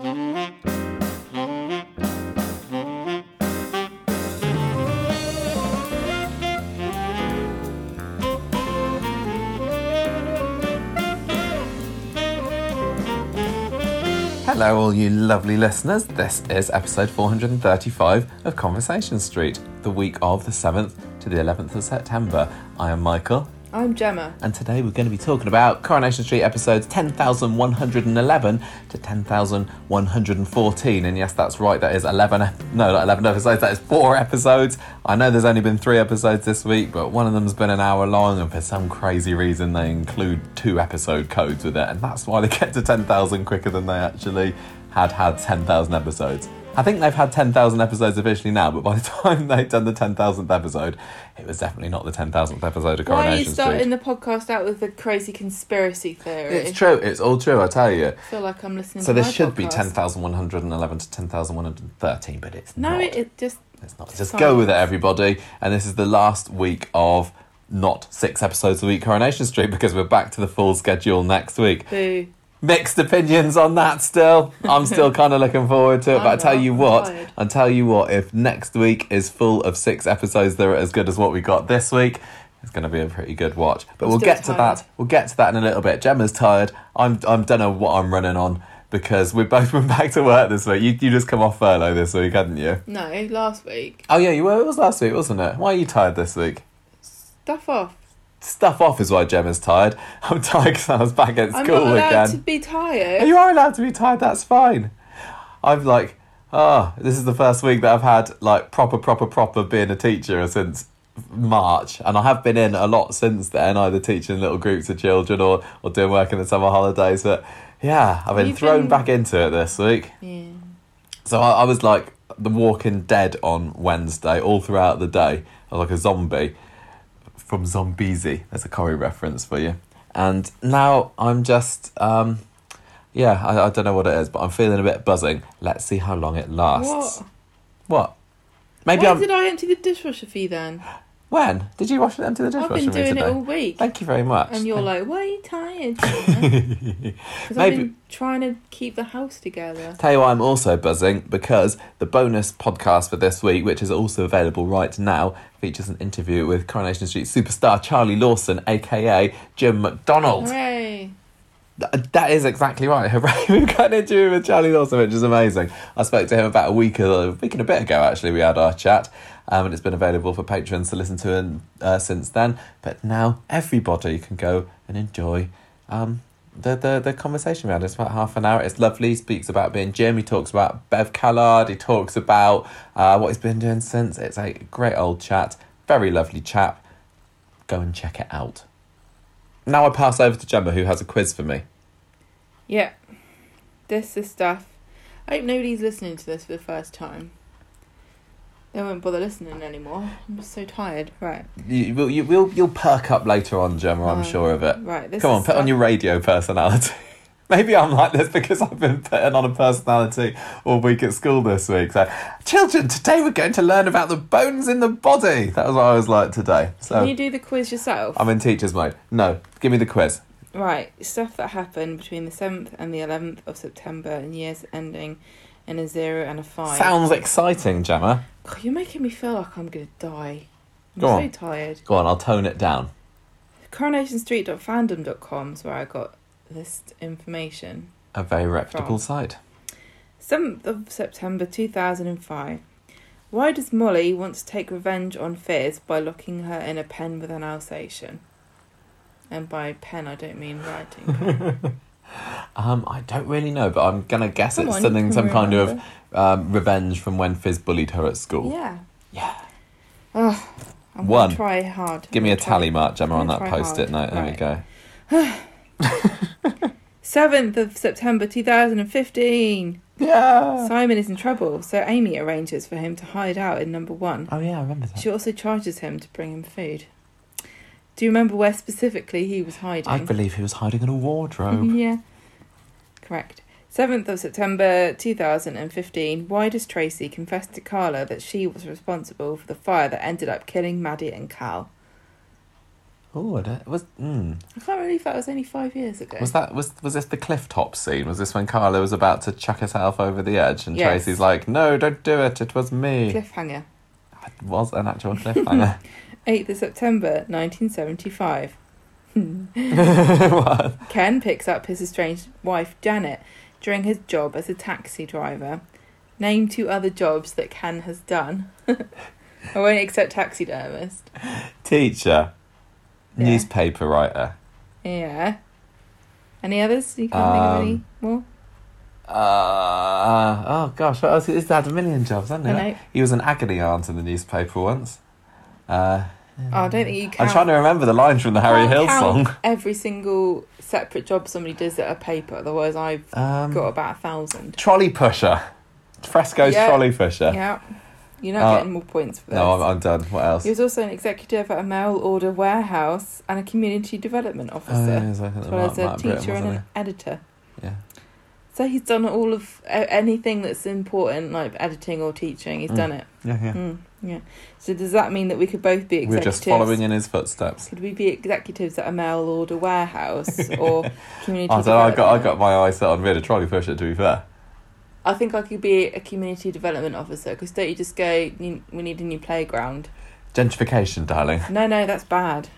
Hello, all you lovely listeners. This is episode 435 of Conversation Street, the week of the 7th to the 11th of September. I am Michael, I'm Gemma. and today we're going to be talking about Coronation Street episodes 10,111 to 10,114. And yes, that's right, that is 11, no, not 11 episodes, that is four episodes. I know there's only been three episodes this week, but one of them's been an hour long, and for some crazy reason, they include two episode codes with it, and that's why they get to 10,000 quicker than they actually had had 10,000 episodes. I think they've had 10,000 episodes officially now, but by the time they'd done the 10,000th episode, it was definitely not the 10,000th episode of Why are Coronation you starting Street. the podcast out with a crazy conspiracy theory? It's true, it's all true, I tell you. I feel like I'm listening So this should be podcast. 10,111 to 10,113, but it's No, not. it, it just. it's not. Just go with it, everybody. And this is the last week of not six episodes a week Coronation Street because we're back to the full schedule next week. Boo. Mixed opinions on that still. I'm still kind of looking forward to it, but I tell you what. I tell you what, if next week is full of six episodes that are as good as what we got this week, it's going to be a pretty good watch. But I'm we'll get to that. We'll get to that in a little bit. Gemma's tired. I'm. I'm don't know what I'm running on because we've both been back to work this week. You you just come off furlough this week, hadn't you? No, last week. Oh yeah, you were. It was last week, wasn't it? Why are you tired this week? Stuff off. Stuff off is why Gemma's tired. I'm tired because I was back at school I'm not allowed again. to be tired. You are allowed to be tired, that's fine. I'm like, oh, this is the first week that I've had like proper, proper, proper being a teacher since March. And I have been in a lot since then, either teaching little groups of children or, or doing work in the summer holidays. But yeah, I've been You've thrown been- back into it this week. Yeah. So I, I was like The Walking Dead on Wednesday, all throughout the day. I was like a zombie from Zombiesy. There's a Corrie reference for you. And now I'm just, um, yeah, I, I don't know what it is, but I'm feeling a bit buzzing. Let's see how long it lasts. What? What? Maybe Why I'm. did I empty the dishwasher for you then? When did you wash it empty the dishwasher? I've been doing it all week. Thank you very much. And you're like, why are you tired? Because I've been trying to keep the house together. Tell you why I'm also buzzing because the bonus podcast for this week, which is also available right now, features an interview with Coronation Street superstar Charlie Lawson, aka Jim McDonald. Hooray. That is exactly right. Hooray! We've got an interview with Charlie Lawson, which is amazing. I spoke to him about a week, a week and a bit ago. Actually, we had our chat, um, and it's been available for patrons to listen to and, uh, since then. But now everybody can go and enjoy um, the, the the conversation had. It's about half an hour. It's lovely. He speaks about being Jim. He talks about Bev Callard. He talks about uh, what he's been doing since. It's a great old chat. Very lovely chap. Go and check it out. Now I pass over to Gemma, who has a quiz for me. Yeah. This is stuff. I hope nobody's listening to this for the first time. They won't bother listening anymore. I'm just so tired. Right. You, will you will you'll perk up later on, Gemma. I'm Um, sure of it. Right. This Come on, put on your radio personality. Maybe I'm like this because I've been putting on a personality all week at school this week. So, children, today we're going to learn about the bones in the body. That was what I was like today. So, Can you do the quiz yourself? I'm in teacher's mode. No, give me the quiz. Right, stuff that happened between the 7th and the 11th of September in years ending in a 0 and a 5. Sounds exciting, Gemma. God, you're making me feel like I'm going to die. I'm Go so on. tired. Go on, I'll tone it down. CoronationStreet.fandom.com is where I got this information. A very reputable From. site. 7th of September 2005. Why does Molly want to take revenge on Fizz by locking her in a pen with an Alsatian? And by pen, I don't mean writing. pen. Um, I don't really know, but I'm gonna guess Come it's on, you something, can some kind of remember. um, revenge from when Fizz bullied her at school. Yeah. Yeah. Oh, I'm One. Gonna try hard. Give me a I'm gonna try- tally mark, Gemma, I'm on that try post-it hard. note. There we Right. go. 7th of September 2015. Yeah. Simon is in trouble, so Amy arranges for him to hide out in number one. Oh yeah, I remember that. She also charges him to bring him food. Do you remember where specifically he was hiding? I believe he was hiding in a wardrobe. yeah. Correct. 7th of September 2015. Why does Tracy confess to Carla that she was responsible for the fire that ended up killing Maddie and Cal? Oh, it was. Mm. I can't believe that was only five years ago. Was that was was this the cliff top scene? Was this when Carla was about to chuck herself over the edge and Yes. Tracy's like, "No, don't do it. It was me." cliffhanger? It was an actual cliffhanger. 8th of September 1975. Ken picks up his estranged wife Janet during his job as a taxi driver. Name two other jobs that Ken has done. I won't accept taxidermist. Teacher, Yeah. newspaper writer. Yeah. Any others? You can't think of any Um, more? Uh, oh gosh, what else? He's had a million jobs, hasn't he? He was an agony aunt in the newspaper once. Uh, Oh, I don't think you can. I'm trying to remember the lines from the Harry Hill song. Every single separate job somebody does at a paper, otherwise I've Um, got about a thousand. trolley pusher. Fresco's Yeah. trolley pusher. Yeah. You're not Uh, getting more points for this. No, I'm, I'm done. What else? He was also an executive at a mail order warehouse and a community development Oh, officer, yeah, he's as well as a teacher and an editor. Yeah. So he's done all of anything that's important, like editing or teaching. He's Mm. done it. Yeah, yeah. Mm, yeah. So does that mean that we could both be We're executives? just following in his footsteps. Could we be executives at a mail order warehouse or community? I I got, I got my eyes set on being a trolley pusher, to be fair. I think I could be a community development officer because don't you just go? We need a new playground. Gentrification, darling. No, no, that's bad.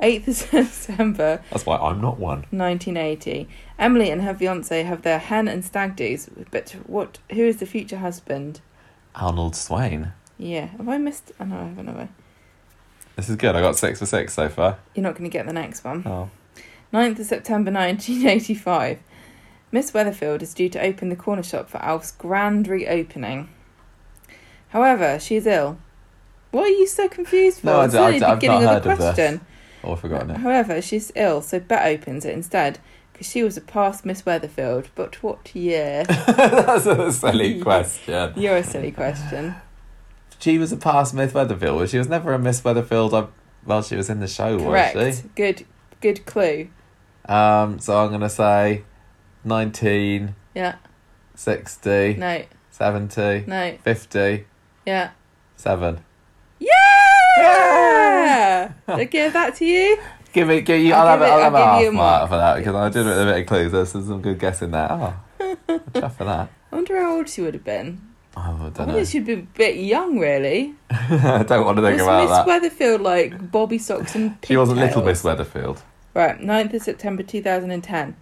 Eighth of September, That's why I'm not one. 1980. Emily and her fiance have their hen and stag do's, but what? Who is the future husband? Arnold Swain. Yeah, have I missed? Oh no, I haven't. Have I? This is good. I got six for six so far. You're not going to get the next one. Oh. 9th of September 1985. Miss Weatherfield is due to open the corner shop for Alf's grand reopening. However, she is ill. What are you so confused for? No, I It's d- I only d- the I've not heard of of this. question. Oh, forgotten it. However, she's ill, so Bet opens it instead because she was a past Miss Weatherfield. But what year? That's a silly question. You're a silly question. She was a past Miss Weatherfield. but She was never a Miss Weatherfield. I, well, she was in the show, Correct. was she? Good. Good clue. Um, so I'm gonna say 19, Yeah. 60, No. 70, No. 50, Yeah. 7. Yeah. I give that to you. Give me, give you, I'll I'll, have, it, it- I'll have I'll a give half mark for that because I did with a bit of clues. There's some good guessing there. Oh, chuff for that. I wonder how old she would have been. Oh, I I don't wonder know. she'd be a bit young, really. I don't want to think Was about Miss that. Weatherfield like Bobby Socks and She was a little pigtails? Miss Weatherfield. Right, 9th of September 2010.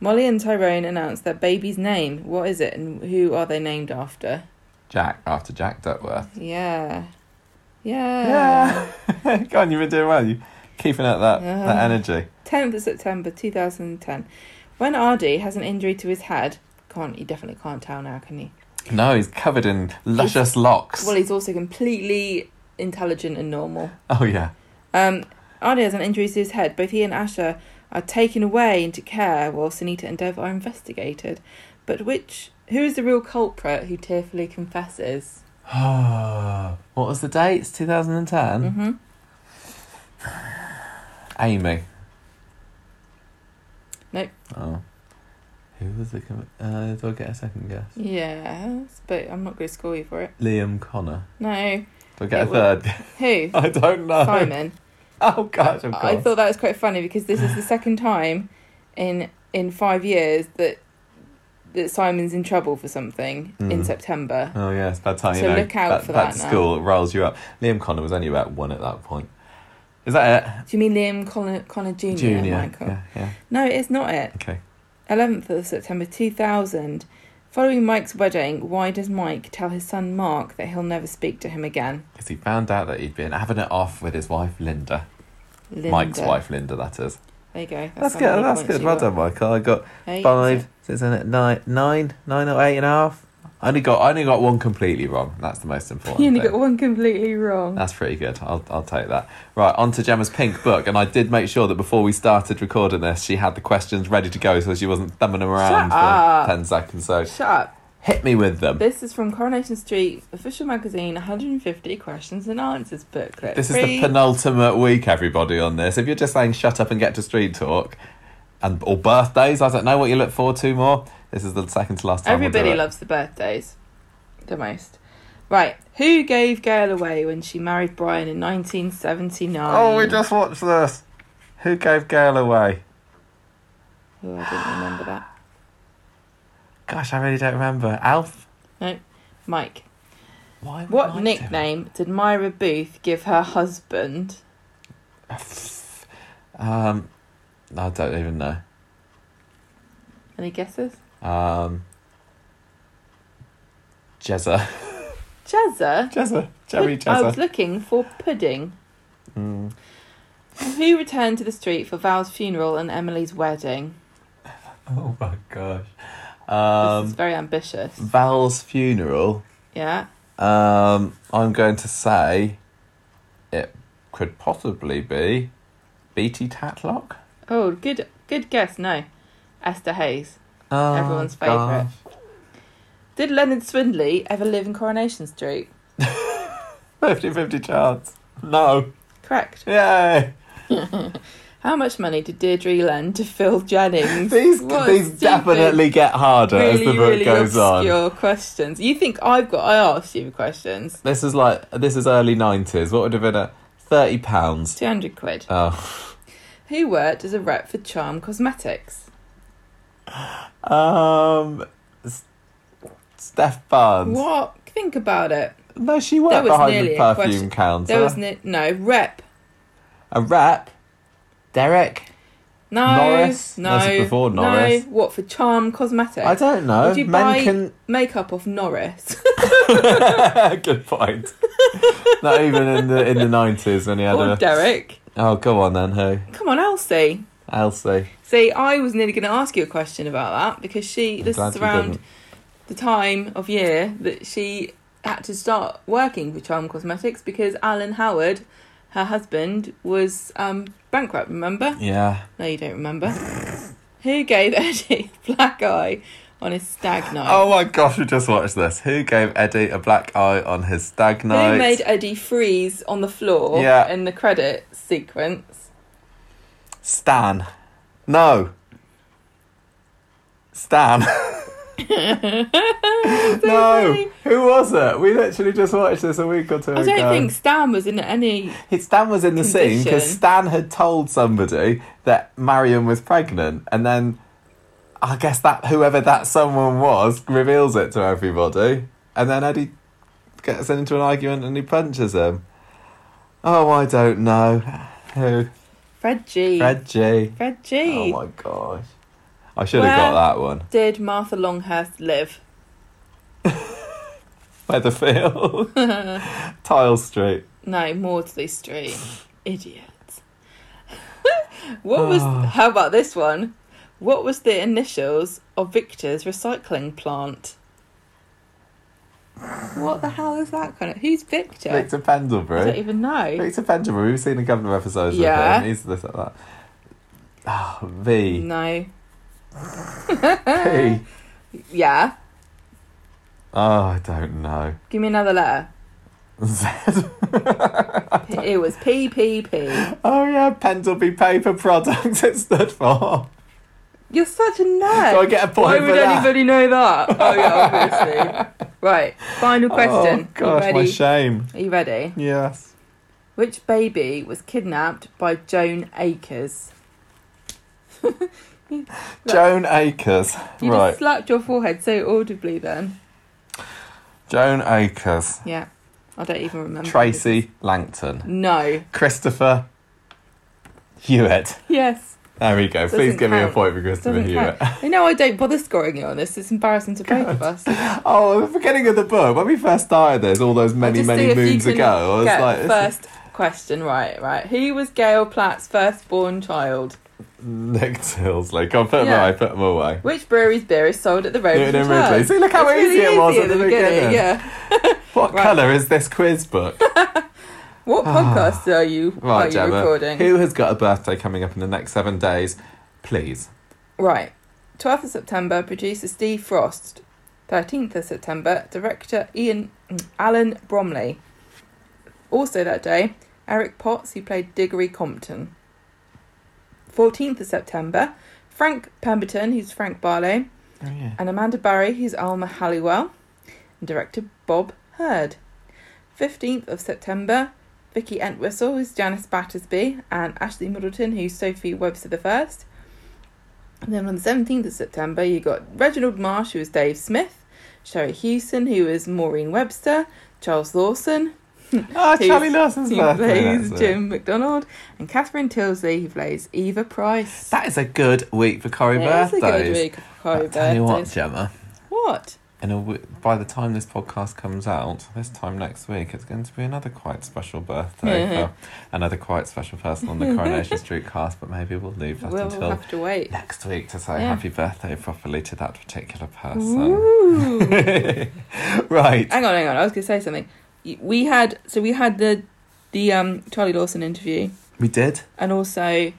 Molly and Tyrone announced their baby's name. What is it and who are they named after? Jack after Jack Duckworth. Yeah. Yeah. Go on, you've been doing well. You keeping up that, Uh. that energy. 10th of September 2010. When Aadi has an injury to his head, can't you definitely can't tell now, can you? No, he's covered in luscious locks. Well, he's also completely intelligent and normal. oh yeah. Um, Aadi has an injury to his head. Both he and Asha are taken away into care while Sunita and Dev are investigated. But which, who is the real culprit who tearfully confesses? what was the date? It's 2010. hmm Amy. Nope. Oh. Who was the? com- Uh, do I get a second guess? Yes, but I'm not going to score you for it. Liam Connor. No. Do I get It wa- third? Who? I don't know. Simon. Oh gosh. I thought that was quite funny because this is the second time in in five years that that Simon's in trouble for something in Mm. September. Oh yes, bad time. You So know, look out back, for back that now. school, rolls you up. Liam Connor was only about one at that point. Is that it? Do you mean Liam Connor, Connor Jr. Junior. Michael? Yeah, yeah. No, it's not it. Okay. 11th of September 2000. Following Mike's wedding, why does Mike tell his son Mark that he'll never speak to him again? Because he found out that he'd been having it off with his wife Linda. Linda. Mike's wife Linda, that is. There you go. That's how good. That's good. Well done, Michael. I got Eight. five. In at nine, nine, nine or eight and a half. I only got, I only got one completely wrong. That's the most important. You only thing. got one completely wrong. That's pretty good. I'll, I'll take that. Right, on to Gemma's pink book. And I did make sure that before we started recording this, she had the questions ready to go so she wasn't thumbing them around Shut up. for 10 seconds. So Shut up. Hit me with them. This is from Coronation Street Official Magazine 150 Questions and Answers booklet. This is the penultimate week, everybody, on this. If you're just saying shut up and get to street talk, and or birthdays, I don't know what you look forward to more. This is the second to last time. we'll Everybody it. loves the birthdays the most. Right. Who gave Gail away when she married Brian in 1979? Oh, we just watched this. Who gave Gail away? Oh, I didn't remember that. Gosh, I really don't remember. Alf? No. Mike. Why would What Mike do nickname did Myra Booth give her husband? Um, I don't even know. Any guesses? Um, Jezza. Jezza. Jezza. Jerry I was Jezza. looking for pudding. Mm. Who returned to the street for Val's funeral and Emily's wedding? Oh my gosh. This Um, is very ambitious. Val's funeral. Yeah. Um, I'm going to say it could possibly be Beattie Tatlock. Oh, good good guess. No. Esther Hayes. Oh, Everyone's favourite. Did Leonard Swindley ever live in Coronation Street? 50-50 chance. No. Correct. Yay. How much money did Deirdre lend to Phil Jennings? These What these definitely get harder as really, the book really goes on. obscure questions. You think I've got? I asked you questions. This is like this is early nineties. What would have been a thirty pounds? Two hundred quid. Oh, Who worked as a rep for Charm Cosmetics? um, Steph Barnes. What? Think about it. No, she worked behind the perfume counter. There was no, no rep. a rep. Derek. No, Norris? no, This is before Norris. No, what for Charm Cosmetics? I don't know. Would you Men buy- can. Makeup off Norris. Good point. Not even in the in the nineties when he had or a. Derek. Oh, go on then. Who? Come on, Elsie. Elsie. See, I was nearly going to ask you a question about that because she. I'm this glad is you around didn't. the time of year that she had to start working for Charm Cosmetics because Alan Howard, her husband, was um, bankrupt. Remember? Yeah. No, you don't remember. Who gave Eddie a black eye on his stag night? Oh my gosh, we just watched this. Who gave Eddie a black eye on his stag night? Who made Eddie freeze on the floor Yeah. in the credit sequence? Stan. No. Stan. no. Was it? We literally just watched this a week or two ago. I don't think Stan was in any. Stan was in the scene because Stan had told somebody that Marion was pregnant, and then I guess that whoever that someone was reveals it to everybody, and then Eddie gets into an argument and he punches him. Oh, I don't know who. Fred Gee. Fred Gee. Fred Gee. Oh my gosh, I should have got that one. Did Martha Longhurst live? Weatherfield, Tile Street. No, Mawdsley Street. Idiots. what was. Oh. How about this one? What was the initials of Victor's recycling plant? What the hell is that kind of. Who's Victor? Victor I Pendlebury. don't even know. Victor Pendlebury. We've seen a couple of episodes Yeah. with him. He's this like that. Oh, V. No. P. Yeah. Oh, I don't know. Give me another letter. Z. It was PPP. Oh yeah, Pendlebury Paper Products. It stood for. You're such a nerd. Do I get a point Why would that? anybody know that? Oh yeah, obviously. right. Final oh, question. Oh gosh, my shame. Are you ready? Yes. Which baby was kidnapped by Joan Akers? Joan Akers. You right. just slapped your forehead so audibly then. Joan Akers. Yeah. I don't even remember. Tracy Langton. No. Christopher Hewitt. Yes. There we go. Please Doesn't give me a point for Christopher Doesn't Hewitt. count. I know I don't bother scoring you on this. It's embarrassing to both of us. Oh, the beginning of the book, when we first started this, all those many, many you moons ago, I was like, first question right, right. Who was Gail Platt's firstborn child? Tilsley. Come on, put them Yeah. away, put them away. Which brewery's beer is sold at the and See, look how easy it was at the beginning. Yeah. What Right. colour is this quiz book? What ah. podcast are you are right, you Gemma. recording? Who has got a birthday coming up in the next seven days? Please. Right. 12th of September, producer Steve Frost. 13th of September, director Ian mm, Alan Bromley. Also that day, Eric Potts, who played Diggory Compton. 14th of September, Frank Pemberton, who's Frank Barlow, Oh, yeah. and Amanda Barrie, who's Alma Halliwell, and director Bob heard. 15th of September, Vicky Entwistle, who's Janice Battersby, and Ashley Middleton, who's Sophie Webster the First. And then on the 17th of September, you got Reginald Marsh, who is Dave Smith, Sherrie Hewson, who is Maureen Webster, Charles Lawson, Ah, Who's- Charlie Lawson's who birthday. plays. Jim McDonald, and Catherine Tyldesley, who plays Eva Price. That is a good week for Corrie Birthdays. That is a good week for Corrie But tell you what. Gemma. What? In a w- by the time this podcast comes out, this time next week, it's going to be another quite special birthday Yeah. for another quite special person on the Coronation Street cast. But maybe we'll leave that We'll until have to wait. next week to say Yeah. happy birthday properly to that particular person. Ooh. right. hang on, hang on. I was going to say something. We had so we had the the um Charlie Lawson interview, We did. and also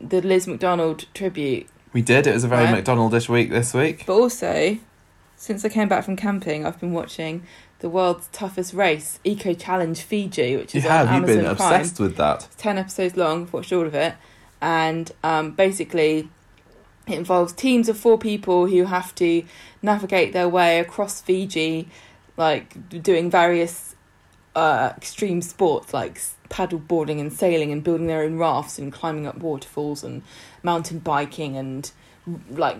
the Liz McDonald tribute. We did. It was a very Right. McDonaldish week this week. But also, since I came back from camping, I've been watching the world's toughest race, Eco Challenge Fiji, which You is have. on You've been Prime. obsessed with that. It's 10 episodes long, I've watched all of it. And um, basically, it involves teams of four people who have to navigate their way across Fiji, like doing various uh, extreme sports like paddle boarding and sailing and building their own rafts and climbing up waterfalls and mountain biking and like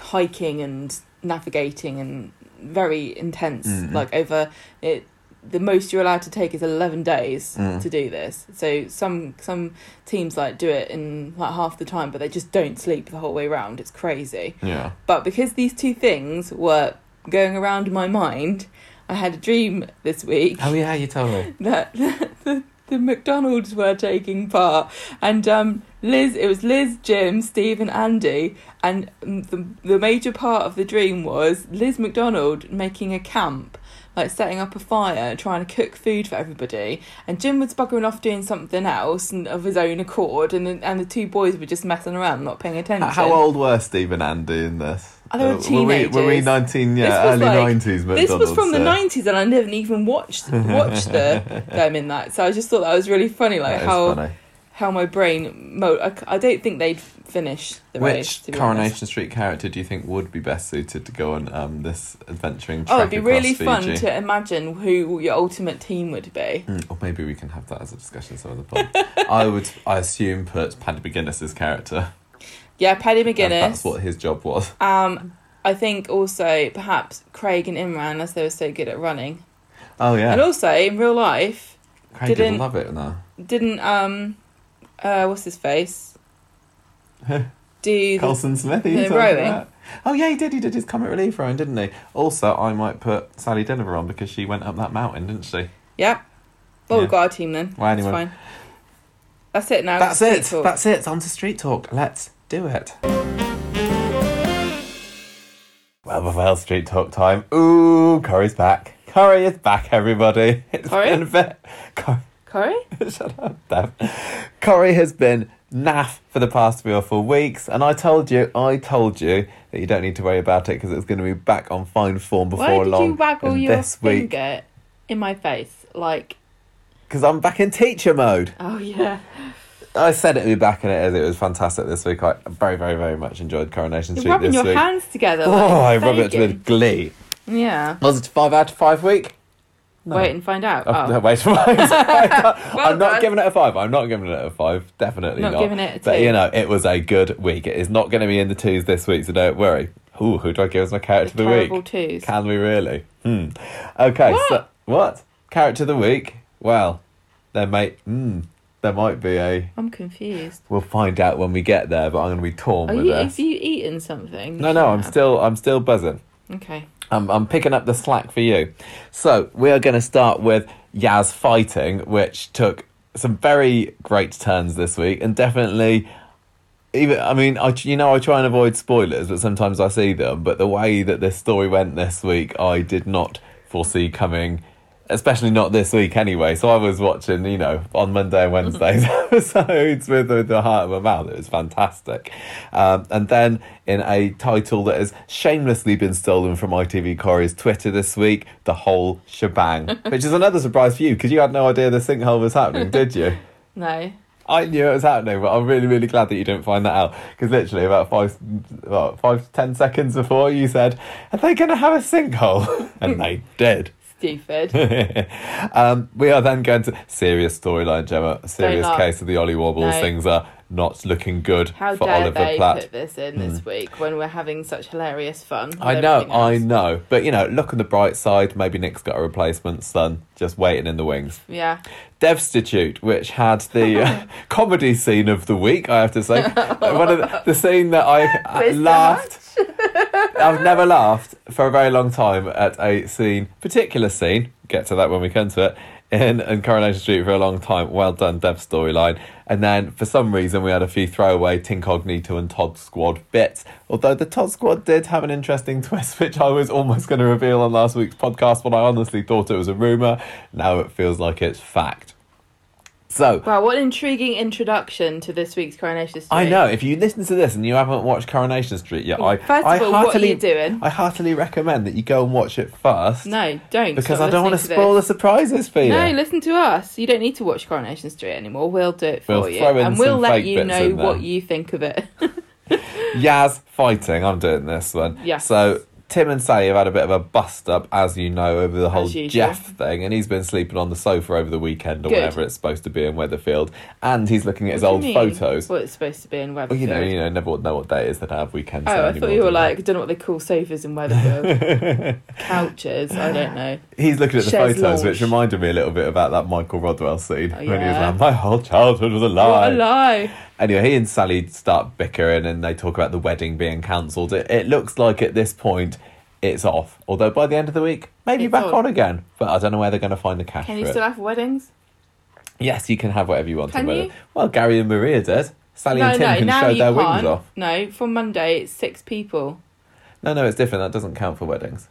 hiking and navigating and very intense Mm. like over it the most you're allowed to take is 11 days Mm. to do this so some some teams like do it in like half the time but they just don't sleep the whole way around it's crazy Yeah. but because these two things were going around in my mind i had a dream this week Oh yeah, you told me. that the, the McDonald's were taking part, and um, Liz, it was Liz, Jim, Steve, and Andy, and um, the the major part of the dream was Liz McDonald making a camp. Like setting up a fire, trying to cook food for everybody, and Jim was buggering off doing something else and of his own accord, and the, and the two boys were just messing around, not paying attention. How old were Steve and Andy in this? Oh, they were Uh, were, we, were we 19, yeah, early like- 90s McDonald's? This was from the nineties, and I didn't even watch watch the them in that. So I just thought that was really funny, like how funny. How my brain. Mo- I, I don't think they'd finish the race. Which to Coronation honest. Street character do you think would be best suited to go on um, this adventuring Oh, it'd be really fun to imagine who your ultimate team would be. Mm, or maybe we can have that as a discussion some other point. I would, I assume, put Paddy McGuinness's character. Yeah, Paddy and McGuinness. That's what his job was. Um, I think also perhaps Craig and Imran, as they were so good at running, Oh yeah, and also in real life, Craig didn't didn't- love it No. didn't um, uh, what's his face? Do Colson Smith, the rowing. Oh yeah, he did. He did his comic relief rowing, didn't he? Also, I might put Sally Dynevor on because she went up that mountain, didn't she? Yep. Well, Yeah. we've got our team then. Well, That's anyway. fine. That's it now. That's Street it. talk. That's it. It's on to street talk. Let's do it. Well, well, well, street talk time. Ooh, Curry's back. Curry is back, everybody. It's Corey? been ve- Cor- Corey? Shut up, Dev. Corrie has been naff for the past three or four weeks, and I told you, I told you that you don't need to worry about it because it's going to be back on fine form before long. Why did long. you waggle And your this week, finger in my face? Like, because I'm back in teacher mode. oh yeah. I said it'd be back in it as it was fantastic this week. I very, very, very much enjoyed Coronation You're Street rubbing this your week. hands together. Oh, like I rub it with glee. Yeah. Was it five out of five week? No. Wait and find out. Oh, no, wait mine. I'm not done. giving it a five. I'm not giving it a five. Definitely Not not. giving it a But you know, it was a good week. It is not going to be in the twos this week, so don't worry. Ooh, who do I give as my character the of the week? terrible twos. Can we really? Hmm. Okay. What? So what character of the week? Well, there may hmm, there might be a. I'm confused. We'll find out when we get there. But I'm going to be torn Are with you? this. Have you eaten something? No, no, I'm still I'm still buzzing. Okay. I'm, I'm picking up the slack for you. So we are going to start with Yaz fighting, which took some very great turns this week, and definitely. Even I mean, I you know I try and avoid spoilers, but sometimes I see them. But the way that this story went this week, I did not foresee coming. Especially not this week anyway. So I was watching, you know, on Monday and Wednesday's episodes with, with the heart of my mouth. It was fantastic. Um, and then in a title that has shamelessly been stolen from ITV Corrie's Twitter this week, The Whole Shebang. which is another surprise for you because you had no idea the sinkhole was happening, did you? No. I knew it was happening, but I'm really, really glad that you didn't find that out. Because literally about five, what, five, ten seconds before, you said, "Are they going to have a sinkhole?" and they did. Stupid. um, we are then going to serious storyline, Gemma. Serious case of the Ollie Wobbles. No. Things are not looking good How for dare Oliver they Platt. Put this in this week when we're having such hilarious fun? I know, I know. But, you know, look on the bright side. Maybe Nick's got a replacement son just waiting in the wings. Yeah. Devstitute, which had the uh, comedy scene of the week, I have to say. One of the, the scene that I laughed. I've never laughed for a very long time at a scene, particular scene. Get to that when we come to it. In, in Coronation Street for a long time. Well done, Dev storyline. And then for some reason we had a few throwaway Tincognito and Todd Squad bits. Although the Todd Squad did have an interesting twist, which I was almost going to reveal on last week's podcast, but I honestly thought it was a rumour. Now it feels like it's fact. So Wow, what an intriguing introduction to this week's Coronation Street. I know if you listen to this and you haven't watched Coronation Street yet, I First of I all, what are heartily you doing? I heartily recommend that you go and watch it first. No, don't. because I don't want to spoil the surprises for you. No, listen to us. You don't need to watch Coronation Street anymore. We'll do it for We'll you. And we'll let you know what you think of it. Yaz fighting. I'm doing this one. Yes. So Tim and Sally have had a bit of a bust up, as you know, over the whole Jeff thing, and he's been sleeping on the sofa over the weekend or Good. whenever it's supposed to be in Weatherfield, and he's looking at his old mean? photos. What it's supposed to be in Well, Weatherfield. you know, you know, never know what day it is that I have weekends. Oh, I anymore, thought you were like, I don't know what they call sofas in Weatherfield. Couches, I don't know. He's looking at the photos, lounge. which reminded me a little bit about that Michael Rodwell scene Oh, when he was like, "My whole childhood was a lie." What a lie. Anyway, he and Sally start bickering, and they talk about the wedding being cancelled. It, it looks like at this point it's off. Although by the end of the week, maybe It's back on. on again. But I don't know where they're going to find the cash Can you it. still have weddings? Yes, you can have whatever you want. Can you? Well, Gary and Maria did. Sally no, and Tim no, can show their wings can't. off. No, from Monday it's six people. No, no, it's different. That doesn't count for weddings.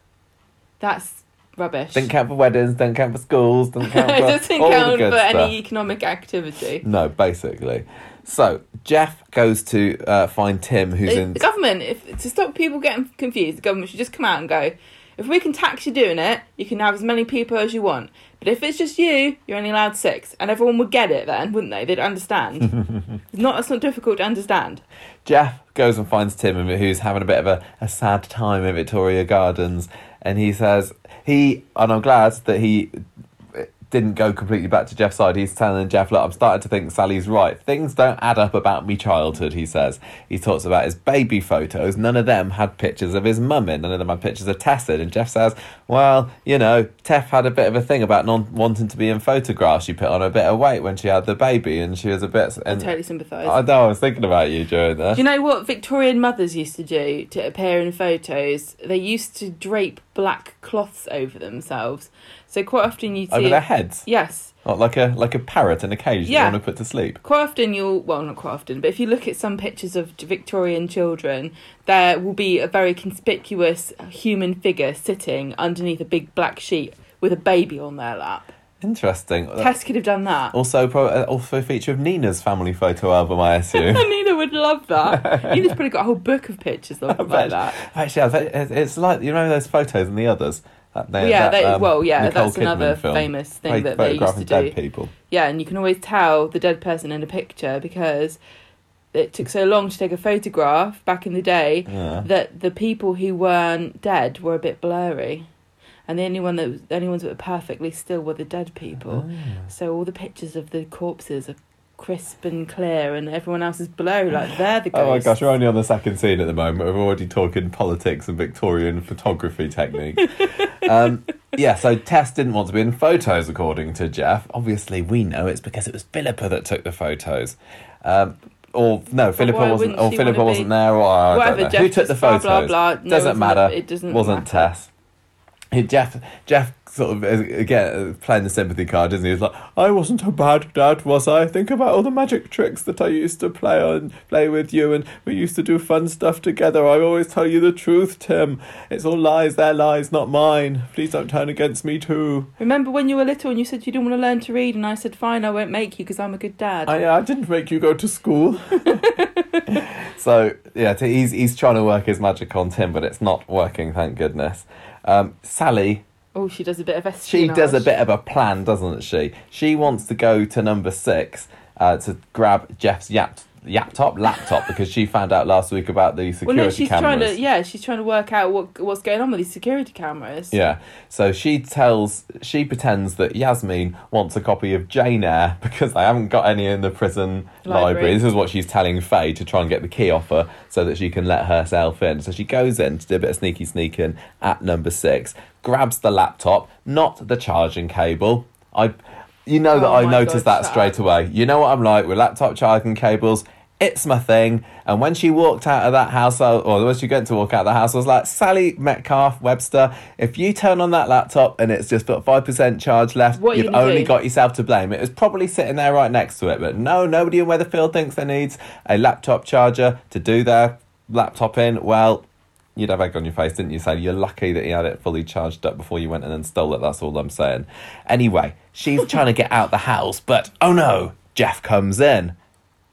That's rubbish. Doesn't count for weddings. Doesn't count for schools. Doesn't count for it doesn't count for stuff. any economic activity. No, basically. So Jeff goes to uh, find Tim, who's in. the government, if to stop people getting confused, the government should just come out and go, if we can tax you doing it, you can have as many people as you want. But if it's just you, you're only allowed six, and everyone would get it then, wouldn't they? They'd understand. it's not. It's not difficult to understand. Jeff goes and finds Tim, who's having a bit of a, a sad time in Victoria Gardens, and he says he, and I'm glad that he didn't go completely back to Jeff's side. He's telling Jeff, look, I'm starting to think Sally's right. Things don't add up about me childhood, he says. He talks about his baby photos. None of them had pictures of his mum in. None of them had pictures of Tess in. And Jeff says, well, you know, Tess had a bit of a thing about not wanting to be in photographs. She put on a bit of weight when she had the baby and she was a bit... I totally sympathise. I know, I was thinking about you during that. Do you know what Victorian mothers used to do to appear in photos? They used to drape black cloths over themselves. So quite often you'd see Over their heads? Yes. Not like a like a parrot in a cage that Yeah. you want to put to sleep. Quite often you'll well not quite often, but if you look at some pictures of Victorian children, there will be a very conspicuous human figure sitting underneath a big black sheet with a baby on their lap. Interesting. Tess could have done that. Also, pro- uh, also a feature of Nina's family photo album, I assume. Nina would love that. Nina's probably got a whole book of pictures of like that. Actually, it's it's like you know those photos and the others. That, they- yeah, that, they, um, well, yeah, Nicole that's another film. famous thing Pho- that they used to do. people. Yeah, and you can always tell the dead person in a picture because it took so long to take a photograph back in the day Yeah. that the people who weren't dead were a bit blurry. And the only one that was, the only ones that were perfectly still were the dead people. Ah. So all the pictures of the corpses are crisp and clear, and everyone else is blurry. Like they're the ghosts. Oh my gosh, we're only on the second scene at the moment. We're already talking politics and Victorian photography technique. um, yeah, so Tess didn't want to be in photos, according to Jeff. Obviously, we know it's because it was Philippa that took the photos. Um, or no, Philippa wasn't. Or Philippa wasn't there. Or I Whatever, don't know. Jeff Who took the blah, photos? blah, blah. No, Doesn't matter. not- it doesn't Wasn't matter. Tess. He- Jeff, Jeff, sort of uh, again uh, playing the sympathy card, isn't he? He's like, "I wasn't a bad dad, was I? Think about all the magic tricks that I used to play on, play with you, and we used to do fun stuff together. I always tell you the truth, Tim. It's all lies, their lies, not mine. Please don't turn against me too. Remember when you were little and you said you didn't want to learn to read, and I said, "Fine, I won't make you because I'm a good dad." I, I didn't make you go to school." so yeah, he's he's trying to work his magic on Tim, but it's not working. Thank goodness. Um, Sally oh, she does a bit of espionage. She does a bit of a plan, doesn't she? She wants to go to number six uh, to grab Jeff's yacht, laptop, laptop, because she found out last week about the security Well, no, she's cameras. trying to. Yeah, she's trying to work out what what's going on with these security cameras. Yeah. So she tells, she pretends that Yasmin wants a copy of Jane Eyre because they haven't got any in the prison library. Library. This is what she's telling Faye to try and get the key off her so that she can let herself in. So she goes in to do a bit of sneaky sneaking at number six, grabs the laptop, not the charging cable. I, you know that Oh I noticed God, that straight away. You know what I'm like with laptop charging cables. It's my thing. And when she walked out of that house, or when she went to walk out of the house, I was like, Sally Metcalf Webster, if you turn on that laptop and it's just got 5% charge left, What you you've only do? got yourself to blame. It was probably sitting there right next to it. But no, nobody in Weatherfield thinks there needs a laptop charger to do their laptop in. Well, you'd have egg on your face, didn't you? So you're lucky that he had it fully charged up before you went and stole it. That's all I'm saying. Anyway, she's trying to get out the house, but oh no, Jeff comes in.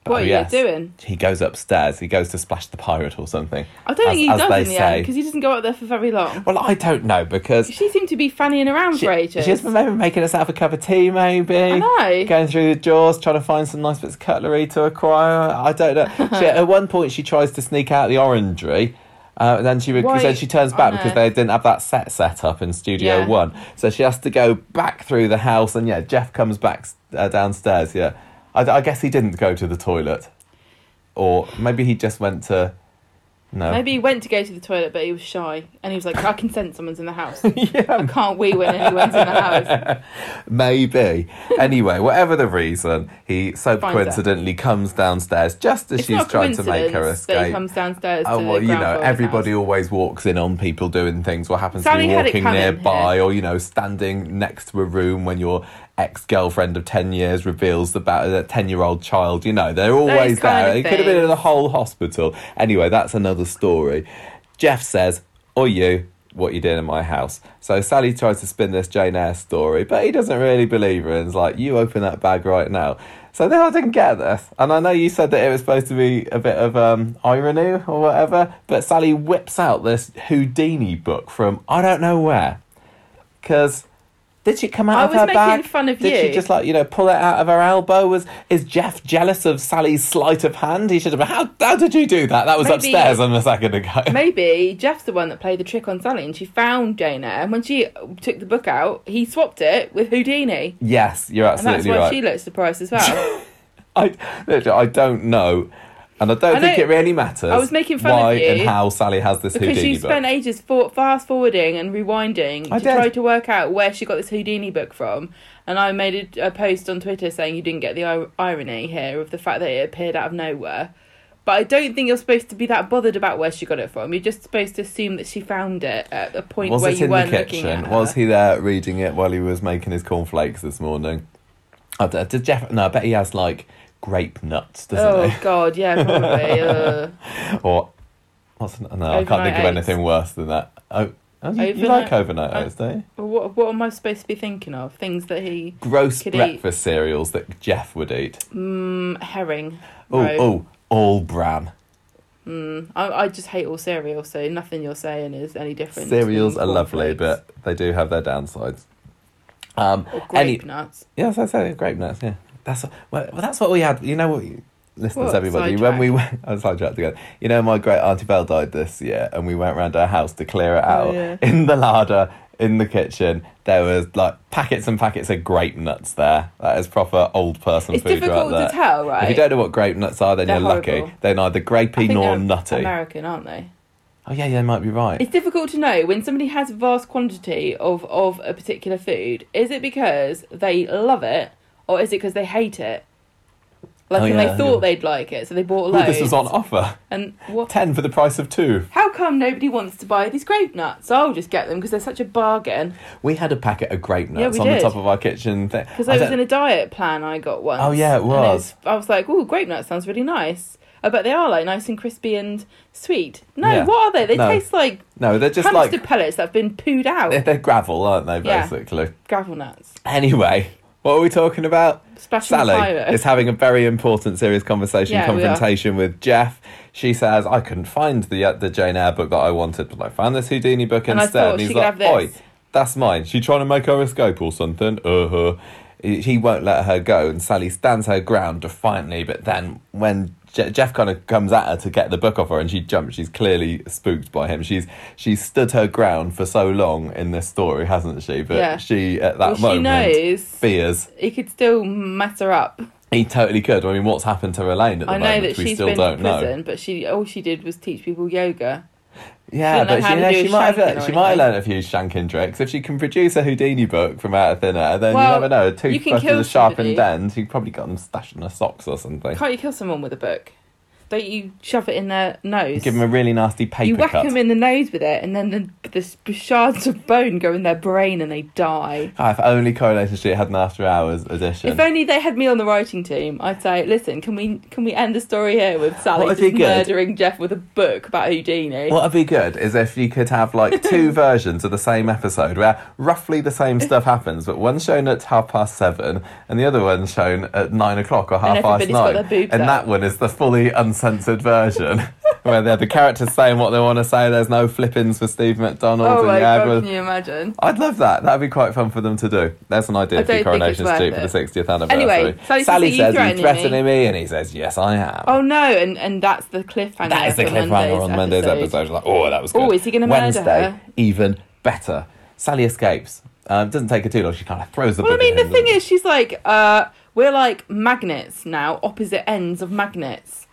But, What oh, are yes, you doing? He goes upstairs. He goes to splash the pirate or something. I don't as- think he does in the say. end because he doesn't go out there for very long. Well, I don't know because She seemed to be fannying around she, for ages. she's maybe making herself a cup of tea, maybe. I know. Going through the drawers, trying to find some nice bits of cutlery to acquire. I don't know. she, at one point, she tries to sneak out the orangery. Uh, and then she Why then she turns back because they didn't have that set set up in Studio Yeah. One, so she has to go back through the house. And yeah, Jeff comes back uh, downstairs. Yeah, I, I guess he didn't go to the toilet, or maybe he just went to. No, Maybe he went to go to the toilet, but he was shy, and he was like, "I can sense someone's in the house. yeah, I can't wee when anyone's in the house." Maybe. Anyway, whatever the reason, he so Finds coincidentally comes downstairs just as It's she's trying to make her coincidence that he comes downstairs. Oh to well, you know, floor of the everybody always walks in on people doing things. What happens Sally to you walking nearby, or you know, standing next to a room when your ex-girlfriend of ten years reveals about a ten-year-old child. You know, they're always there. It could have been in the whole hospital. Anyway, that's another story. Jeff says, "Or you." What you did in my house. So Sally tries to spin this Jane Eyre story, but he doesn't really believe her and's like, You open that bag right now. So then I didn't get this. And I know you said that it was supposed to be a bit of um, irony or whatever, but Sally whips out this Houdini book from I don't know where. Because did she come out I of was her making bag? fun of did she just like, you know, pull it out of her elbow? Was Is Jeff jealous of Sally's sleight of hand? He should have been, how, how did you do that? That was Maybe- upstairs on a second ago. Maybe Jeff's the one that played the trick on Sally, and she found Jane Eyre. And when she took the book out, he swapped it with Houdini, Yes, you're absolutely right. and that's why right. she looks surprised as well. I, literally, I don't know, and I don't I think it really matters. I was making fun of why you and how Sally has this because Houdini book. spent ages for, fast forwarding and rewinding I to did. try to work out where she got this Houdini book from. And I made a, a post on Twitter saying you didn't get the ir- irony here of the fact that it appeared out of nowhere. But I don't think you're supposed to be that bothered about where she got it from. You're just supposed to assume that she found it at a point was where it you in the weren't looking kitchen? at her. Was he there reading it while he was making his cornflakes this morning? I did Jeff? No, I bet he has like grape nuts, doesn't Oh he? God, yeah, probably. uh, Or what's no? I can't think of anything worse than that. Oh, oh, you, you like overnight oats, don't you? what what am I supposed to be thinking of? Things that he Gross Could eat. breakfast cereals that Jeff would eat. mm, herring. Oh, oh, all bran. Mm, I, I just hate all cereal, so nothing you're saying is any different. Cereals are lovely, but they do have their downsides. Um, or any- grape nuts. Yes, I said grape nuts. Yeah, that's well, well, that's what we had. You know what, listeners, What? everybody. When we went, I was sidetracked again. You know, my great auntie Belle died this year, and we went round her house to clear it Oh, out. yeah. In the larder, in the kitchen, there was like packets and packets of grape nuts there. That is proper old person It's food right there. to tell, right? If you don't know what grape nuts are, then They're you're lucky. They're neither grapey nor nutty. American, aren't they? Oh yeah, yeah, might be right. It's difficult to know when somebody has vast quantity of, of a particular food. Is it because they love it, or is it because they hate it? Like, Oh, and yeah, they thought yeah. they'd like it, so they bought Ooh, this was on offer. And what? Ten for the price of two. How come nobody wants to buy these grape nuts? I'll just get them because they're such a bargain. We had a packet of grape nuts we on did. the top of our kitchen thing. Because I I, was in a diet plan I got once. Oh, yeah, it and was. I was like, "Oh, grape nuts sounds really nice." Uh, I bet they are like nice and crispy and sweet. No, Yeah. what are they? They No. taste like No, they're just hamster like pellets that have been pooed out. they're, they're gravel, aren't they? Yeah. Basically. Gravel nuts. Anyway, what are we talking about? Splashing Sally pirate. is having a very important, serious conversation yeah, confrontation with Jeff. She says, "I couldn't find the uh, the Jane Eyre book that I wanted, but I found this Houdini book And instead." and he's like, "Oi, that's mine. She trying to make her escape or something?" Uh huh. he he won't let her go, and Sally stands her ground defiantly. But then when Je- Jeff kind of comes at her to get the book off her, and she jumps. She's clearly spooked by him. She's she's stood her ground for so long in this story, hasn't she? But Yeah. she at that well, she moment knows fears he could still mess her up. he totally could. I mean, what's happened to Elaine at the I know moment? that we she's still been don't to know. but she all she did was teach people yoga. Yeah, but she, she might have learned, she might have learned a few shanking tricks. If she can produce a Houdini book from out of thin air, then you never know. A toothbrush with a sharpened somebody. end, you probably got them stashed in her socks or something. Can't you kill someone with a book? Don't you shove it in their nose? Give them a really nasty paper you whack cut. them in the nose with it, and then the, the shards of bone go in their brain, and they die. Ah, if only Coronation Street had an after hours edition. If only they had me on the writing team, I'd say, "Listen, can we can we end the story here with Sally What just murdering Jeff with a book about Houdini?" What would be good is if you could have like two versions of the same episode where roughly the same stuff happens, but one's shown at half past seven and the other one's shown at nine o'clock or half past nine. and out. that one is the fully uncensored version where they're the characters saying what they want to say. There's no flip-ins for Steve McDonald. oh and my yeah, god, can you imagine? I'd love that. That'd be quite fun for them to do. That's an idea for Coronation Street for the 60th anniversary. Anyway, Sally says, Sally "Are you says, threatening "You threatening me?" and he says, "Yes, I am." Oh no, and and that's the cliffhanger. That is the cliffhanger on Monday's episode. Like, oh, that was good. Oh, is he gonna murder Wednesday, her? even better. Sally escapes. Um, doesn't take her too long. She kind of throws the Well, I mean, the thing is, she's like, uh, we're like magnets now, opposite ends of magnets.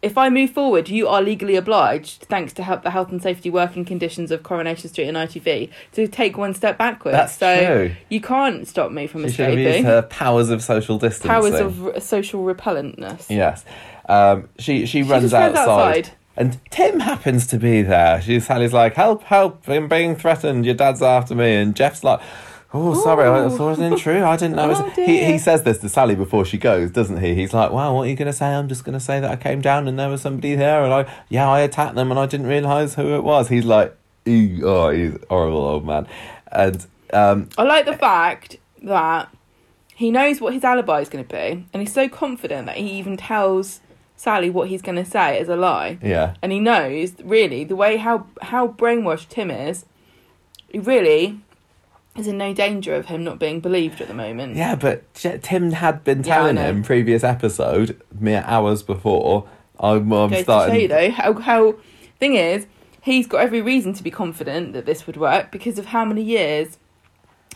If I move forward, you are legally obliged, thanks to help the health and safety working conditions of Coronation Street and ITV, to take one step backwards. That's so true. you can't stop me from she should have used escaping. her powers of social distancing. Powers of r- social repellentness. Yes. Um, she she runs runs outside. outside. And Tim happens to be there. She Sally's like, "Help! Help! I'm being threatened. Your dad's after me." And Jeff's like, "Oh, sorry, I- Ooh. that wasn't true. I didn't know." Oh, he he says this to Sally before she goes, doesn't he? He's like, "Wow, what are you going to say? I'm just going to say that I came down and there was somebody there, and I yeah, I attacked them and I didn't realise who it was." He's like, "Ew, "Oh, he's horrible old man," and um, I like the fact that he knows what his alibi is going to be, and he's so confident that he even tells Sally what he's going to say is a lie. yeah, and he knows really the way how how brainwashed Tim is. He really is in no danger of him not being believed at the moment. Yeah, but Tim had been telling know. him previous episode, mere hours before. I'm, I'm Goes to show starting. though how how thing is he's got every reason to be confident that this would work because of how many years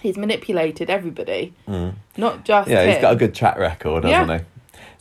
he's manipulated everybody, Mm. not just Yeah, He's got a good track record, hasn't Yeah. he?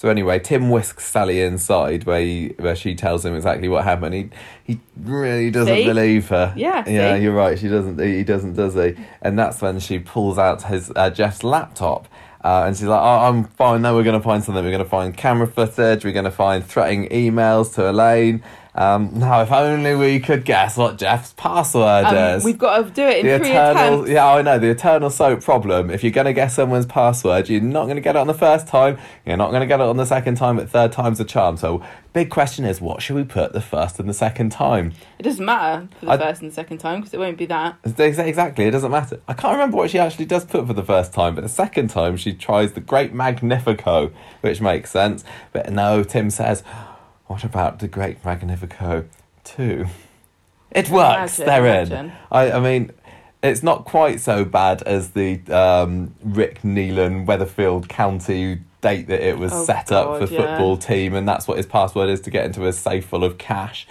So anyway, Tim whisks Sally inside where he, where she tells him exactly what happened. He he really doesn't See? believe her. Yeah, yeah, see? you're right. She doesn't. He doesn't, does he? And that's when she pulls out his uh, Jeff's laptop. Uh, and she's like, oh, I'm fine. Now we're going to find something. We're going to find camera footage. We're going to find threatening emails to Elaine. Um, now, if only we could guess what Jeff's password Um, is. we've got to do it in the three eternal, attempts. yeah, I know the eternal soap problem. If you're going to guess someone's password, you're not going to get it on the first time. You're not going to get it on the second time. But third time's a charm. So, big question is, what should we put the first and the second time? It doesn't matter for the I- first and the second time because it won't be that. Exactly, it doesn't matter. I can't remember what she actually does put for the first time, but the second time she tries the Great Magnifico, which makes sense. But no, Tim says, "What about the Great Magnifico 2? It works. Imagine, They're imagine. in. I, I mean, it's not quite so bad as the um, Rick Neelan Weatherfield County date that it was Oh, set up for yeah. football team, and that's what his password is to get into a safe full of cash.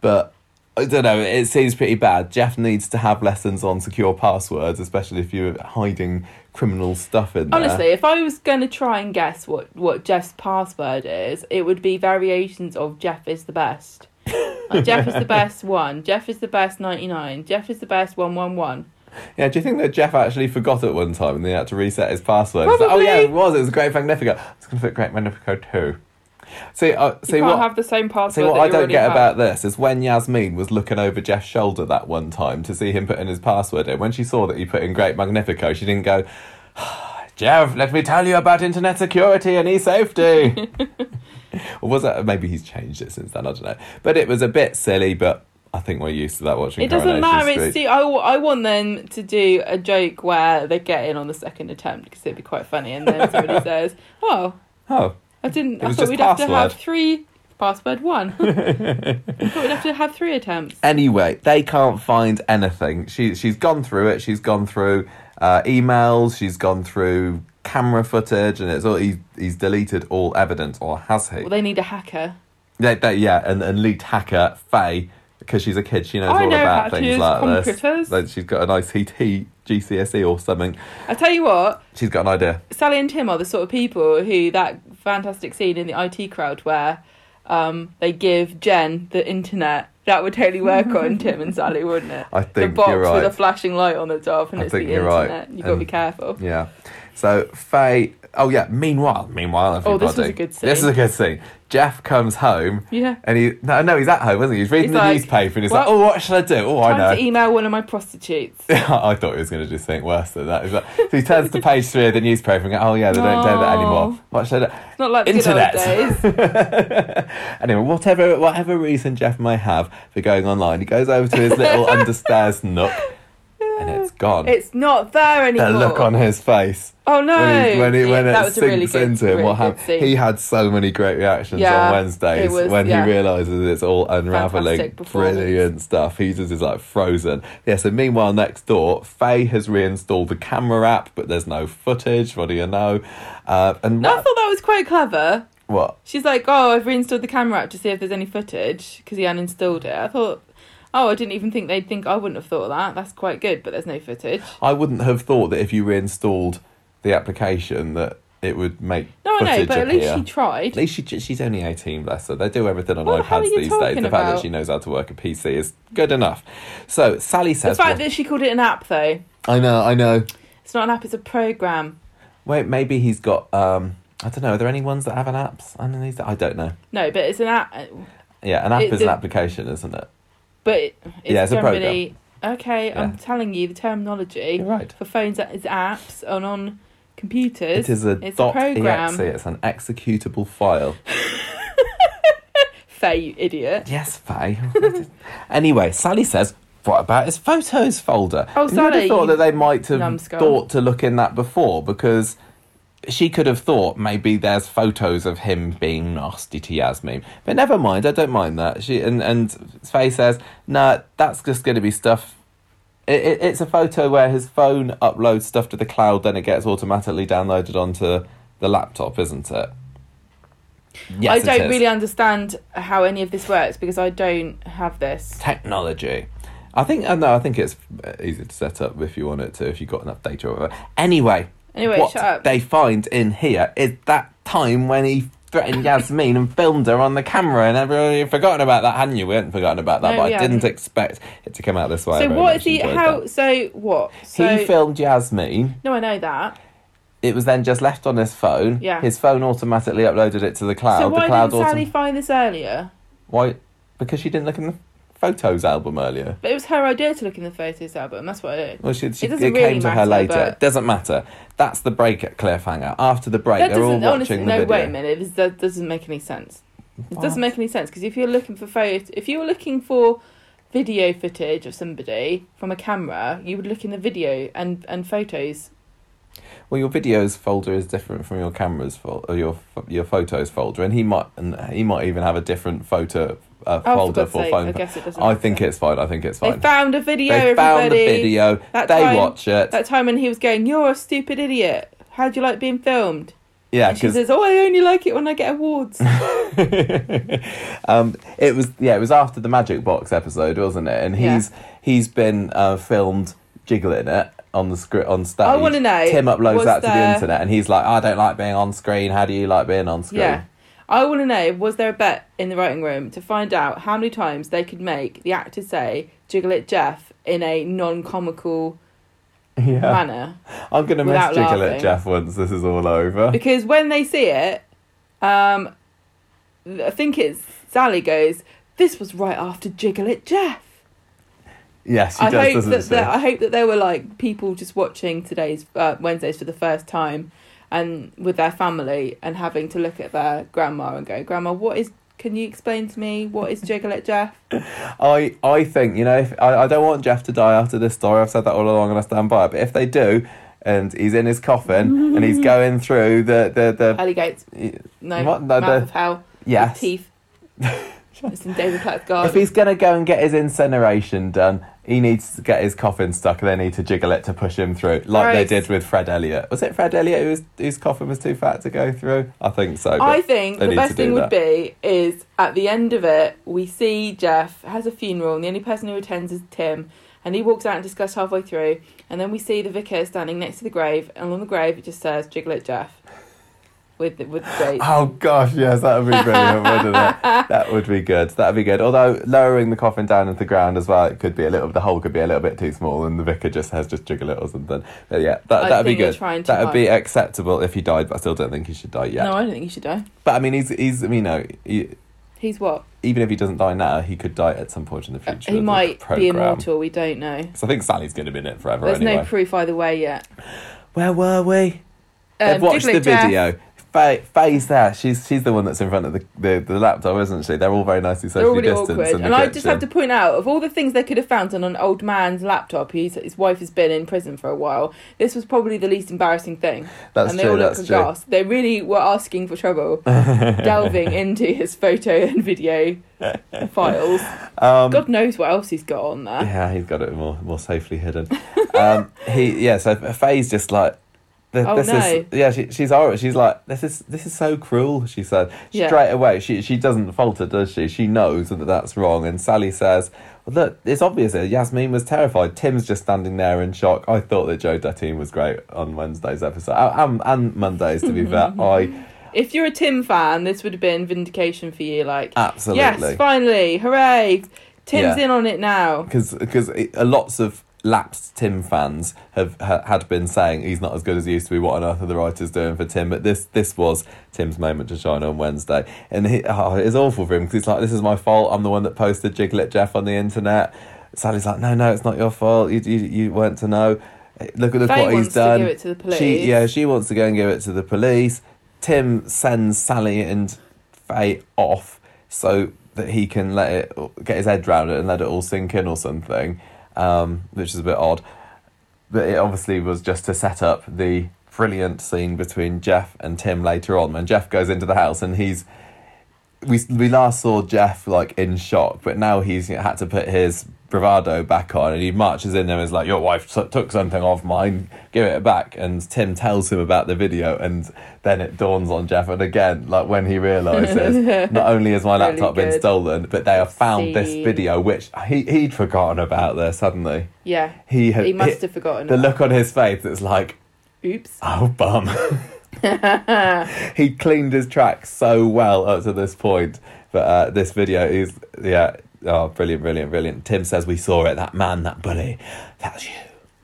But I don't know, it seems pretty bad. Jeff needs to have lessons on secure passwords, especially if you're hiding criminal stuff in there. Honestly, if I was going to try and guess what, what Jeff's password is, it would be variations of Jeff is the best. Like, Jeff is the best one. Jeff is the best 99. Jeff is the best 111. Yeah, do you think that Jeff actually forgot at one time and they had to reset his password? Like, oh yeah, it was. It was Great Magnifico. It's going to fit Great Magnifico too. See, uh, You see can't what have the same password. See what I you don't get have. about this is when Yasmin was looking over Jeff's shoulder that one time to see him put in his password in. When she saw that he put in Great Magnifico, she didn't go, Jeff, let me tell you about internet security and e-safety. or was that maybe he's changed it since then? I don't know. But it was a bit silly. But I think we're used to that watching. It doesn't matter. Street. It's see, I, w- I want them to do a joke where they get in on the second attempt because it'd be quite funny. And then somebody says, "Oh, oh, I didn't. It I was thought just we'd have to have password. three password one. I thought we'd have to have three attempts. Anyway, they can't find anything. She she's gone through it. She's gone through uh, emails. She's gone through camera footage, and it's all he's, he's deleted all evidence, or has he? Well, they need a hacker. They, they, yeah, and, and lead hacker Faye because she's a kid. She knows I all know about to things use like computers. this. Like she's got an ICT GCSE or something. I tell you what, She's got an idea. Sally and Tim are the sort of people who that fantastic scene in the IT crowd where um, they give Jen the internet. That would totally work on Tim and Sally, wouldn't it? I think The box you're with a flashing light on the top, and I it's the you're right. internet. You've got to be careful. Yeah. So Faye. Oh yeah. Meanwhile, meanwhile, everybody. Oh, this was a good scene. This is a good scene. Jeff comes home. Yeah. And he no no he's at home, isn't he? He's reading He's the like, newspaper and he's "What? like, oh what should I do? Oh I Time know. to email one of my prostitutes. I thought he was going to do something worse than that. He's like, so he turns to page three of the newspaper and goes, oh yeah, they don't do that anymore. No. What should I do? It's not like the Internet. good old days. anyway, whatever whatever reason Jeff may have for going online, he goes over to his little understairs nook and it's gone. It's not there anymore. the look on his face Oh no! when, he, when, he, when that it was sinks really good, into him really what happened. He had so many great reactions Yeah, on Wednesdays was- when yeah. he realises it's all unraveling. Brilliant stuff. He just is like frozen. Yeah. So meanwhile, next door, Faye has reinstalled the camera app, but there's no footage. What do you know? Uh, and No, I thought that was quite clever. what? She's like, "Oh, I've reinstalled the camera app to see if there's any footage because he uninstalled it." I thought, "Oh, I didn't even think they'd think I wouldn't have thought of that. That's quite good, but there's no footage." I wouldn't have thought that if you reinstalled the application that it would make No, I know, but at appear. least she tried. At least she, she's only 18, bless her. They do everything on What the hell are iPads these days. The fact that she knows how to work a PC is good enough. So, Sally says. The fact that she called it an app, though, I know, I know. it's not an app; it's a program. Wait, maybe he's got. um I don't know. Are there any ones that have an apps underneath? I don't know. No, but it's an app. Yeah, an app It- is an application, isn't it? But it's, Yeah, it's a program. generally okay. Yeah. I'm telling you the terminology You're right. for phones is apps and on computers. It is a it's dot a program. exe. It's an executable file. Faye, you idiot. Yes, Faye. anyway, Sally says, "What about his photos folder?" Oh, And you Sally, thought that they might have numbskull. thought to look in that before because she could have thought maybe there's photos of him being nasty to Yasmin. But never mind, I don't mind that. She and and Faye says, "No, that's just going to be stuff." It, it, it's a photo where his phone uploads stuff to the cloud, then it gets automatically downloaded onto the laptop, isn't it? Yes, I don't really understand how any of this works because I don't have this. technology. I think uh, no, I think it's easy to set up if you want it to, if you've got enough data or whatever. Anyway, Anyway, what shut up. they find in here is that time when he threatened Yasmin and filmed her on the camera, and everyone had forgotten about that, hadn't you? We hadn't forgotten about that, No, but I didn't expect it to come out this way. So what much he? How? that. So what? So he filmed Yasmin. no, I know that. It was then just left on his phone. Yeah. His phone automatically uploaded it to the cloud. so why the cloud didn't Sally autom- find this earlier? Why? Because she didn't look in the photos album earlier. But it was her idea to look in the photos album. That's what I. Well, she, she, It it, doesn't came really to her later. It doesn't matter. That's the break at cliffhanger. After the break, they're all watching honestly. the No, video. wait a minute. That doesn't make any sense. It doesn't make any sense because if you're looking for photos, if you were looking for video footage of somebody from a camera, you would look in the video and and photos. Well, your videos folder is different from your cameras fol- or your your photos folder, and he might and he might even have a different photo uh, Oh, folder for for phone. I guess it doesn't. I think it's fine. I think it's fine. They found a video. They found the everybody. video. That they time- watch it. That time when he was going, "You're a stupid idiot. How do you like being filmed?" yeah, and she says, "Oh, I only like it when I get awards." um, it was yeah, it was after the Magic Box episode, wasn't it? And Yeah. he's he's been uh, filmed jiggling it on the script on stage. I wanna know, Tim uploads that to the internet, and he's like, "I don't like being on screen. How do you like being on screen?" yeah. I want to know: Was there a bet in the writing room to find out how many times they could make the actor say "Jiggle it, Jeff" in a non-comical Yeah. manner? I'm gonna miss jiggle it. Jeff, once this is all over. Because when they see it, um, I think it's Sally goes, "This was right after Jiggle it, Jeff." yes, I does, hope that, that I hope that there were like people just watching today's uh, Wednesdays for the first time, and with their family, and having to look at their grandma and go, "Grandma, what is? Can you explain to me what is Jiggle it, Jeff?" I I think you know if I, I don't want Jeff to die after this story. I've said that all along, and I stand by it. But if they do, and he's in his coffin and he's going through the the the gates, no, What? No, mouth the- of hell, yes teeth. it's in David Platt's If he's going to go and get his incineration done, he needs to get his coffin stuck and they need to jiggle it to push him through, like Right. they did with Fred Elliott. Was it Fred Elliott who was, whose coffin was too fat to go through? I think so. I think the best thing would be is at the end of it, we see Jeff has a funeral, and the only person who attends is Tim, and he walks out and discusses halfway through, and then we see the vicar standing next to the grave, and on the grave it just says "Jiggle it, Jeff," with the, with the date. Oh gosh, yes, that would be brilliant, wouldn't it? That would be good. That'd be good. Although lowering the coffin down into the ground as well, it could be a little. The hole could be a little bit too small, and the vicar just has just jiggle it or something. But yeah, that I that'd be good. That'd be acceptable if he died, but I still don't think he should die yet. No, I don't think he should die. But I mean, he's he's you know he, He's what? even if he doesn't die now, he could die at some point in the future. he might be immortal. We don't know. So I think Sally's going to be in it forever There's anyway. no proof either way yet. Where were we? They've Um, watched the video. Faye, Faye's there. She's she's the one that's in front of the, the, the laptop, isn't she? They're all very nicely socially distanced awkward. And I just have to point out, of all the things they could have found on an old man's laptop, he's, his wife has been in prison for a while, this was probably the least embarrassing thing. That's and they true. all look That's true. aghast. They really were asking for trouble, delving into his photo and video files. Um, God knows what else he's got on there. Yeah, he's got it more more safely hidden. um, he yeah. So Faye's just like. Oh, this no. is yeah. She, she's horrible. She's like this is this is so cruel. She said Yeah. straight away. She she doesn't falter, does she? She knows that that's wrong. And Sally says, well, "Look, it's obvious. that Yasmin was terrified. Tim's just standing there in shock. I thought that Joe Duttine was great on Wednesday's episode uh, and, and Mondays. To be fair, I If you're a Tim fan, this would have been vindication for you. Like, absolutely yes, finally, hooray! Tim's Yeah. in on it now. because because lots of lapsed Tim fans have ha, had been saying he's not as good as he used to be. What on earth are the writers doing for Tim? But this this was Tim's moment to shine on Wednesday, and he, oh, it's awful for him because he's like, "This is my fault. I'm the one that posted Jiglet Jeff on the internet." Sally's like, "No, no, it's not your fault. You you, you weren't to know. Look at look Faye what he's done." to give it to the police. She yeah, she wants to go and give it to the police. Tim sends Sally and Faye off so that he can let it get his head round it and let it all sink in or something, um, which is a bit odd. But it obviously was just to set up the brilliant scene between Jeff and Tim later on when Jeff goes into the house and he's we we last saw Jeff like in shock, but now he's had to put his bravado back on, and he marches in there and is like, "Your wife t- took something off mine, give it back." And Tim tells him about the video, and then it dawns on Jeff, and again, like when he realizes, not only has my Really laptop been stolen, but they have found this video, which he he'd forgotten about there suddenly. Yeah, He had he must have forgotten. the look on his face. It's like, Oops. oh bum. he cleaned his tracks so well up to this point. But uh, this video is, yeah, oh, brilliant, brilliant, brilliant. Tim says we saw it. That man, that bully, that was you.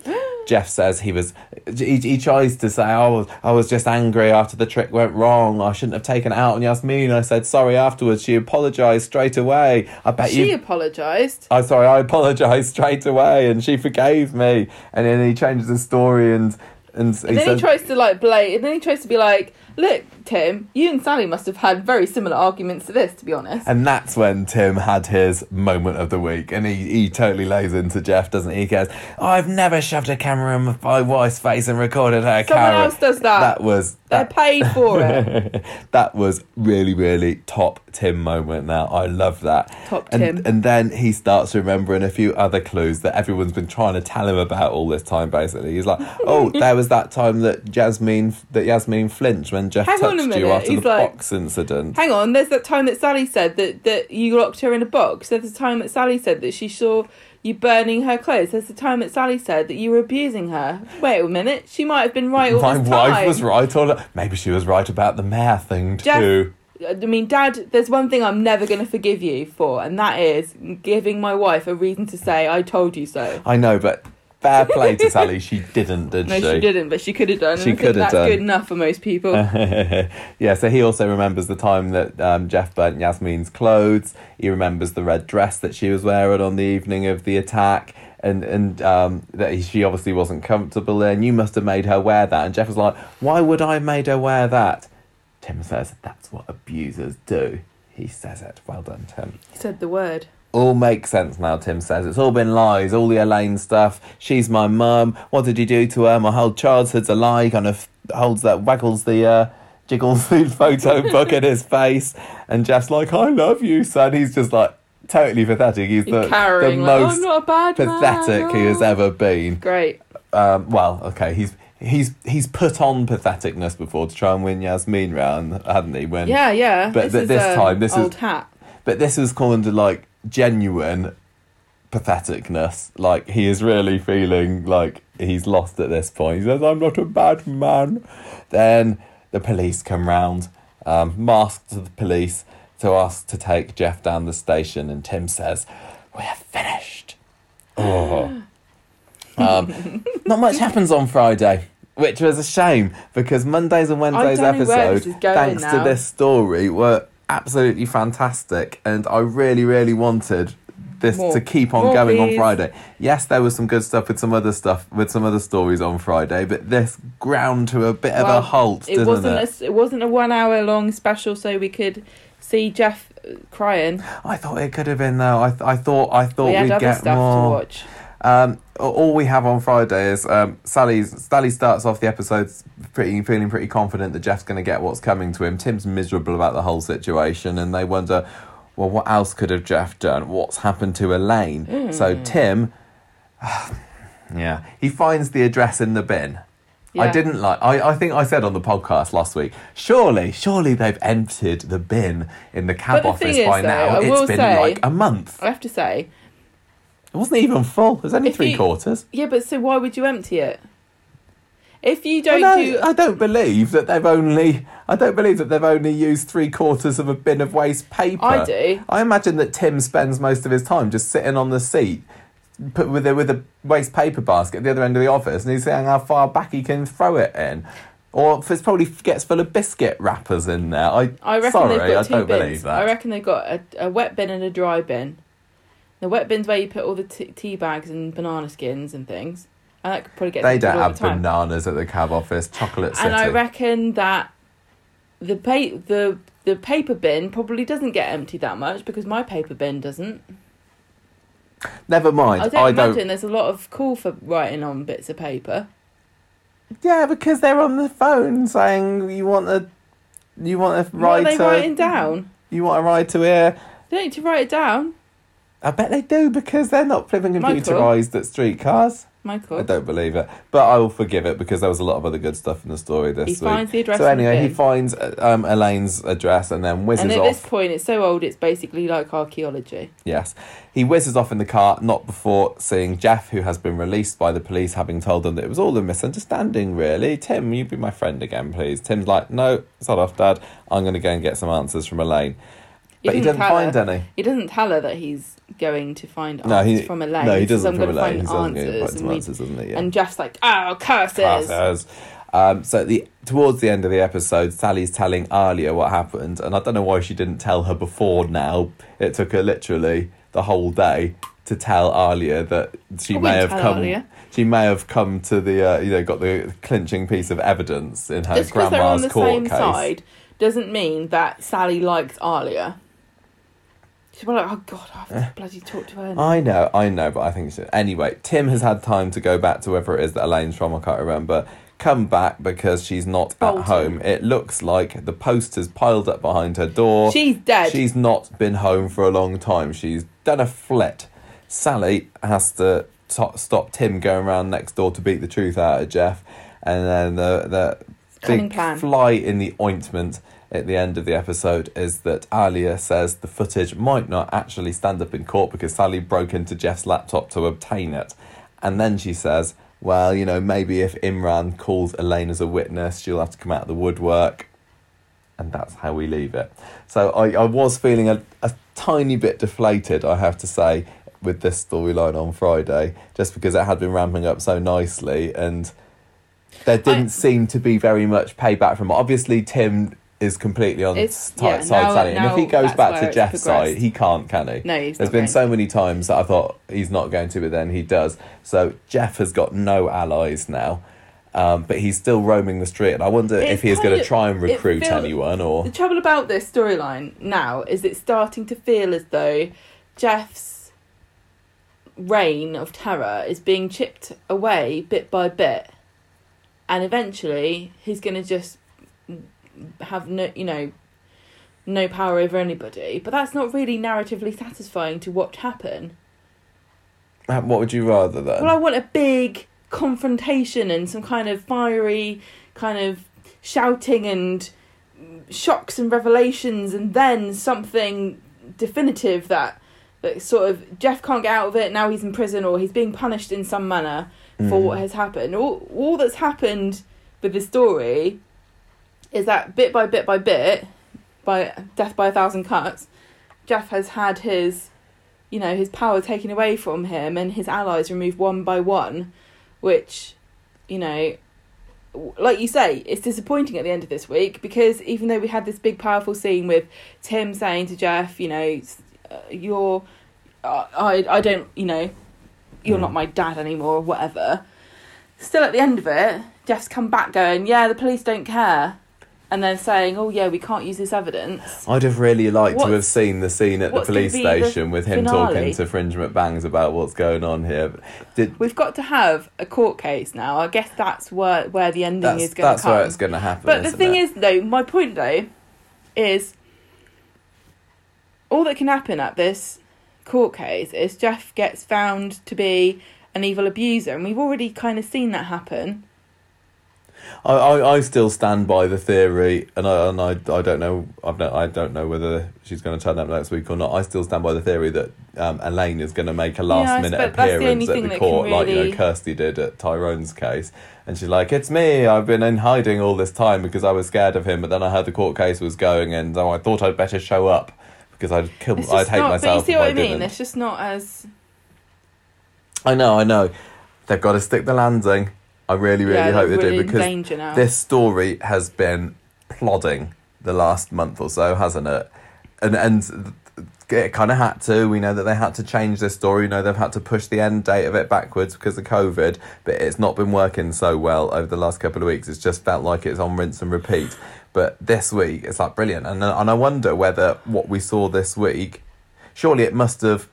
Jeff says he was. He, he tries to say, "I was, I was just angry after the trick went wrong. I shouldn't have taken it out on Yasmin." I said sorry afterwards. She apologized straight away. I bet She you. apologised. I'm oh, sorry, I apologized straight away, and she forgave me. And then he changes the story, and and, he And then says, he tries to like blame. And then he tries to be like, "Look, Tim, you and Sally must have had very similar arguments to this, to be honest." And that's when Tim had his moment of the week, and he, he totally lays into Jeff, doesn't he? He goes, oh, "I've never shoved a camera in my wife's face and recorded her Someone camera." else does that. That was They're paid for it. that was really really top Tim moment. Now I love that. Top and, Tim. And then he starts remembering a few other clues that everyone's been trying to tell him about all this time. Basically, he's like, "Oh, there was that time that Jasmine that Yasmin flinched when Jeff Hang on a touched you minute, after he's the like- box incident." Hang on, there's that time that Sally said that, that you locked her in a box. There's the time that Sally said that she saw you burning her clothes. There's the time that Sally said that you were abusing her. Wait a minute, she might have been right all My this wife was right, or maybe she was right about the mayor thing Jeff- too. I mean, Dad, there's one thing I'm never going to forgive you for, and that is giving my wife a reason to say, I told you so. I know, but fair play to Sally, she didn't, did she? No, she? she didn't, but she could have done. She and I think could have that's done. good enough for most people. yeah, so he also remembers the time that um, Jeff burnt Yasmin's clothes. He remembers the red dress that she was wearing on the evening of the attack, and and um, that he, she obviously wasn't comfortable in. You must have made her wear that. And Jeff was like, "Why would I have made her wear that?" Tim says, "That's what abusers do." He says it. Well done, Tim. he said the word. All makes sense now, Tim says. It's all been lies, all the Elaine stuff. She's my mum. What did you do to her? My whole childhood's a lie. Kind of holds that, waggles the, uh, jiggles the photo book in his face, and Jeff's like, "I love you, son." He's just like totally pathetic. He's the, the like, "Oh, most not a bad pathetic man. he has oh." ever been. Great. Um, well, okay, he's he's he's put on patheticness before to try and win Yasmin round, hadn't he? When Yeah, yeah. But th- this time, this is- old hat. but this is called into like genuine patheticness. Like he is really feeling like he's lost at this point. He says, "I'm not a bad man." Then the police come round, um, masked to the police, to ask to take Jeff down the station, and Tim says, "We're finished." Oh. um, not much happens on Friday. Which was a shame because Mondays and Wednesdays don't know where this episode, is going thanks to this story, were absolutely fantastic, and I really, really wanted this More. to keep on More, going on. Friday. Yes, there was some good stuff with some other stuff with some other stories on Friday, but this ground to a bit of a halt, It didn't wasn't it? a, it wasn't a one hour long special, so we could see Jeff uh, crying. I thought it could have been though. I, th- I thought I thought we would get stuff more. Um, all we have on Friday is um, Sally's. Sally starts off the episode pretty feeling pretty confident that Jeff's going to get what's coming to him. Tim's miserable about the whole situation, and they wonder, well, what else could have Jeff done? What's happened to Elaine? So Hmm. Tim, yeah, he finds the address in the bin. I didn't like. I, I think I said on the podcast last week. Surely, surely they've emptied the bin in the cab the office by though, now. I It's been say- like a month. I have to say, It wasn't even full. There's only If three you- quarters. yeah, but so why would you empty it? If you don't don't, do, I don't believe that they've only. I don't believe that they've only used three quarters of a bin of waste paper. I do. I imagine that Tim spends most of his time just sitting on the seat, put with a with a waste paper basket at the other end of the office, and he's saying how far back he can throw it in, or if it's probably gets full of biscuit wrappers in there. I, I reckon sorry, they've got I two don't bins. believe that. I reckon they've got a, a wet bin and a dry bin. The wet bin's where you put all the t- tea bags and banana skins and things, and that could probably get they don't have the bananas at the cab office. Chocolate City. And I reckon that the pa- the the paper bin probably doesn't get emptied that much because my paper bin doesn't. Never mind. I don't I imagine don't. there's a lot of call for writing on bits of paper. Yeah, because they're on the phone saying you want a. You want a What ride are they to. writing down? You want a ride to here? They don't need to write it down, I bet they do because they're not flipping Michael? computerized at streetcars. Michael. I don't believe it, but I will forgive it because there was a lot of other good stuff in the story this He week. finds the address so anyway, he finds uh, um, Elaine's address and then whizzes off. and at off. this point, it's so old, it's basically like archaeology. Yes, he whizzes off in the car, not before seeing Jeff, who has been released by the police, having told them that it was all a misunderstanding. Really, Tim, you be my friend again, please. Tim's like, no, sod off, Dad. I'm going to go and get some answers from Elaine, but he doesn't find her, any. He doesn't tell her that he's going to find No, answers he from Elaine. no, he doesn't from going to Elaine. He find doesn't get answers. find And, answers, doesn't he? Yeah. and Jeff's like, oh, curses. Curses. Um, so the towards the end of the episode, Sally's telling Alya what happened, and I don't know why she didn't tell her before. Now it took her literally the whole day to tell Alya that she I may have come. Alya. She may have come to the uh, you know got the clinching piece of evidence in her Just grandma's court case. side doesn't mean that Sally likes Alya. She's like, oh God, I have Eh. to bloody talk to her. I know, I know, but I think it's anyway. Tim has had time to go back to wherever it is that Elaine's from. I can't remember. Come back because she's not Bolton. at home. It looks like the posters piled up behind her door. She's dead. She's not been home for a long time. She's done a flit. Sally has to to- stop Tim going around next door to beat the truth out of Jeff, and then the the Cunning big plan. fly in the ointment at the end of the episode is that Alya says the footage might not actually stand up in court because Sally broke into Jeff's laptop to obtain it, and then she says. Well, you know, maybe if Imran calls Elaine as a witness, she'll have to come out of the woodwork and that's how we leave it. So I, I was feeling a, a tiny bit deflated, I have to say, with this storyline on Friday, just because it had been ramping up so nicely and there didn't I- seem to be very much payback from it. Obviously, Tim is completely on It's- yeah, side now- Sally, and if he goes back to Jeff's progressed. side, he can't, can he? no, he's There's been so many times that I thought he's not going to, but then he does. So Jeff has got no allies now. Um, but he's still roaming the street, and I wonder It's if he is going to try and recruit feels- anyone or. The trouble about this storyline now is it's starting to feel as though Jeff's reign of terror is being chipped away bit by bit, and eventually he's going to just have no, you know, no power over anybody. But that's not really narratively satisfying to watch happen. Uh, What would you rather then? Well, I want a big confrontation and some kind of fiery kind of shouting and shocks and revelations, and then something definitive that that sort of Jeff can't get out of it. Now he's in prison or he's being punished in some manner for Mm. what has happened. All all that's happened with the story is that bit by bit by bit, by death by a thousand cuts, Jeff has had his, you know, his power taken away from him and his allies removed one by one, which, you know, like you say, it's disappointing at the end of this week because even though we had this big powerful scene with Tim saying to Jeff, you know, uh, you're, uh, I I don't, you know, you're Mm. not my dad anymore or whatever. Still at the end of it, Jeff's come back going, yeah, the police don't care. And then saying, oh, yeah, we can't use this evidence. I'd have really liked to have seen the scene at the police be the station with him finale? talking to Fringe McBangs about what's going on here. Did We've got to have a court case now. I guess that's where, where the ending is going to come. that's where it's going to happen. But the thing it? is, though, my point, though, is all that can happen at this court case is Jeff gets found to be an evil abuser, and we've already kind of seen that happen. I, I, I still stand by the theory, and I and I, I don't know I've no, I don't know whether she's going to turn up next week or not. I still stand by the theory that um, Elaine is going to make a last I minute that's the appearance at the court, like you know Kirsty did at Tyrone's case, and she's like, "It's me. I've been in hiding all this time because I was scared of him, but then I heard the court case was going, and so I thought I'd better show up because I'd kill, I'd hate not, myself but you see what I I mean? didn't." It's just not as I know, I know. They've got to stick the landing. I really, really yeah, hope they're really do because this story has been plodding the last month or so, hasn't it? And and it kind of had to. We know that they had to change this story. We know they've had to push the end date of it backwards because of COVID, but it's not been working so well over the last couple of weeks. It's just felt like it's on rinse and repeat. But this week, it's like brilliant, and and I wonder whether what we saw this week, surely it must have,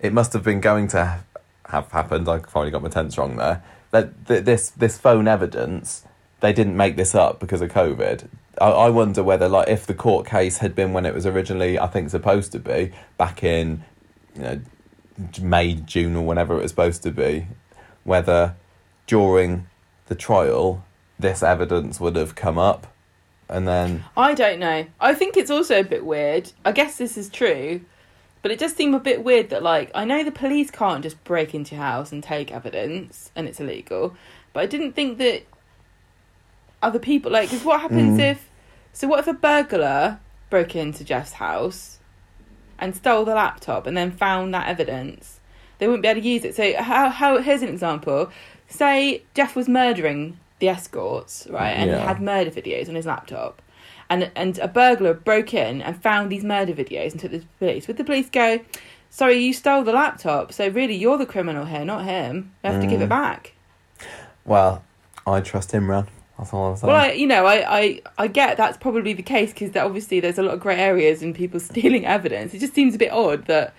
it must have been going to have happened. I finally got my tense wrong there. That th- this this phone evidence, they didn't make this up because of COVID. I, I wonder whether like if the court case had been when it was originally, I think supposed to be back in, you know, May June or whenever it was supposed to be, whether during the trial this evidence would have come up, and then I don't know. I think it's also a bit weird. I guess this is true, but it does seem a bit weird that, like, I know the police can't just break into your house and take evidence and it's illegal, but I didn't think that other people, like, because what happens Mm. if. So, what if a burglar broke into Jeff's house and stole the laptop and then found that evidence? They wouldn't be able to use it. So, how, how here's an example. Say Jeff was murdering the escorts, right, and Yeah. he had murder videos on his laptop and and a burglar broke in and found these murder videos and took the police. Would the police go, "Sorry, you stole the laptop, so really you're the criminal here, not him. You have to give Mm. it back." well, I trust Imran. That's all I'm saying. Well, I, you know, I, I, I get that's probably the case because obviously there's a lot of grey areas and people stealing evidence. It just seems a bit odd that.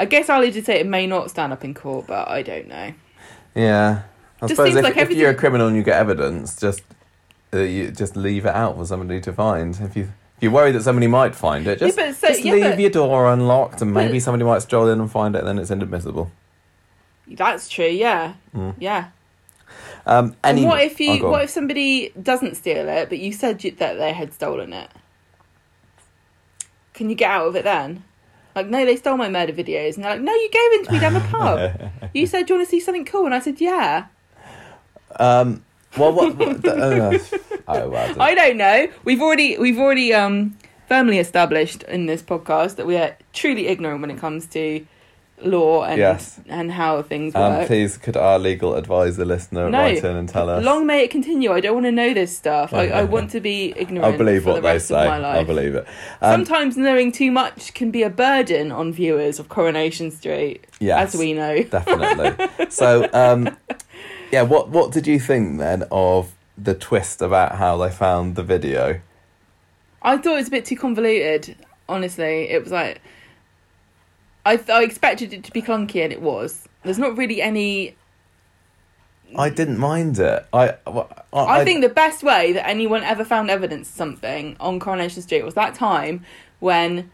I guess I'll just say it may not stand up in court, but I don't know. Yeah, I Just suppose seems if, like if you're a criminal and you get evidence, just uh, you just leave it out for somebody to find. If you if you're worried that somebody might find it, just, Yeah, so- just yeah, leave but- your door unlocked, and maybe somebody might stroll in and find it, and then it's inadmissible. That's true. Yeah, Mm. yeah. Um, And what if oh, you? on. what if somebody doesn't steal it, but you said you, that they had stolen it? Can you get out of it then? Like, no, they stole my murder videos, and they're like, no, you gave them to me down the pub. you said, do you want to see something cool? And I said, yeah. Um, well, what? what uh, oh, well, I don't know. We've already we've already um firmly established in this podcast that we are truly ignorant when it comes to law and Yes. and how things um, work. please, could our legal advisor listener No. write in and tell us? Long may it continue. I don't want to know this stuff. I, I want to be ignorant. I believe what the they say. Of my life. I believe it. Um, Sometimes knowing too much can be a burden on viewers of Coronation Street, yes. as we know. definitely. so, um, yeah, what what did you think then of the twist about how they found the video? I thought it was a bit too convoluted. Honestly, it was like I th- I expected it to be clunky, and it was. There's not really any I didn't mind it. I I, I think the best way that anyone ever found evidence of something on Coronation Street was that time when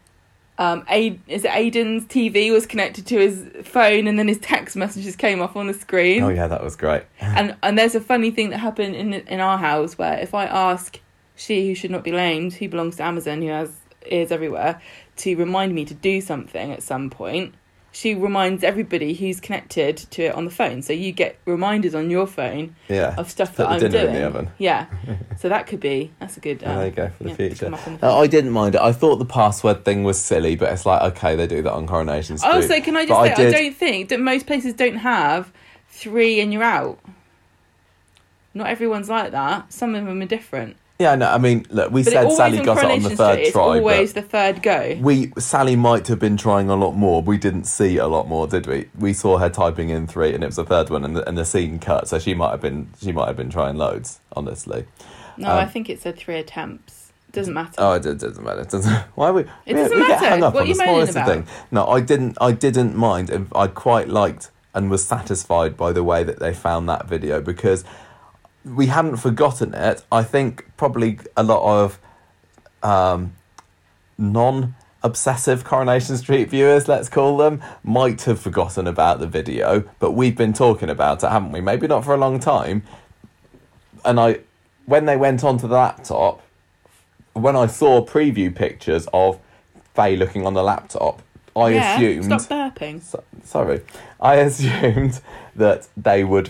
um, is it Aidan's TV was connected to his phone and then his text messages came off on the screen. Oh yeah, that was great. And and there's a funny thing that happened in in our house where if I ask she who should not be named, who belongs to Amazon, who has ears everywhere, to remind me to do something at some point, she reminds everybody who's connected to it on the phone. So you get reminders on your phone Yeah. of stuff that I'm dinner doing. in the oven. Yeah. so that could be that's a good. Oh, Um, there you go for the yeah, future. come up on the Uh, I didn't mind it. I thought the password thing was silly, but it's like okay, they do that on Coronation Street. Also, can I just But say, I, did- don't think that most places don't have three and you're out. Not everyone's like that. Some of them are different. Yeah, no, I mean, look, we But said Sally got it on the third it's try, always but the third go. we Sally might have been trying a lot more. We didn't see a lot more, did we? We saw her typing in three, and it was the third one, and the, and the scene cut. So she might have been she might have been trying loads. Honestly, No, Um, I think it said three attempts. Doesn't matter. oh, it, doesn't matter. It doesn't. Why we? It we, doesn't we get matter. hung up What on are you the smallest about? thing. No, I didn't. I didn't mind. and I quite liked and was satisfied by the way that they found that video because we hadn't forgotten it. I think probably a lot of um, non obsessive Coronation Street viewers, let's call them, might have forgotten about the video, but we've been talking about it, haven't we? Maybe not for a long time. And I, when they went onto the laptop, when I saw preview pictures of Faye looking on the laptop, I yeah, assumed. Stop burping. So, sorry, I assumed that they would,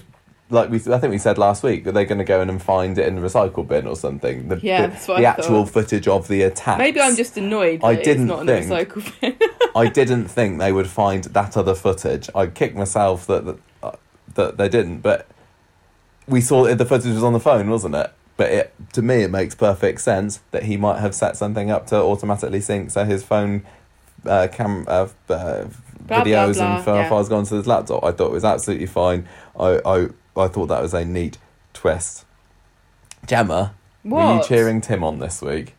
like we, I think we said last week, that they're going to go in and find it in the recycle bin or something. The, Yeah, the, that's what the I actual thought. footage of the attack. Maybe I'm just annoyed that I didn't not in think- the recycle bin. I didn't think they would find that other footage. I kicked myself that that, uh, that they didn't, but we saw it, the footage was on the phone, wasn't it? But it, to me, it makes perfect sense that he might have set something up to automatically sync, so his phone uh, cam uh, uh, Blah, blah, videos blah, and yeah. files gone to his laptop. I thought it was absolutely fine. I, I I thought that was a neat twist. Gemma, were you What? cheering Tim on this week?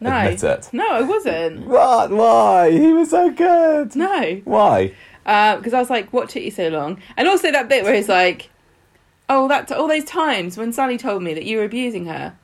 No. Admit it. No, I wasn't. What? Why? He was so good. No. Why? Uh, because I was like, "What took you so long?" And also that bit where he's like, "Oh, that all those times when Sally told me that you were abusing her,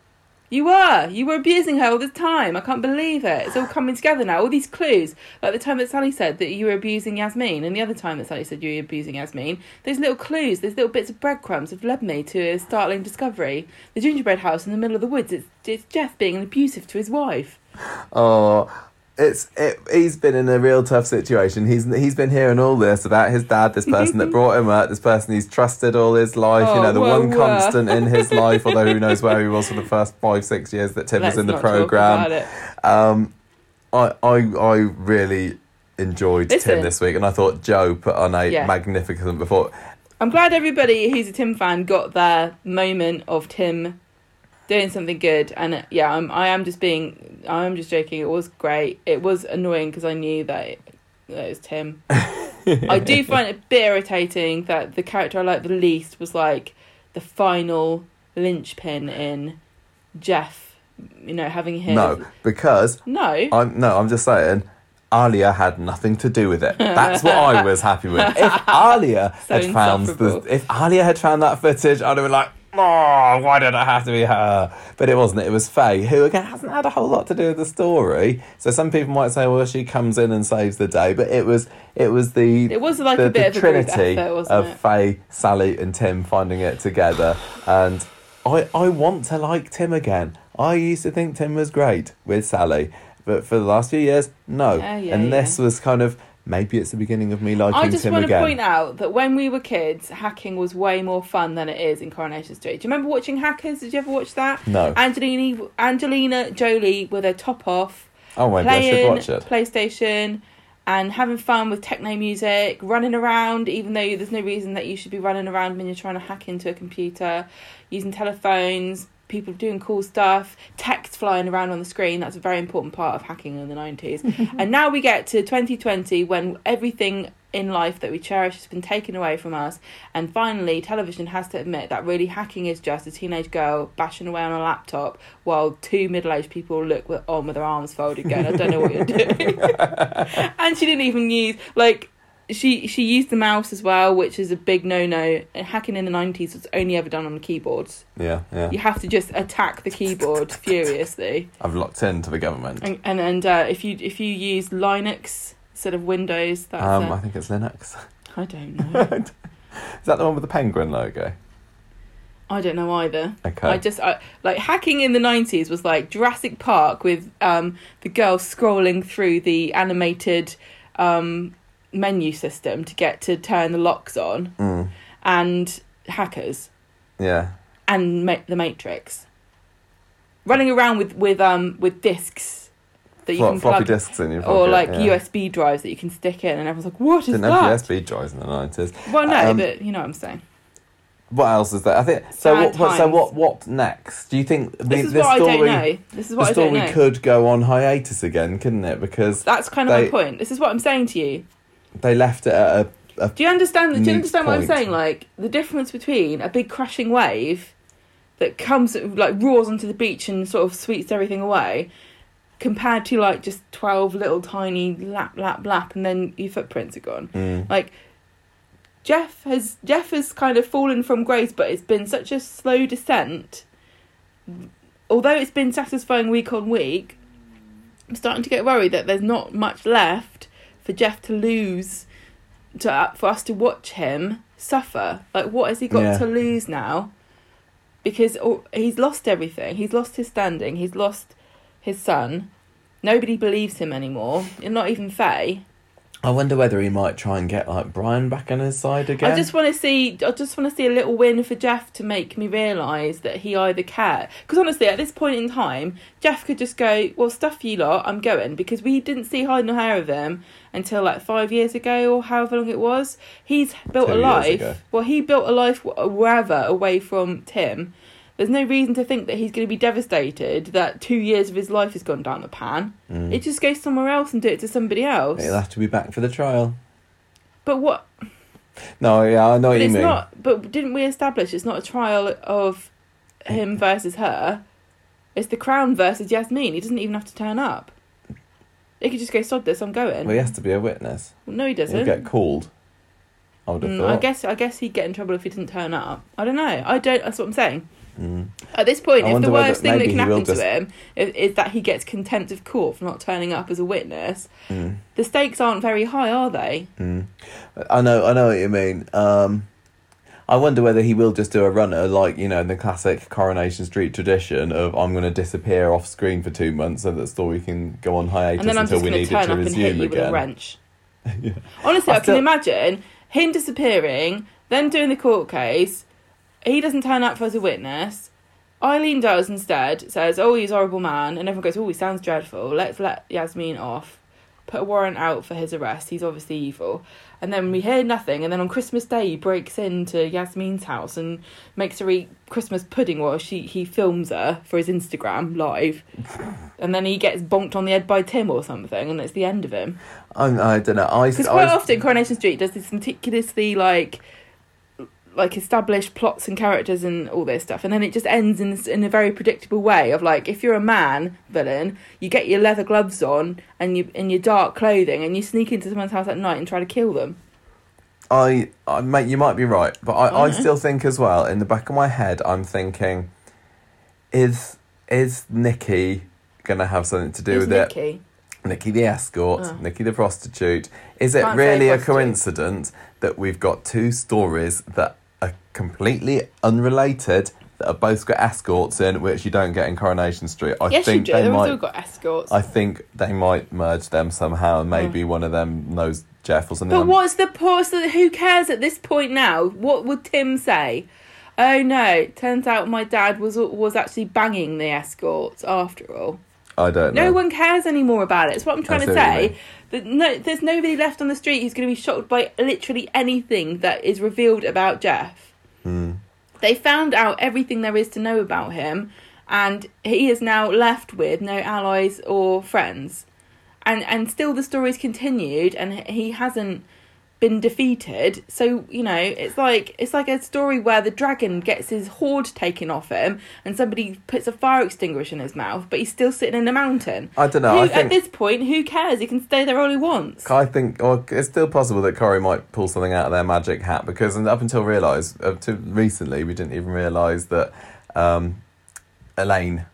you were, you were abusing her all the time. I can't believe it. It's all coming together now. All these clues, like the time that Sally said that you were abusing Yasmin, and the other time that Sally said you were abusing Yasmin. Those little clues, those little bits of breadcrumbs have led me to a startling discovery. The gingerbread house in the middle of the woods. It's, it's Jeff being abusive to his wife. Oh, it's it, he's been in a real tough situation. He's he's been hearing all this about his dad, this person that brought him up, this person he's trusted all his life. you Oh, know, the whoa, one whoa. constant in his life. Although who knows where he was for the first five six years that Tim Let's was in the program. Um, I I I really enjoyed Tim this week, and I thought Joe put on a Yeah. magnificent before. I'm glad everybody who's a Tim fan got their moment of Tim doing something good. And uh, yeah, I'm, I am just being, I am just joking. It was great. It was annoying because I knew that it, that it was Tim. I do find it a bit irritating that the character I liked the least was like the final linchpin in Jeff. You know, having him. No, because no. I'm no, I'm just saying. Alya had nothing to do with it. That's what I was happy with. If Alya So had found the, if Alya had found that footage, I'd have been like, oh, why did it have to be her? But it wasn't. It was Faye, who again hasn't had a whole lot to do with the story. So some people might say, well, she comes in and saves the day, but it was it was the It was like the, a bit the of trinity effort, of it? Faye, Sally, and Tim finding it together. And I I want to like Tim again. I used to think Tim was great with Sally, but for the last few years, no. Yeah, yeah, and yeah. this was kind of maybe it's the beginning of me liking I just Tim want to again. point out that when we were kids, hacking was way more fun than it is in Coronation Street. Do you remember watching Hackers? Did you ever watch that? No. Angelina, Angelina Jolie with her top off, oh, maybe I should playing watch it. PlayStation and having fun with techno music, running around, even though there's no reason that you should be running around when you're trying to hack into a computer, using telephones, people doing cool stuff, text flying around on the screen. That's a very important part of hacking in the 90s. and now we get to 2020 when everything in life that we cherish has been taken away from us. And finally, television has to admit that really hacking is just a teenage girl bashing away on a laptop while two middle aged people look with, on with their arms folded, going, I don't know what you're doing. and she didn't even use, like, she she used the mouse as well, which is a big no no. Hacking in the nineties was only ever done on keyboards. Yeah, yeah. You have to just attack the keyboard furiously. I've locked into the government. And and, and uh, if you if you use Linux instead of Windows, that's Um, I think it's Linux. I don't know. Is that the one with the penguin logo? I don't know either. Okay. I just I, like hacking in the nineties was like Jurassic Park with um, the girl scrolling through the animated um, menu system to get to turn the locks on, Mm, and hackers yeah. and ma- the Matrix, running around with with um with discs that you can floppy plug disks in your or like yeah. USB drives that you can stick in, and everyone's like, "What is Didn't that?" have USB drives in the nineties. Well, no, Um, but you know what I'm saying. What else is there? I think so. Sad What, what- so what? What next? Do you think the, This is the what story? I don't know. This is what the I don't story know. could go on hiatus again, couldn't it? Because That's kind of they- my point. This is what I'm saying to you. They left it at a. Do you understand? Do you understand what I'm saying? Like the difference between a big crashing wave that comes like roars onto the beach and sort of sweeps everything away, compared to like just twelve little tiny lap lap lap, and then your footprints are gone. Mm, Like Geoff has Geoff has kind of fallen from grace, but it's been such a slow descent. Although it's been satisfying week on week, I'm starting to get worried that there's not much left for Geoff to lose, to uh, for us to watch him suffer. Like, what has he got Yeah. to lose now? Because oh, he's lost everything. He's lost his standing. He's lost his son. Nobody believes him anymore. and Not even Faye. I wonder whether he might try and get like Brian back on his side again. I just want to see. I just want to see a little win for Geoff to make me realise that he either cares. Because honestly, at this point in time, Geoff could just go, "Well, stuff you lot, I'm going." Because we didn't see hide nor hair of him until like five years ago or however long it was. He's built Two a life. Well, he built a life wherever away from Tim. There's no reason to think that he's going to be devastated that two years of his life has gone down the pan. Mm. It just goes somewhere else and do it to somebody else. He'll have to be back for the trial. But what? No, yeah, I know what you it's mean. not. But didn't we establish it's not a trial of him versus her? It's the crown versus Yasmeen. He doesn't even have to turn up. He could just go sod this. I'm going. Well, he has to be a witness. Well, no, he doesn't. He'll get called. I would have Mm. I guess. I guess he'd get in trouble if he didn't turn up. I don't know. I don't. That's what I'm saying. Mm. At this point, I if the worst thing that can happen to him is, is that he gets contempt of court for not turning up as a witness, Mm. the stakes aren't very high, are they? Mm. I know, I know what you mean. Um, I wonder whether he will just do a runner, like you know, in the classic Coronation Street tradition of I'm going to disappear off screen for two months so that the story can go on hiatus and then I'm until just we need it to up and hit resume you with a again. wrench. Yeah. Honestly, I I, still- can imagine him disappearing, then doing the court case. He doesn't turn up as a witness. Eileen does instead, says, Oh, he's a horrible man. And everyone goes, Oh, he sounds dreadful. Let's let Yasmeen off. Put a warrant out for his arrest. He's obviously evil. And then we hear nothing. And then on Christmas Day, he breaks into Yasmeen's house and makes her eat Christmas pudding while she, he films her for his Instagram live. and then he gets bonked on the head by Tim or something. And it's the end of him. I, I don't know. I, Because I quite often Coronation Street does this meticulously like like established plots and characters and all this stuff, and then it just ends in this, in a very predictable way of like if you're a man villain, you get your leather gloves on and you in your dark clothing, and you sneak into someone's house at night and try to kill them. I, I, mate, you might be right, but I, I Mhm. still think as well. In the back of my head, I'm thinking, is is Nikki gonna have something to do Who's with it? Nikki? Nikki the escort, Oh. Nikki the prostitute. Is it Can't really a coincidence that we've got two stories that completely unrelated that are both got escorts in, which you don't get in Coronation Street? I yes, you think do. they They've might. still got escorts. I think they might merge them somehow, and maybe oh. one of them knows Geoff or something. But I'm- what's the pause? Who cares at this point now? What would Tim say? Oh no! Turns out my dad was was actually banging the escorts after all. I don't know. No one cares anymore about it. It's what I'm trying I to see what you say. mean. That no, there's nobody left on the street who's going to be shocked by literally anything that is revealed about Geoff. They found out everything there is to know about him, and he is now left with no allies or friends. And and still the story's continued, and he hasn't been defeated. So you know, it's like it's like a story where the dragon gets his hoard taken off him, and somebody puts a fire extinguisher in his mouth, but he's still sitting in a mountain. I don't know. Who, I at this point, who cares? He can stay there all he wants. I think, or it's still possible that Corrie might pull something out of their magic hat because and up until realise, up to recently, we didn't even realise that um, Elaine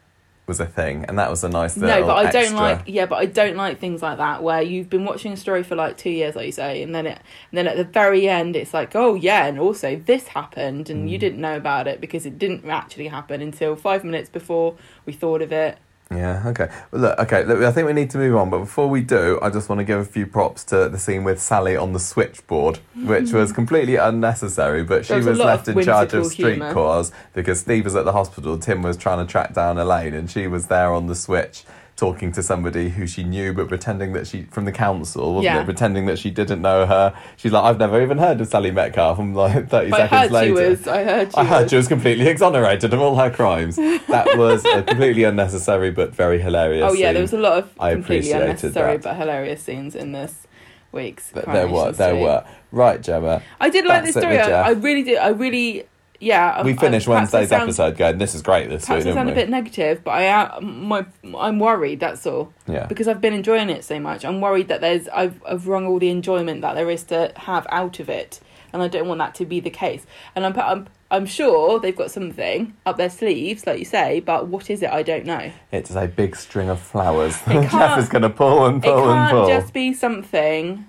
was a thing, and that was a nice little No, but I don't like. Yeah, but I don't like things like that where you've been watching a story for like two years, like you say, and then it, and then at the very end, it's like, oh yeah, and also this happened, and Mm. you didn't know about it because it didn't actually happen until five minutes before we thought of it. Yeah, okay. Well, look, okay, look, I think we need to move on, but before we do, I just want to give a few props to the scene with Sally on the switchboard, which was completely unnecessary, but she was was left in charge of street cars because Steve was at the hospital, Tim was trying to track down Elaine, and she was there on the switch talking to somebody who she knew but pretending that she from the council wasn't Yeah. it pretending that she didn't know her she's like i've never even heard of sally metcalfe i'm like 30 But I seconds heard she later was. I heard she I heard was. she was completely exonerated of all her crimes. That was a completely unnecessary but very hilarious. Oh yeah, scene. there was a lot of I completely unnecessary that. but hilarious scenes in this week's. but there were, there were. Right, Gemma. I did like That's this story. I, I really did. I really, yeah. we um, finished I- perhaps I Wednesday's sound- episode going, this is great this week, I sound we? a bit negative, but I am my I'm worried. That's all. yeah. Because I've been enjoying it so much. I'm worried that there's I've I've wrung all the enjoyment that there is to have out of it, and I don't want that to be the case. And I'm I'm I'm sure they've got something up their sleeves, like you say, but what is it? I don't know. It's a big string of flowers. Geoff is going to pull and it pull and can't pull. just be something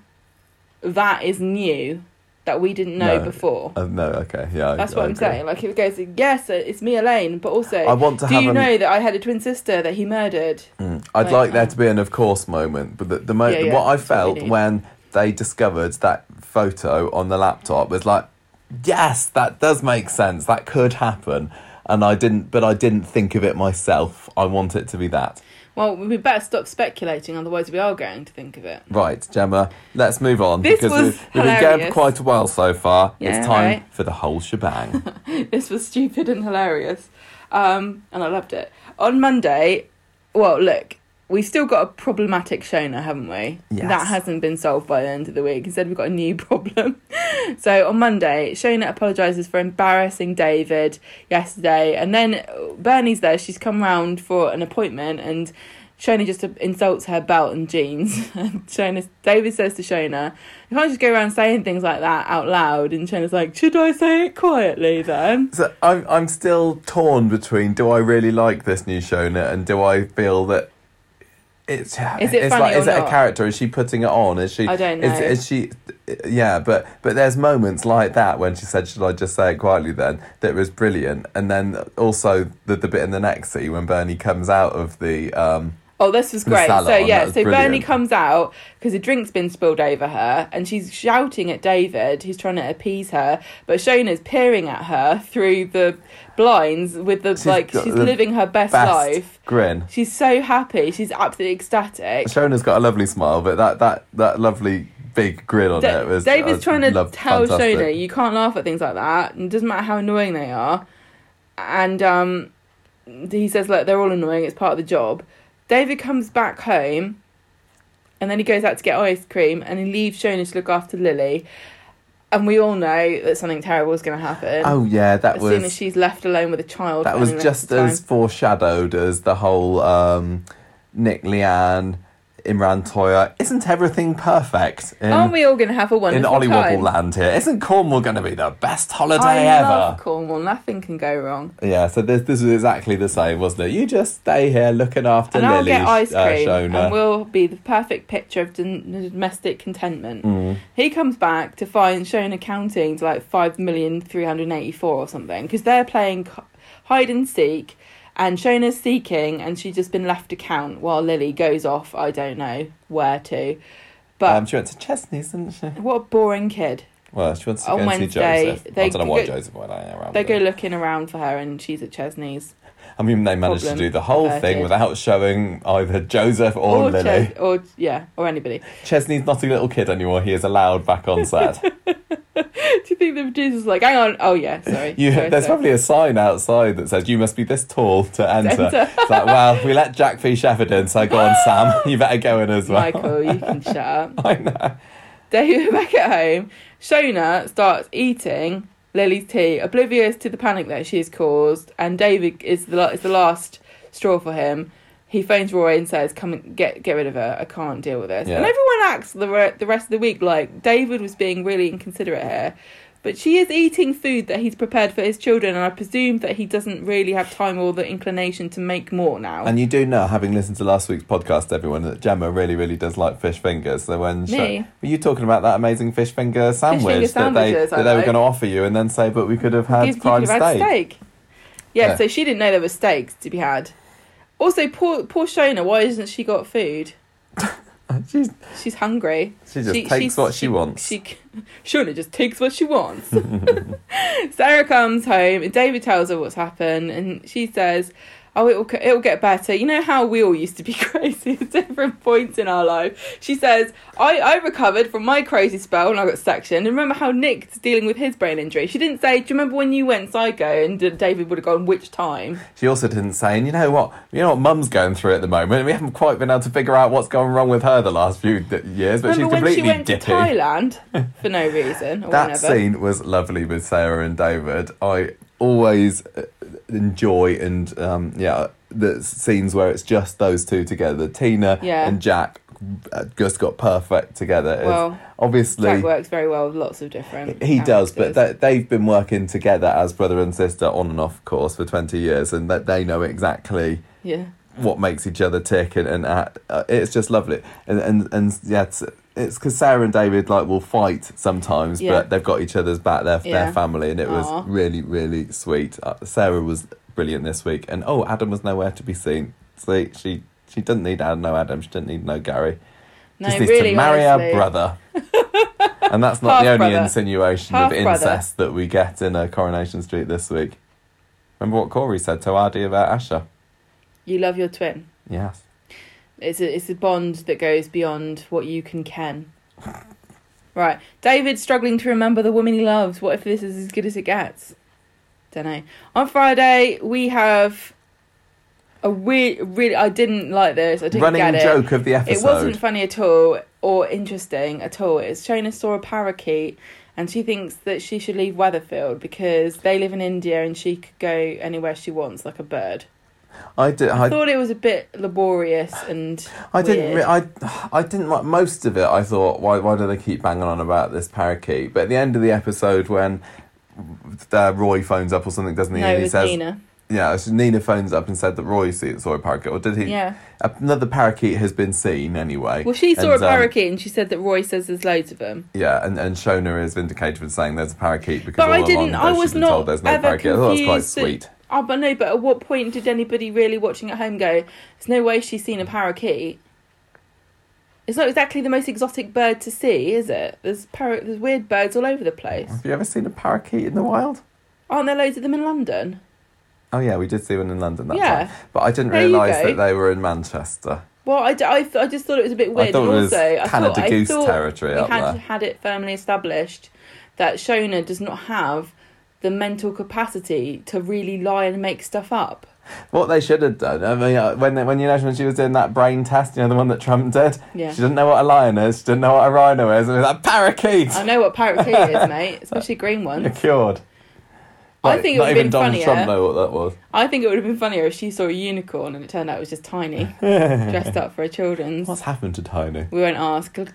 that is new that we didn't know No. before. Uh, no, okay, yeah. That's I what I'm agree. saying. Like, it goes, yes, it's me, Elaine, but also, I want to do you an- know that I had a twin sister that he murdered? Mm. I'd Like, like there to be an of course moment, but the, the mo- Yeah, yeah, what I that's what felt when they discovered that photo on the laptop was like, yes, that does make sense. That could happen, and I didn't, but I didn't think of it myself. I want it to be that. Well, we better stop speculating, otherwise we are going to think of it. Right, Gemma, let's move on This because we've, we've been going for quite a while so far. Yeah, it's time right. for the whole shebang. this was stupid and hilarious, um, and I loved it. On Monday, well, look, we've still got a problematic Shona, haven't we? Yes. That hasn't been solved by the end of the week. Instead, we've got a new problem. so on Monday, Shona apologises for embarrassing David yesterday, and then Bernie's there. She's come round for an appointment, and Shona just insults her belt and jeans. And Shona, David says to Shona, "You can't just go around saying things like that out loud." And Shona's like, "Should I say it quietly then?" so I'm, I'm still torn between do I really like this new Shona and do I feel that it's Is it it's funny like is or it a character? Is she putting it on? Is she? I don't Is, know. is she? Yeah, but but there's moments like that when she said, "Should I just say it quietly?" Then that was brilliant, and then also the the bit in the next scene when Bernie comes out of the um Oh, this was great. so yeah, was so Bernie comes out because a drink's been spilled over her, and she's shouting at David, who's trying to appease her, but Shona's peering at her through the blinds with the She's like she's the living her best, best life. grin. She's so happy. She's absolutely ecstatic. Shona's got a lovely smile, but that that that lovely big grin on Da- it was. David's I trying to loved- tell fantastic. Shona you can't laugh at things like that. and It doesn't matter how annoying they are. And um, he says, look, they're all annoying. It's part of the job. David comes back home, and then he goes out to get ice cream, and he leaves Shona to look after Lily. And we all know that something terrible is going to happen. Oh yeah, that as was soon as she's left alone with a child. that was just time. as foreshadowed as the whole um, Nick Leanne, Imran Toya. Isn't everything perfect in, Aren't we all going to have a in wonderful Ollie time? Wobble land here? Isn't Cornwall going to be the best holiday I ever? love Cornwall. Nothing can go wrong. Yeah, so this this was exactly the same, wasn't it? You just stay here looking after and I'll get ice uh, cream, Shona. and we'll be the perfect picture of dom- domestic contentment. Mm. He comes back to find Shona counting to like five million three hundred eighty four or something because they're playing hide and seek, and Shona's seeking, and she's just been left to count while Lily goes off. I don't know where to, but um, she went to Chesney's, didn't she? what a boring kid. Well, she wants to On go and see Wednesday, Joseph. they I don't know why Joseph went around. They go looking around for her, and she's at Chesney's I mean, they managed problem to do the whole thing without showing either Joseph or, Lily. Ches- or yeah, or anybody. Chesney's not a little kid anymore. He is allowed back on set. Do you think the producer's like, hang on? Oh yeah, sorry. You, sorry, there's sorry. probably a sign outside that says you must be this tall to enter. enter. it's like, well, we let Jack P. Shepard in, so go on, Sam. You better go in as well. Michael, you can shut up. I know. David back at home. Shona starts eating Lily's tea, oblivious to the panic that she has caused, and David is the is the last straw for him. He phones Roy and says, "Come and get get rid of her. I can't deal with this." Yeah. And everyone acts the re- the rest of the week like David was being really inconsiderate here. But she is eating food that he's prepared for his children, and I presume that he doesn't really have time or the inclination to make more now. And you do know, having listened to last week's podcast, everyone, that Gemma really, really does like fish fingers. So when Me? Sho- were you talking about that amazing fish finger sandwich finger that they that they were going to offer you, and then say, but we could have had prime have had steak. steak. Yeah, Yeah. so she didn't know there were steaks to be had. Also, poor poor Shona, why hasn't she got food? She's, She's hungry. she just takes what she, wants. She Shona just takes what she wants. Sarah comes home and David tells her what's happened, and she says, "Oh, it'll it'll get better." You know how we all used to be crazy at different points in our life. She says, "I I recovered from my crazy spell and I got sectioned, and remember how Nick's dealing with his brain injury." She didn't say, "Do you remember when you went psycho?" And David would have gone, "Which time?" She also didn't say, and you know what? You know what Mum's going through at the moment. We haven't quite been able to figure out what's going wrong with her the last few years, but remember she's when completely she went dippy. to Thailand for no reason or that whenever? scene was lovely with Sarah and David. I always uh, enjoy and um, yeah the scenes where it's just those two together. Tina Yeah. and Jack uh, just got perfect together. It's Well, obviously Jack works very well with lots of different. he does, but they, they've been working together as brother and sister on and off course for twenty years, and that they know exactly yeah. What makes each other tick and, and uh, uh, it's just lovely and and, and yeah it's it's because Sarah and David like will fight sometimes Yeah. but they've got each other's back they're, Yeah. their family and it Aw. was really really sweet uh, Sarah was brilliant this week and oh Adam was nowhere to be seen see she she doesn't need Adam no Adam she didn't need no Gary No, just needs really, to marry honestly. her brother and that's not the only Half-brother. insinuation Half of brother. incest that we get in uh, Coronation Street this week remember what Corey said to Aadi about Asha You love your twin. yes It's a it's a bond that goes beyond what you can ken. Right, David's struggling to remember the woman he loves. What if this is as good as it gets? Don't know. On Friday we have a weird, really. I didn't like this. I didn't running get it. Running joke of the episode It wasn't funny at all or interesting at all. It's Shona saw a parakeet and she thinks that she should leave Weatherfield because they live in India and she could go anywhere she wants like a bird. I did. I, I, thought it was a bit laborious and I didn't. Re- I I didn't like most of it. I thought, why why do they keep banging on about this parakeet? But at the end of the episode, when uh, Roy phones up or something, doesn't he? no, and it he was says, Nina. yeah, so Nina phones up and said that Roy saw a parakeet, or did he? Yeah. Another parakeet has been seen anyway. Well, she saw And, a um, parakeet and she said that Roy says there's loads of them. yeah, and, and Shona is vindicated for saying there's a parakeet because But all I along didn't- I was not told there's no ever parakeet. I thought it was quite confused that- sweet. Oh, but no, but at what point did anybody really watching at home go, there's no way she's seen a parakeet? It's not exactly the most exotic bird to see, is it? There's par- there's weird birds all over the place. Have you ever seen a parakeet in the wild? Aren't there loads of them in London? Oh yeah, we did see one in London that Yeah. time, but I didn't There realise that they were in Manchester. Well, I, d- I, th- I just thought it was a bit weird. I thought and it was also, I Canada thought, I Goose thought territory we had there. had it firmly established that Shona does not have the mental capacity to really lie and make stuff up. What they should have done, I mean, uh, when when you know when she was doing that brain test, you know the one that Trump did. Yeah. She didn't know what a lion is. She didn't know what a rhino is. And it was like parakeet. I know what parakeet is, mate, especially green You're ones. cured. I think it would have been Donald funnier. Trump know what that was. I think it would have been funnier if she saw a unicorn and it turned out it was just tiny, dressed up for a children's. What's happened to Tiny? We won't ask. Gl-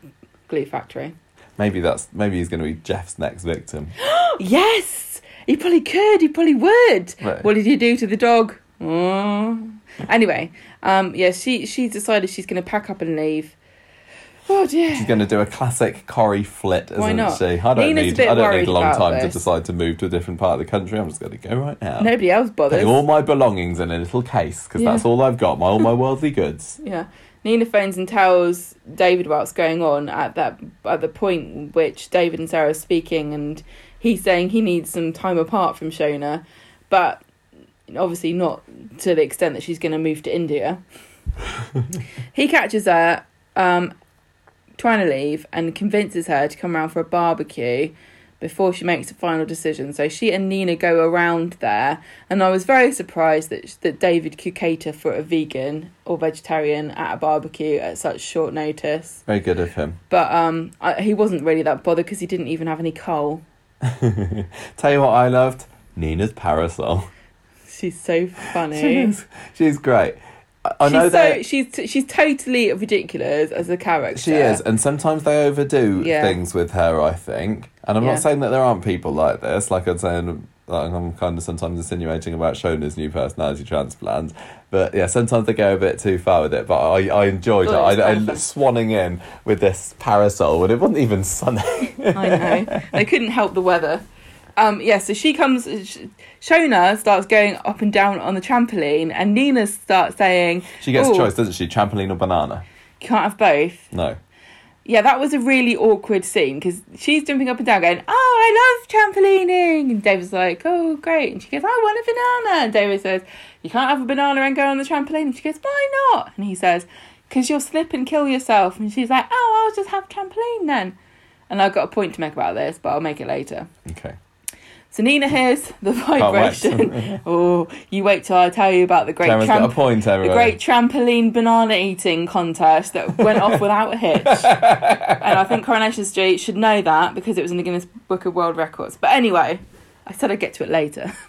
Glue Factory. Maybe that's maybe he's going to be Geoff's next victim. Yes, he probably could. He probably would. Right. What did you do to the dog? Oh. Anyway, um, yeah, she she's decided she's going to pack up and leave. Oh dear. She's going to do a classic Corrie flit, isn't Why not? she? I don't Nina's a need bit I don't worried need a long about time to decide to move to a different part of the country. I'm just going to go right now. Nobody else bothers. Putting all my belongings in a little case because Yeah. that's all I've got. My all my worldly goods. Yeah. Nina phones and tells David what's going on at that at the point which David and Sarah are speaking, and he's saying he needs some time apart from Shona, but obviously not to the extent that she's going to move to India. he catches her um, trying to leave and convinces her to come around for a barbecue, before she makes a final decision. So she and Nina go around there, and I was very surprised that that David could cater for a vegan or vegetarian at a barbecue at such short notice. Very good of him. But um, I, he wasn't really that bothered because he didn't even have any coal. Tell you what I loved? Nina's parasol. She's so funny. she's, she's great. I, I she's know so that she's t- she's totally ridiculous as a character. she is, and sometimes they overdo Yeah. things with her. I think, and I'm Yeah. not saying that there aren't people like this. Like I'm saying, like I'm kind of sometimes insinuating about Shona's new personality transplant. But yeah, sometimes they go a bit too far with it. But I, I enjoyed Thought it it. I, I swanning in with this parasol when it wasn't even sunny. I know. they couldn't help the weather. Um, yeah, so she comes. Shona starts going up and down on the trampoline, and Nina starts saying, she gets a choice, doesn't she? Trampoline or banana? "You can't have both." No. Yeah, that was a really awkward scene because she's jumping up and down, going, "Oh, I love trampolining," and David's like, "Oh, great," and she goes, "I want a banana," and David says, "You can't have a banana and go on the trampoline," and she goes, "Why not?" And he says, "Because you'll slip and kill yourself," and she's like, "Oh, I'll just have trampoline then." And I've got a point to make about this, but I'll make it later. Okay. So Nina hears the vibration. oh, you wait till I tell you about the great Cameron's got a point, the great trampoline banana eating contest that went off without a hitch. and I think Coronation Street should know that because it was in the Guinness Book of World Records. But anyway, I said I'd get to it later.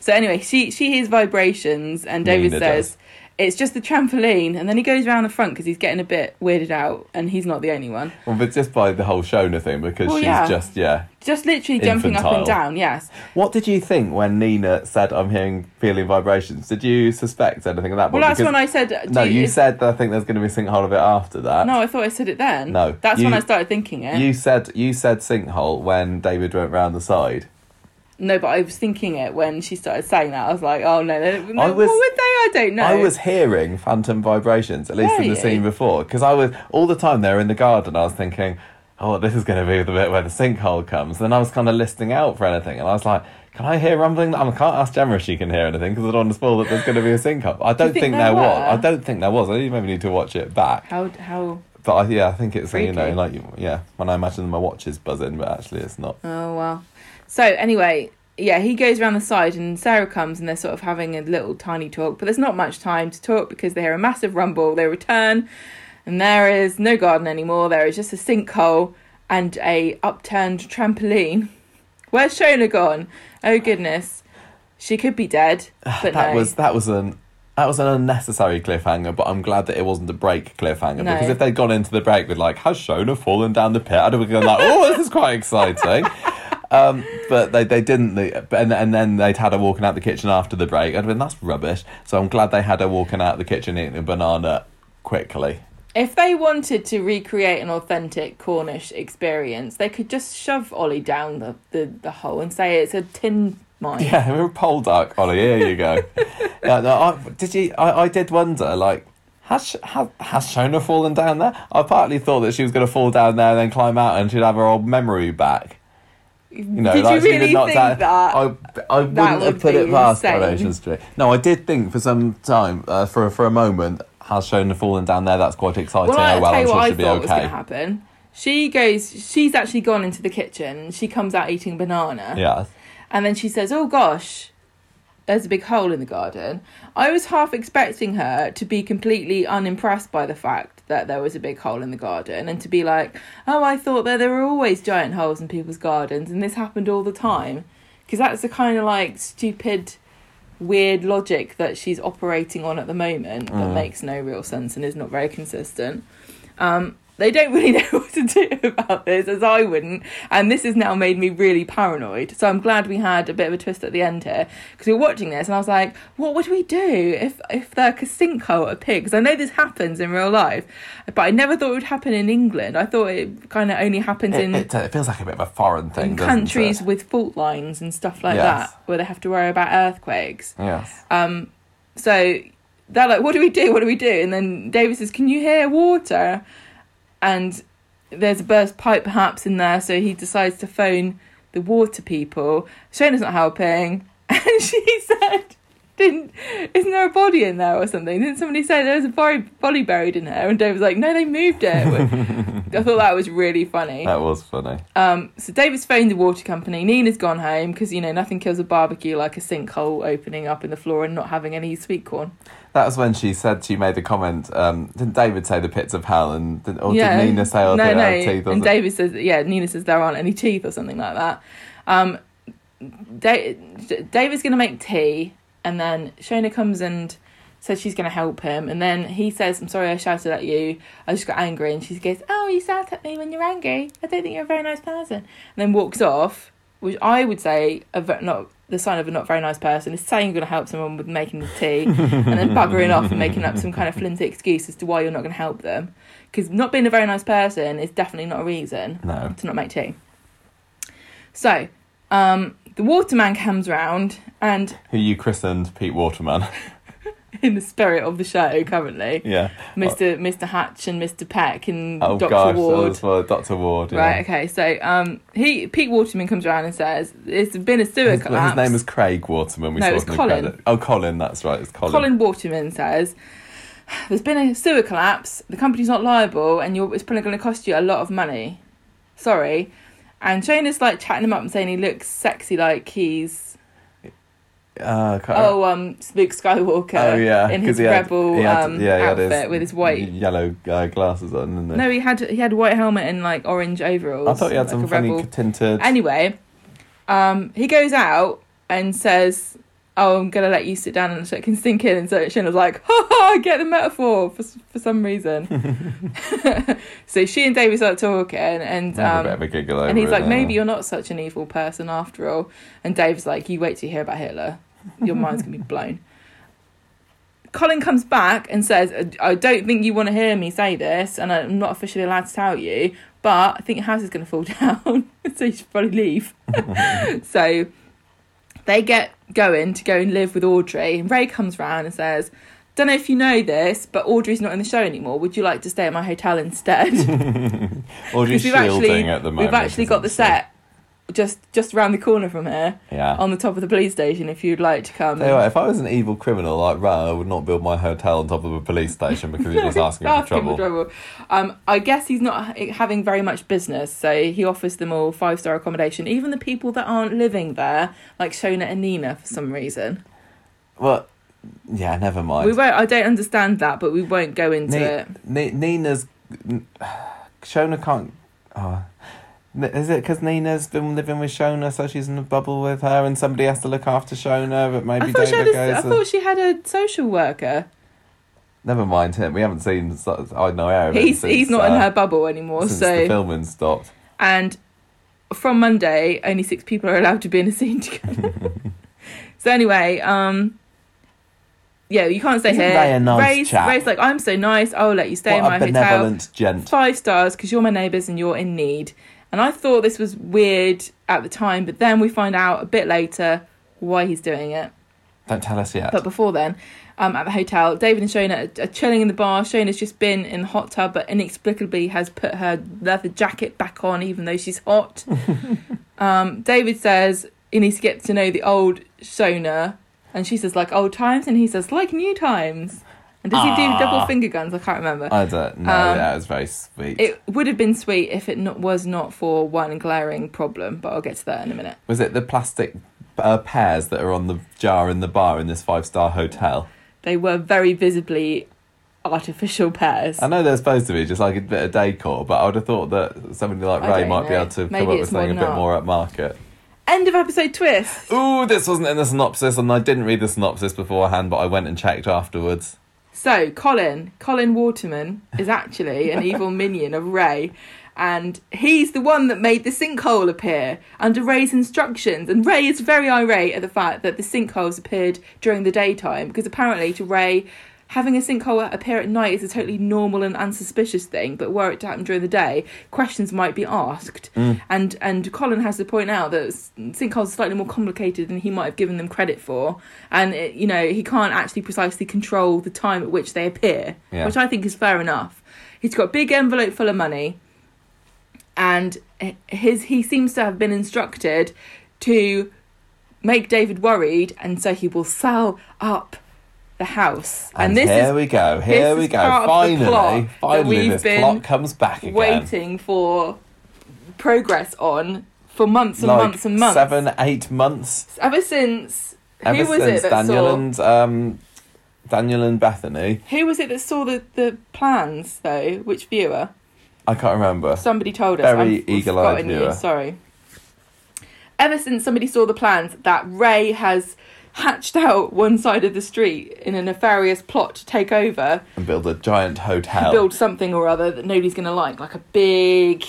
So anyway, she she hears vibrations and David Nina says does. It's just the trampoline, and then he goes around the front because he's getting a bit weirded out, and he's not the only one. Well, but just by the whole Shona thing, because Well, she's yeah. just yeah. Just literally jumping up and down. Yes. What did you think when Nina said, "I'm hearing feeling vibrations"? Did you suspect anything of that? Well, that's Because- when I said. No, do you said that I think there's going to be a sinkhole of it after that. No, I thought I said it then. No, That's you- when I started thinking it. You said you said sinkhole when David went round the side. No, but I was thinking it when she started saying that. I was like, oh no, no, no I was- what would they? I don't know. I was hearing phantom vibrations, at least Were in the you? scene before, because I was all the time there in the garden. I was thinking, "Oh, this is going to be the bit where the sinkhole comes." Then I was kind of listening out for anything, and I was like, "Can I hear rumbling?" I can't ask Gemma if she can hear anything because I don't want to spoil that there's going to be a sinkhole. I don't think think, there there was. I don't think there was. I maybe need to watch it back. How how? But I, yeah, I think it's you know like yeah when I imagine my watch is buzzing, but actually it's not. Oh well. So anyway, yeah, he goes around the side, and Sarah comes, and they're sort of having a little tiny talk. But there's not much time to talk because they hear a massive rumble. They return, and there is no garden anymore. There is just a sinkhole and a upturned trampoline. Where's Shona gone? Oh goodness, she could be dead. But that no. was that was an that was an unnecessary cliffhanger, but I'm glad that it wasn't a break cliffhanger No. because if they'd gone into the break with like has Shona fallen down the pit, I'd have gone like, oh, this is quite exciting. Um, but they, they didn't, they, and, and then they'd had her walking out the kitchen after the break. I'd been that's rubbish. So I'm glad they had her walking out the kitchen eating a banana quickly. If they wanted to recreate an authentic Cornish experience, they could just shove Ollie down the, the, the hole and say it's a tin mine. Yeah, we're a Poldark, Ollie. Here you go. yeah, no, I, did you? I, I did wonder, like, has has, has Shona fallen down there? I partly thought that she was going to fall down there and then climb out and she'd have her old memory back. You know, Did like you really think that? I, I wouldn't would have put it past. Coronation Street. No, I did think for some time, uh, for for a moment, has Shona fallen down there? That's quite exciting. Well, oh, well, tell I'm you what sure I she'll be thought was okay. happen. She goes, she's actually gone into the kitchen. She comes out eating banana. Yeah. And then she says, Oh gosh, there's a big hole in the garden. I was half expecting her to be completely unimpressed by the fact that there was a big hole in the garden and to be like, Oh, I thought that there were always giant holes in people's gardens and this happened all the time. Because that's the kind of like stupid, weird logic that she's operating on at the moment that Mm. makes no real sense and is not very consistent. Um, they don't really know what to do about this, as I wouldn't. And this has now made me really paranoid. So I'm glad we had a bit of a twist at the end here because we were watching this, and I was like, "What would we do if if the sinkhole appeared?" Because I know this happens in real life, but I never thought it would happen in England. I thought it kind of only happens It, in it, it feels like a bit of a foreign thing, in countries it? with fault lines and stuff like Yes. that, where they have to worry about earthquakes. Yes. Um, so they're like, "What do we do? What do we do?" And then David says, "Can you hear water?" And there's a burst pipe perhaps in there, so he decides to phone the water people. Shona's not helping, and she said, "Didn't? Isn't there a body in there or something? Didn't somebody say there was a body, buried in there? And Dave was like, no, they moved it. I thought that was really funny. That was funny. Um, so David's phoned the water company. Nina's gone home because you know nothing kills a barbecue like a sinkhole opening up in the floor and not having any sweet corn. That was when she said she made the comment. Um, didn't David say the pits of hell, and did, or yeah, did Nina say oh, no, no. teeth? Or and? David says, yeah, Nina says there aren't any teeth or something like that. Um, da- David's going to make tea, and then Shona comes and says she's going to help him, and then he says, "I'm sorry, I shouted at you. I just got angry." And she goes, "Oh, you shout at me when you're angry. I don't think you're a very nice person." And then walks off, which I would say a ve- not the sign of a not very nice person is saying you're going to help someone with making the tea, and then buggering off and making up some kind of flimsy excuse as to why you're not going to help them. Because not being a very nice person is definitely not a reason No. to not make tea. So, um, the waterman comes round, and Who you christened Pete Waterman? in the spirit of the show currently, yeah. Mr. Mr. Hatch and Mr. Peck and Oh Dr. gosh, Ward. for Doctor Ward. Yeah. Right. Okay. So, um, he Pete Waterman comes around and says, "There's been a sewer His, collapse." his name is Craig Waterman. We No, saw it's Colin. Oh, Colin. That's right. It's Colin. Colin Waterman says, "There's been a sewer collapse. The company's not liable, and you're, it's probably going to cost you a lot of money. Sorry." And Shane is like chatting him up and saying he looks sexy, like he's Uh, oh um Luke Skywalker. oh yeah, in his had- rebel had- um yeah, outfit with his white. yellow uh, glasses on. No, he had he had a white helmet and like orange overalls. I thought he had like some funny rebel. tinted. Anyway, um, he goes out and says, "Oh, I'm gonna let you sit down and so it can sink in." And so was like, "Ha ha, I get the metaphor for for some reason." so she and David start talking, and um, bit of a giggle over and he's like. "Maybe you're not such an evil person after all." And Dave's like, "You wait till you hear about Hitler, your mind's gonna be blown." Colin comes back and says, "I don't think you want to hear me say this, and I'm not officially allowed to tell you, but I think your house is going to fall down, so you should probably leave." so they get going to go and live with Audrey, and Ray comes round and says. Don't know if you know this, but Audrey's not in the show anymore. Would you like to stay at my hotel instead? Audrey's shielding actually at the moment. we've actually got the set just just around the corner from here Yeah. on the top of the police station if you'd like to come Tell you what, if I was an evil criminal like Ray, I would not build my hotel on top of a police station because you're just asking for Asking trouble. um i guess he's not having very much business so he offers them all five star accommodation even the people that aren't living there like shona and nina for some reason Well, yeah, never mind. we won't i don't understand that but we won't go into Ni- it Ni- Nina's Shona can't. Oh. Is it because Nina's been living with Shona, so she's in a bubble with her, and somebody has to look after Shona? But maybe I thought, she had David a, I goes. thought she had a social worker. Never mind him. We haven't seen. I know Aaron. He's since, he's not in uh, her bubble anymore. So the filming stopped. and from Monday, only six people are allowed to be in a scene together. so anyway, um, yeah, you can't stay Isn't here. A nice Ray's? Ray's like, I'm so nice. I'll let you stay what in a my hotel. benevolent gent. Five stars because you're my neighbours and you're in need. And I thought this was weird at the time, but then we find out a bit later why he's doing it. Don't tell us yet. But before then, um, at the hotel, David and Shona are, chilling in the bar. Shona's just been in the hot tub, but inexplicably has put her leather jacket back on, even though she's hot. um, David says he needs to get to know the old Shona, and she says like old times, and he says like new times. And does he do Ah. double finger guns? I can't remember. I don't know. Um, that was very sweet. It would have been sweet if it not, was not for one glaring problem, but I'll get to that in a minute. was it the plastic uh, pears that are on the jar in the bar in this five star hotel? They were very visibly artificial pears. I know they're supposed to be just like a bit of decor, but I would have thought that somebody like Ray might be able to Maybe come up with something a bit more upmarket. End of episode twist. Ooh, this wasn't in the synopsis, and I didn't read the synopsis beforehand, but I went and checked afterwards. So, Colin, Colin Waterman is actually an evil minion of Ray. And he's the one that made the sinkhole appear under Ray's instructions. And Ray is very irate at the fact that the sinkholes appeared during the daytime because apparently, to Ray, having a sinkhole appear at night is a totally normal and unsuspicious thing. But were it to happen during the day, questions might be asked. Hmm. And and Colin has to point out that sinkholes are slightly more complicated than he might have given them credit for. And it, you know he can't actually precisely control the time at which they appear, Yeah. which I think is fair enough. He's got a big envelope full of money, and eh, his he seems to have been instructed to make David worried, and so he will sell up the house, And, this here is we go. Here we go. part of the Finally, finally, this been plot comes back again. waiting for progress on for months and like months and months. seven, eight months. Ever since Ever who was since it that Daniel saw? and um, Daniel and Bethany. Who was it that saw the, the plans though? Which viewer? I can't remember. Somebody told us. Very eagle-eyed forgotten you, viewer. Sorry. Ever since somebody saw the plans that Ray has hatched out one side of the street in a nefarious plot to take over, And build a giant hotel. build something or other that nobody's going to like, like a big.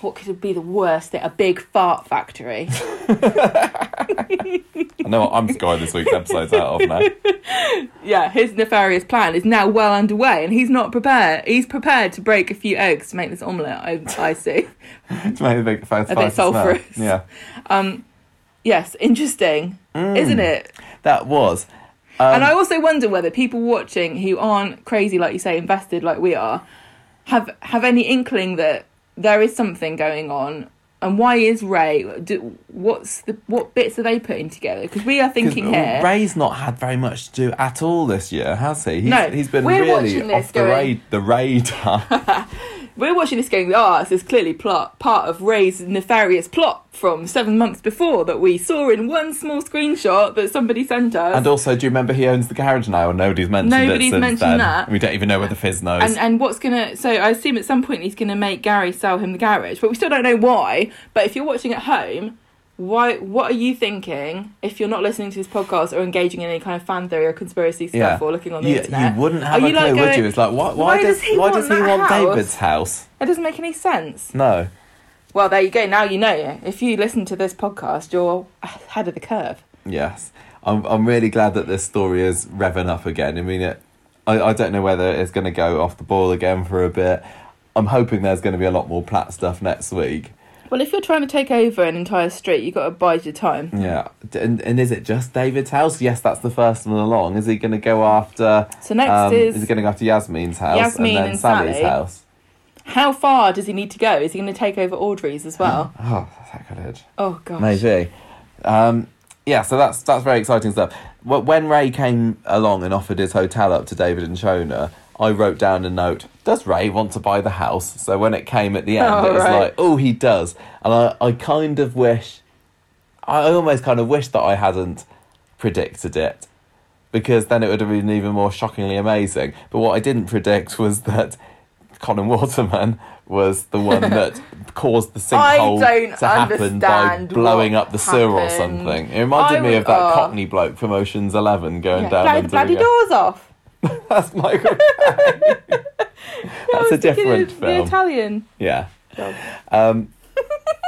What could be the worst thing? A big fart factory. I know what I'm scoring this week's episodes out of now. yeah, his nefarious plan is now well underway, and he's not prepared. He's prepared to break a few eggs to make this omelette. I, I see. It's made a bit, a bit sulphurous. Yeah, Um, yes, interesting, isn't it? that was. Um, and I also wonder whether people watching who aren't crazy, like you say, invested like we are, have have any inkling that there is something going on. And why is Ray? Do, what's the what bits are they putting together? Because we are thinking here. Ray's not had very much to do at all this year, has he? He's, No, he's been really off the, ra- the radar. We're watching this going, ah, this is clearly plot, part of Ray's nefarious plot from seven months before that we saw in one small screenshot that somebody sent us. and also, do you remember he owns the garage now, and nobody's mentioned Nobody's mentioned then. that. We don't even know whether Fizz knows. and, and what's gonna so I assume at some point he's gonna make Gary sell him the garage, but we still don't know why. But if you're watching at home, why what are you thinking if you're not listening to this podcast or engaging in any kind of fan theory or conspiracy stuff yeah, or looking on the you, internet? you wouldn't have Are a you clue, like would you? It's like, why, why, "Why does, does he why want does he want house?" David's house? It doesn't make any sense. No. Well, there you go. Now you know. If you listen to this podcast, you're ahead of the curve. Yes, I'm. I'm really glad that this story is revving up again. I mean, it, I I don't know whether it's going to go off the ball again for a bit. I'm hoping there's going to be a lot more Platt stuff next week. Well, if you're trying to take over an entire street, you've got to bide your time. Yeah, and and is it just David's house? Yes, that's the first one along. Is he going to go after? So next um, is is he going to go after Yasmeen's house Yasmeen and then and Sally's Sally. house? how far does he need to go? Is he going to take over Audrey's as well? Oh, that could oh gosh. Maybe. Um, yeah, so that's that's very exciting stuff. When Ray came along and offered his hotel up to David and Shona, I wrote down a note. Does Ray want to buy the house? So when it came at the end, Oh, it was right. like, oh, he does. And I, I kind of wish, I almost kind of wish that I hadn't predicted it, because then it would have been even more shockingly amazing. But what I didn't predict was that Colin Waterman was the one that caused the sinkhole to happen by blowing up the sewer or something. It reminded I me of that. Cockney bloke from Ocean's Eleven going Yeah, down blow and the bloody doors off. That's Michael. I That's a different film. The Italian. yeah. Um,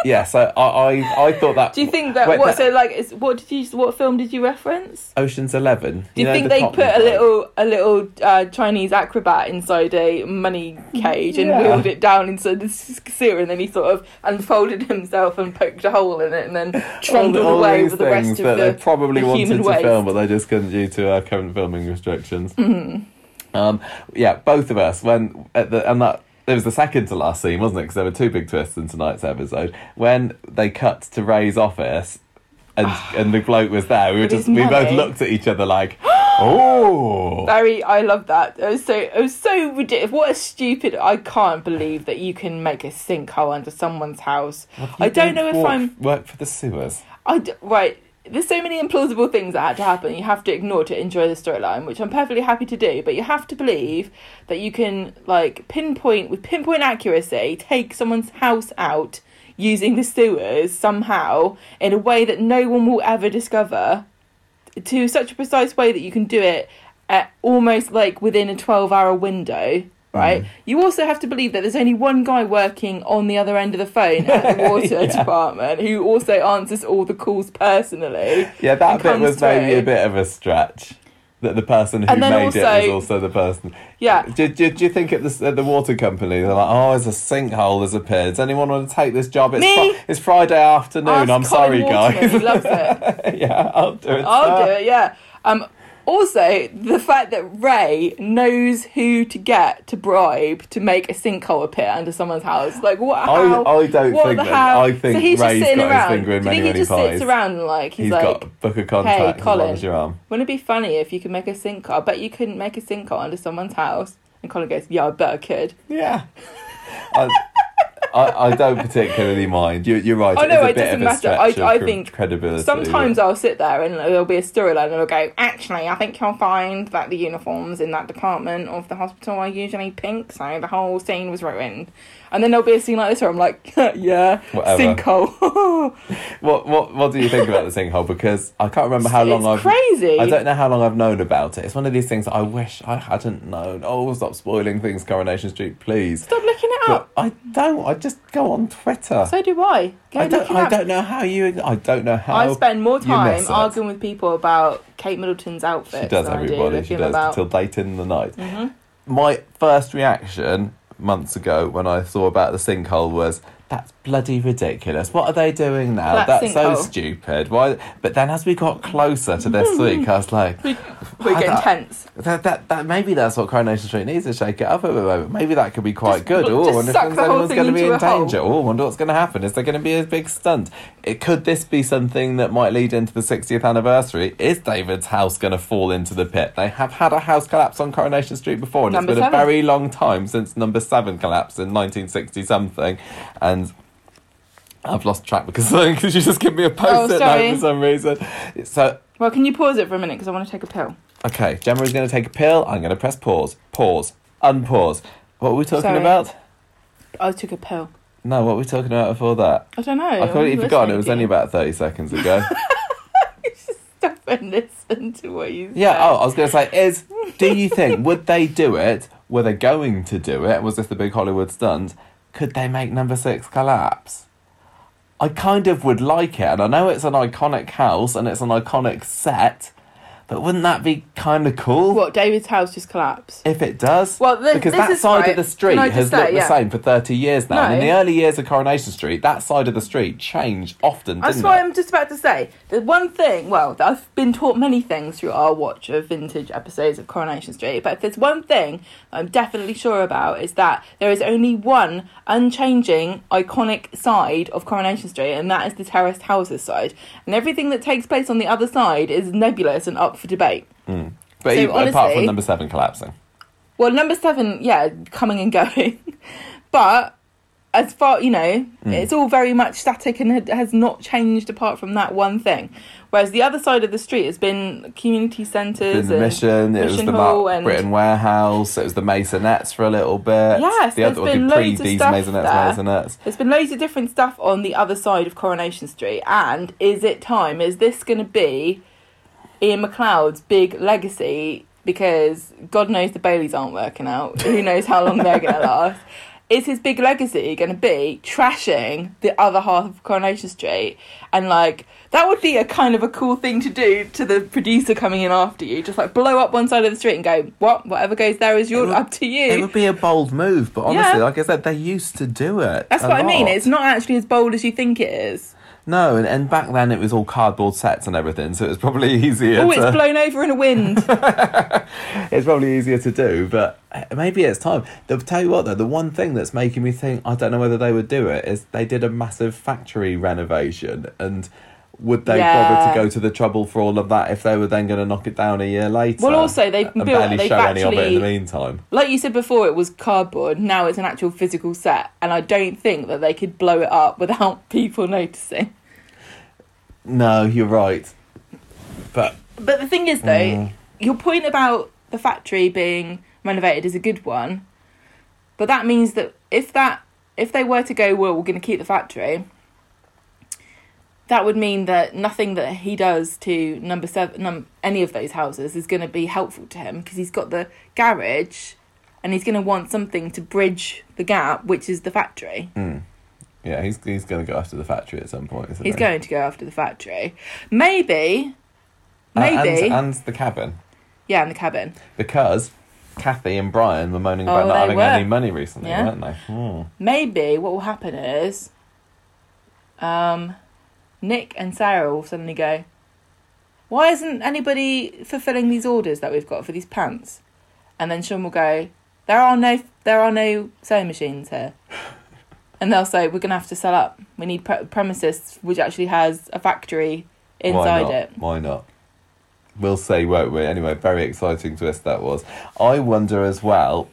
yeah. So I, I I thought that. Do you think that Wait, what? that- So like, is, what did you? What film did you reference? Ocean's Eleven. Do you, know think the they put a little a little uh, Chinese acrobat inside a money cage and Yeah. wheeled it down inside the sewer, and then he sort of unfolded himself and poked a hole in it, and then trundled all, all away with the rest that of they the. probably the wanted human to waste. film, but they just couldn't due to our current filming restrictions. Mm-hmm. Um, yeah, both of us when at the and that it was the second to last scene, wasn't it? Because there were two big twists in tonight's episode. When they cut to Ray's office, and and the bloke was there, we were just we both looked at each other like, oh. Very, I love that. It was so, it was so ridiculous. What a stupid! I can't believe that you can make a sinkhole under someone's house. I don't know if Walk- I'm. work for the sewers. I d- right. There's so many implausible things that had to happen. You have to ignore to enjoy the storyline, which I'm perfectly happy to do. But you have to believe that you can like pinpoint with pinpoint accuracy take someone's house out using the sewers somehow in a way that no one will ever discover to such a precise way that you can do it at almost like within a 12 hour window right Mm. you also have to believe that there's only one guy working on the other end of the phone at the water Yeah. department who also answers all the calls personally Yeah, that bit was maybe a bit of a stretch. That the person who made it was also the person. yeah Do, do, do you think at the, at the water company they're like, oh, there's a sinkhole has appeared. Does anyone want to take this job? It's, Me? Fri- it's Friday afternoon. Ask I'm Colin sorry, Waterman, guys. he loves it yeah, I'll do it. I'll sir. do it. Yeah. Um, Also, the fact that Ray knows who to get to bribe to make a sinkhole appear under someone's house. Like, what? How, I, I don't what think the that. I think so he's Ray's just sitting got around. his finger in Do you many, think he many just pies. sits around and like he's, He's like, got a book of contract "Hey, Colin." your arm. wouldn't it be funny if you could make a sinkhole? I bet you couldn't make a sinkhole under someone's house. And Colin goes, "Yeah, I bet I could." Yeah. I, I, I don't particularly mind. You, you're right. Oh, no, it doesn't matter. I- I think credibility. Sometimes I'll sit there and there'll be a storyline and I'll go, actually, I think you'll find that the uniforms in that department of the hospital are usually pink, so the whole scene was ruined. And then there'll be a scene like this where I'm like, yeah, Whatever. sinkhole. What what what do you think about the sinkhole? Because I can't remember how long it's I've crazy. I don't know how long I've known about it. It's one of these things that I wish I hadn't known. Oh, stop spoiling things, Coronation Street, please. Stop looking it But up. I don't. I just go on Twitter. So do I. Go I don't. I up. don't know how you. I don't know how. I spend more time arguing with people about Kate Middleton's outfit. She does I do everybody. She does about. till late in the night. Mhm. My first reaction months ago when I saw about the sinkhole was that's bloody ridiculous. What are they doing now? That's so stupid. Why? But then as we got closer to this week, I was like, We're I ah, getting don't- tense. that, that, that maybe that's what Coronation Street needs to shake it up a bit. Maybe that could be quite Just- good. Oh, wonder if suck the whole anyone's going to be in danger. Oh, wonder what's going to happen. Is there going to be a big stunt? It could this be something that might lead into the 60th anniversary? Is David's house going to fall into the pit? They have had a house collapse on Coronation Street before, and Number it's been seven. a very long time since number seven collapsed in 1960 something, and. I've lost track because because you just give me a post-it oh, sorry. note for some reason. So Well, can you pause it for a minute because I want to take a pill. Okay, Gemma is going to take a pill. I'm going to press pause. Pause. Unpause. What were we talking Sorry. about? I took a pill. No, what were we talking about before that? I don't know. I've completely forgotten. It was only about 30 seconds ago. Stop and listen to what you yeah, said. oh, I was going to say, is, do you think, would they do it? Were they going to do it? Was this the big Hollywood stunt? Could they make number six collapse? I kind of would like it, and I know it's an iconic house and it's an iconic set, but wouldn't that be kind of cool? What, David's house just collapsed? If it does, Well, because that side right. of the street has say, looked yeah. the same for 30 years now. And in the early years of Coronation Street, that side of the street changed often, That's what it? I'm just about to say. The one thing, well, I've been taught many things through our watch of vintage episodes of Coronation Street, but if there's one thing I'm definitely sure about is that there is only one unchanging, iconic side of Coronation Street, and that is the terraced houses side. And everything that takes place on the other side is nebulous and up for debate. Mm. But So even- apart from number seven collapsing. Well, number seven, yeah, coming and going. but as far, you know, Mm. it's all very much static and has not changed apart from that one thing. Whereas the other side of the street has been community centres. The and- mission, it was the Hall Mark and- Brittain warehouse, it was the Maisonettes for a little bit. Yes, the other there's been pre loads of these stuff Maisonettes, there. Maisonettes. There's been loads of different stuff on the other side of Coronation Street. And is it time? Is this going to be Iain MacLeod's big legacy? Because God knows the Baileys aren't working out. Who knows how long they're going to last? Is his big legacy going to be trashing the other half of Coronation Street? And like, that would be a kind of a cool thing to do to the producer coming in after you. Just like blow up one side of the street and go, what? Whatever goes there is yours, would- up to you. It would be a bold move, but honestly, Yeah. like I said, they used to do it. That's what I mean. It's not actually as bold as you think it is. No, and, and back then it was all cardboard sets and everything, so it was probably easier Oh, to. it's blown over in a wind. it's probably easier to do, but eh, maybe it's time. They'll tell you what though, the one thing that's making me think I don't know whether they would do it is they did a massive factory renovation and would they bother to go to the trouble for all of that if they were then going to knock it down a year later? Well, also, they've built- barely they've show any of it in the meantime. like you said before, it was cardboard. Now it's an actual physical set, and I don't think that they could blow it up without people noticing. No, you're right. But But the thing is, though, Mm. your point about the factory being renovated is a good one. But that means that if that if they were to go, well, we're going to keep the factory. That would mean that nothing that he does to number seven, num- any of those houses, is going to be helpful to him because he's got the garage, and he's going to want something to bridge the gap, which is the factory. mm, yeah, he's he's going to go after the factory at some point. Isn't He's he? going to go after the factory. Maybe, Uh, maybe, and, and the cabin yeah, in the cabin. because Cathy and Brian were moaning about Oh, not having were. any money recently, Yeah. weren't they? Hmm. maybe what will happen is um Nick and Sarah will suddenly go, why isn't anybody fulfilling these orders that we've got for these pants? And then Sean will go, there are no there are no sewing machines here. And they'll say, we're going to have to sell up. We need pre- premises which actually has a factory inside not? it. Why not? We'll say, won't we? Anyway, very exciting twist that was. I wonder as well.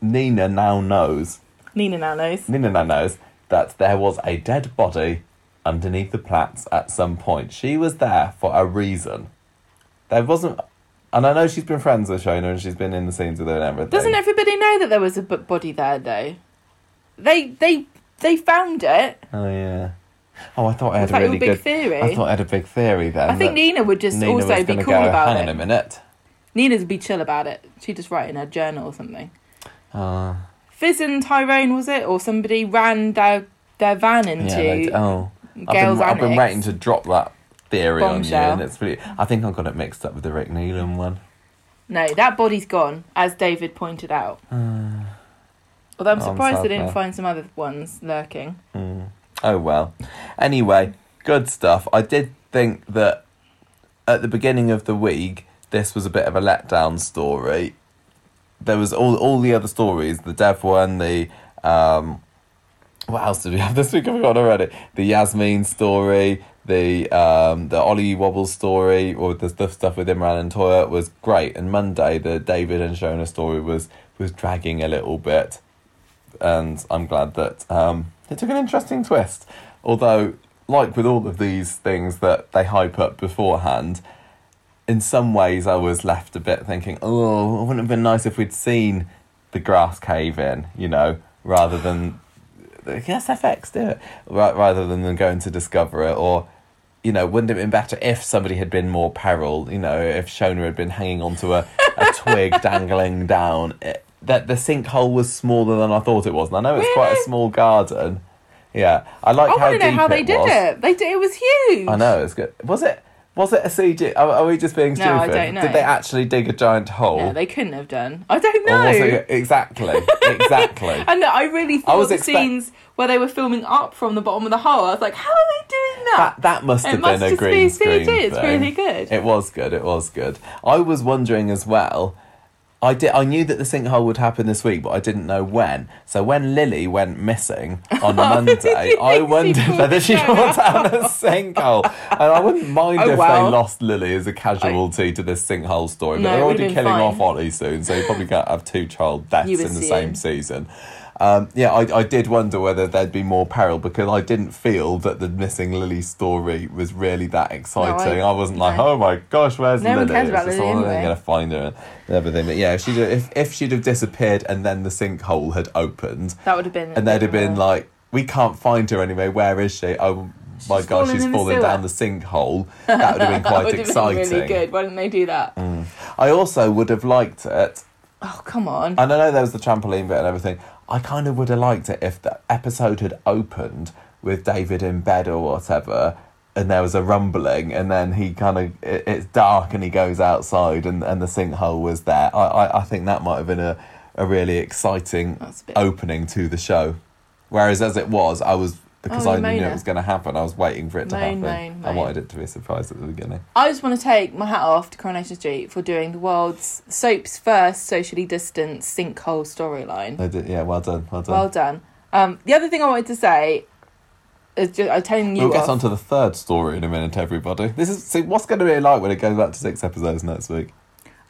Nina now knows. Nina now knows. Nina now knows that there was a dead body underneath the plats at some point. She was there for a reason. There wasn't, and I know she's been friends with Shona and she's been in the scenes with her and everything. Doesn't everybody know that there was a b- body there though? They they they found it. Oh yeah. Oh, I thought I had a really big good. theory? I thought I had a big theory then. I think Nina would just Nina also be cool go, about Hang on a minute. Nina'd be chill about it. She'd just write in her journal or something. Uh, Fizz and Tyrone was it, or somebody ran their their van into yeah. They, oh. I've been, I've been waiting to drop that theory on you, Bombshell. and it's pretty. I think I got it mixed up with the Rick Neelan one. No, that body's gone, as David pointed out. Although I'm I'm surprised sad they didn't now. find some other ones lurking. Oh well. Anyway, good stuff. I did think that at the beginning of the week, this was a bit of a letdown story. There was all all the other stories, the Dev one, the um, what else did we have this week? I've forgotten already. The Yasmeen story, the um, the Ollie Wobble story, or the stuff stuff with Imran and Toya was great. And Monday, the David and Shona story was was dragging a little bit and I'm glad that um, it took an interesting twist. Although, like with all of these things that they hype up beforehand, in some ways I was left a bit thinking, oh, it wouldn't have been nice if we'd seen the grass cave in, you know, rather than yes, FX do it, rather than them going to discover it, or you know, wouldn't it have been better if somebody had been more peril? You know, if Shona had been hanging onto a, a twig dangling down. It, that the sinkhole was smaller than I thought it was. And I know it's quite a small garden. Yeah, I like how. I how want to know how they did was. it. They did. It was huge. I know it's good. Was it? Was it a CG? Are, are we just being No, stupid? I don't know. Did they actually dig a giant hole? No, they couldn't have done. I don't Or know. was it exactly? exactly. And I really thought was the expect- scenes where they were filming up from the bottom of the hole. I was like, how are they doing that? That that must have must been a just green be screen It's thing. really good. It was good. It was good. I was wondering as well. I did. I knew that the sinkhole would happen this week, but I didn't know when. So when Lily went missing on Monday, I wondered whether she falls down a sinkhole. And I wouldn't mind Oh, if well. they lost Lily as a casualty to this sinkhole story. But No, they're already killing fine. off Ollie soon, so you're probably can't have two child deaths You in the same season. Um, yeah, I, I did wonder whether there'd be more peril because I didn't feel that the missing Lily story was really that exciting. I, wasn't like, oh my gosh, where's No one Lily? cares It's about Lily oh, anyway. going to find her and everything. But yeah, if she'd have, if, if she'd have disappeared and then the sinkhole had opened that would have been. and they'd have been like, we can't find her anyway. Where is she? Oh my She's gosh, fallen she's in the fallen down the sinkhole. That would have been quite would exciting. been really good. Why didn't they do that? I also would have liked it Oh come on. and I know there was the trampoline bit and everything. I kind of would have liked it if the episode had opened with David in bed or whatever, and there was a rumbling, and then he kind of it, it's dark and he goes outside, and, and the sinkhole was there. I, I, I think that might have been a, a really exciting a opening to the show. Whereas as it was, I was because Oh, I knew it was going to happen. I was waiting for it to Moan, happen. moan, I wanted it to be a surprise at the beginning. I just want to take my hat off to Coronation Street for doing the world's soap's first socially distanced sinkhole storyline. They did, yeah, well done, well done. Well done. Um, the other thing I wanted to say is just I'm telling you We'll get off. on to the third story in a minute, everybody. This is see what's going to be like when it goes back to six episodes next week.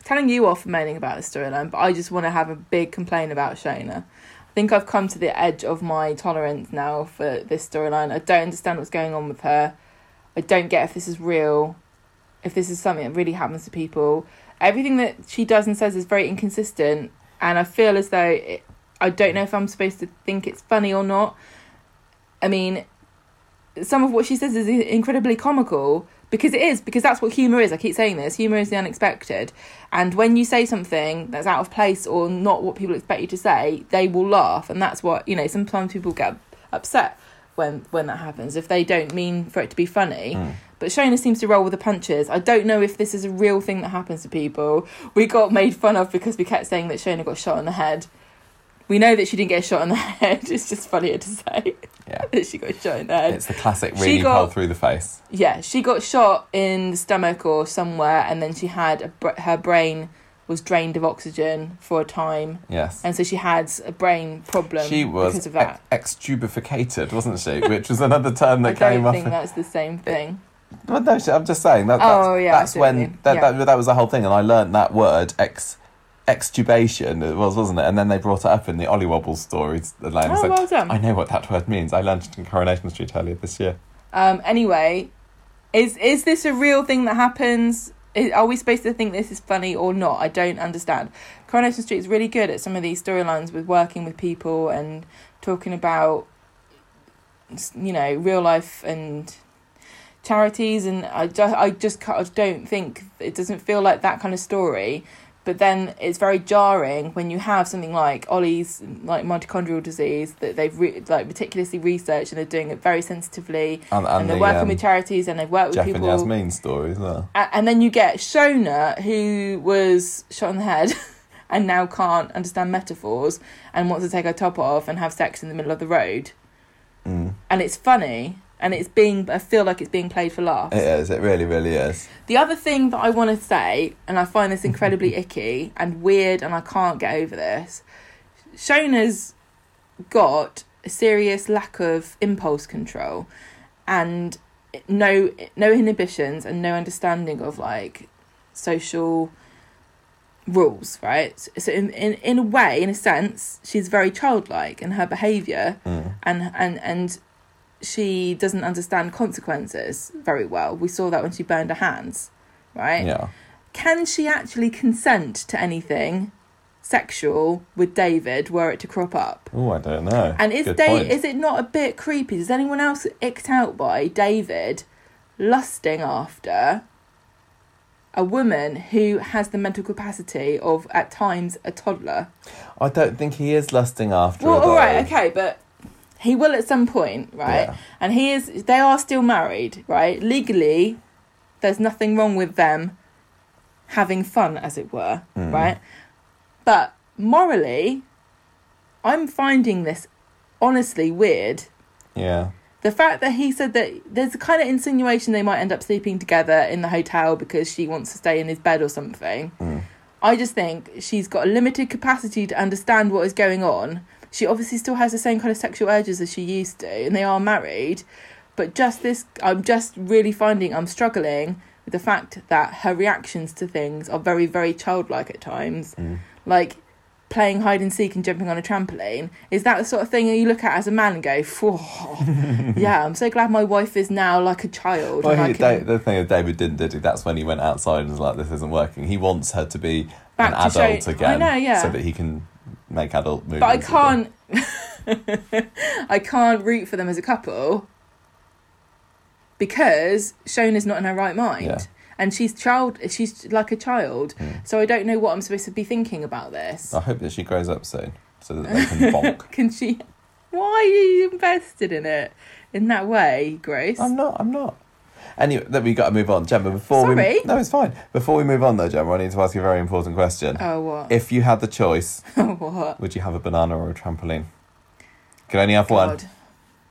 telling you off for moaning about the storyline, but I just want to have a big complaint about Shona. I think I've come to the edge of my tolerance now for this storyline. I don't understand what's going on with her. I don't get if this is real, if this is something that really happens to people. Everything that she does and says is very inconsistent, and I feel as though it, I don't know if I'm supposed to think it's funny or not. I mean, some of what she says is incredibly comical because it is because that's what humor is. I keep saying this. Humor is the unexpected. And when you say something that's out of place or not what people expect you to say, they will laugh and that's what, you know, sometimes people get upset when when that happens if they don't mean for it to be funny. Hmm. But Shona seems to roll with the punches. I don't know if this is a real thing that happens to people. We got made fun of because we kept saying that Shona got shot in the head. We know that she didn't get shot in the head. It's just funnier to say. Yeah. she got shot in the head. It's the classic really got- pull through the face. Yeah, she got shot in the stomach or somewhere, and then she had a, her brain was drained of oxygen for a time, Yes. and so she had a brain problem She was because of that. ex- extubificated, wasn't she? Which was another term I that came don't up. think that's the same thing. Well, no, I'm just saying that. Oh, that's, Oh, yeah, that's see what you when that, Yeah. that that was the whole thing, and I learned that word ex extubation. It was, wasn't it? And then they brought it up in the Ollie Wobbles stories. The line Oh, said, well done. I know what that word means. I learned it in Coronation Street earlier this year. Um, anyway, is is this a real thing that happens? Is, are we supposed to think this is funny or not? I don't understand. Coronation Street is really good at some of these storylines with working with people and talking about, you know, real life and charities. And I just, I just I don't think it doesn't feel like that kind of story. But then it's very jarring when you have something like Ollie's like mitochondrial disease that they've re- like meticulously researched and they're doing it very sensitively And, and, and they're the working um, with charities and they've worked with Geoff and people. Yasmeen story as well. A- and then you get Shona, who was shot in the head and now can't understand metaphors and wants to take her top off and have sex in the middle of the road. Mm. And it's funny and it's being, I feel like it's being played for laughs. It is. It really, really is. The other thing that I want to say, and I find this incredibly icky and weird, and I can't get over this Shona's got a serious lack of impulse control and no no inhibitions and no understanding of like social rules right so in, in in a way in a sense she's very childlike in her behavior Mm. and and and she doesn't understand consequences very well. We saw that when she burned her hands, right? Yeah. Can she actually consent to anything sexual with David were it to crop up? Oh, I don't know. And is Good da- point. is it not a bit creepy? Does anyone else icked out by David lusting after a woman who has the mental capacity of at times a toddler? I don't think he is lusting after Well, her. all right, okay, but he will at some point, right? Yeah. And he is. They are still married, right? Legally, there's nothing wrong with them having fun, as it were, Mm. right? But morally, I'm finding this honestly weird. Yeah. The fact that he said that there's a kind of insinuation they might end up sleeping together in the hotel because she wants to stay in his bed or something. Mm. I just think she's got a limited capacity to understand what is going on. She obviously still has the same kind of sexual urges as she used to, and they are married. But just this, I'm just really finding I'm struggling with the fact that her reactions to things are very, very childlike at times. Mm. Like playing hide and seek and jumping on a trampoline. Is that the sort of thing that you look at as a man and go, "Phew, yeah, I'm so glad my wife is now like a child. Well, he, can- the thing that David didn't do, that's when he went outside and was like, "This isn't working." He wants her to be Back an to show- adult I again, know, yeah. so that he can make adult movies. but I can't. I can't root for them as a couple because Shona's not in her right mind, Yeah. and she's child. She's like a child, Mm. so I don't know what I'm supposed to be thinking about this. I hope that she grows up soon, so that they can bonk. Can she? Why are you invested in it in that way, Grace? I'm not. I'm not. Anyway, then we got to move on, Gemma. Before Sorry. we no, it's fine. Before we move on, though, Gemma, I need to ask you a very important question. oh what? If you had the choice, oh, what? would you have a banana or a trampoline? You can only have one.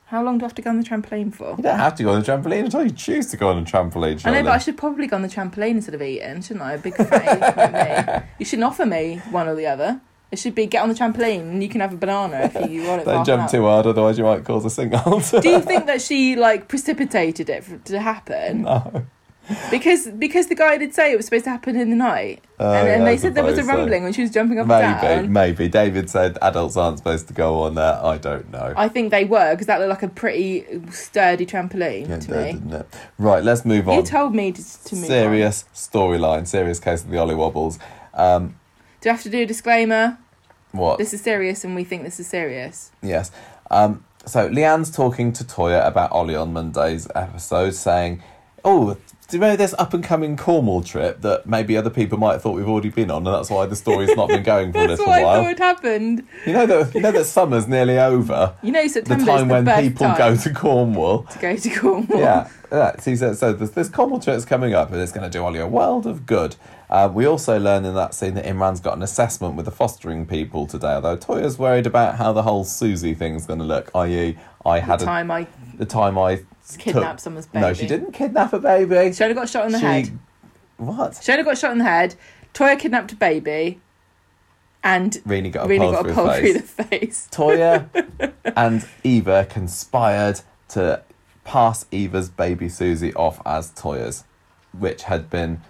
How long do I have to go on the trampoline for? You don't have to go on the trampoline until you choose to go on a trampoline. I Surely. know, but I should probably go on the trampoline instead of eating, shouldn't I? A big me. You shouldn't offer me one or the other. It should be get on the trampoline and you can have a banana if you want it. Don't jump too hard, otherwise you might cause a single. Do you think that she like precipitated it for, to happen? no. Because because the guy did say it was supposed to happen in the night, Oh, and, and yeah, I they said there was a suppose so. rumbling when she was jumping up Maybe, and down. maybe. David said adults aren't supposed to go on that. I don't know. I think they were because that looked like a pretty sturdy trampoline Yeah, to me. didn't it? Right, let's move on. You told me to, to move on. serious storyline, serious case of the Ollie Wobbles. Um, Do I have to do a disclaimer? what? This is serious, and we think this is serious. Yes. Um, so Leanne's talking to Toya about Ollie on Monday's episode, saying, "Oh, Do you know this up and coming Cornwall trip that maybe other people might have thought we've already been on, and that's why the story's not been going for a That's little what I thought happened. You know that you know that summer's nearly over. You know, The September time the when people time go to Cornwall. to go to Cornwall. Yeah, yeah. So, so, this Cornwall trip's coming up, and it's going to do Ollie a world of good. Uh, we also learn in that scene that Imran's got an assessment with the fostering people today. Although Toya's worried about how the whole Susie thing's going to look. I.e., I had The a, time I the time I kidnapped took- someone's baby. No, she didn't kidnap a baby. She only got shot in the She- head. What? She only got shot in the head. Toya kidnapped a baby, and Rini got a really pole got a pole through the face. Toya and Eva conspired to pass Eva's baby Susie off as Toya's, which had been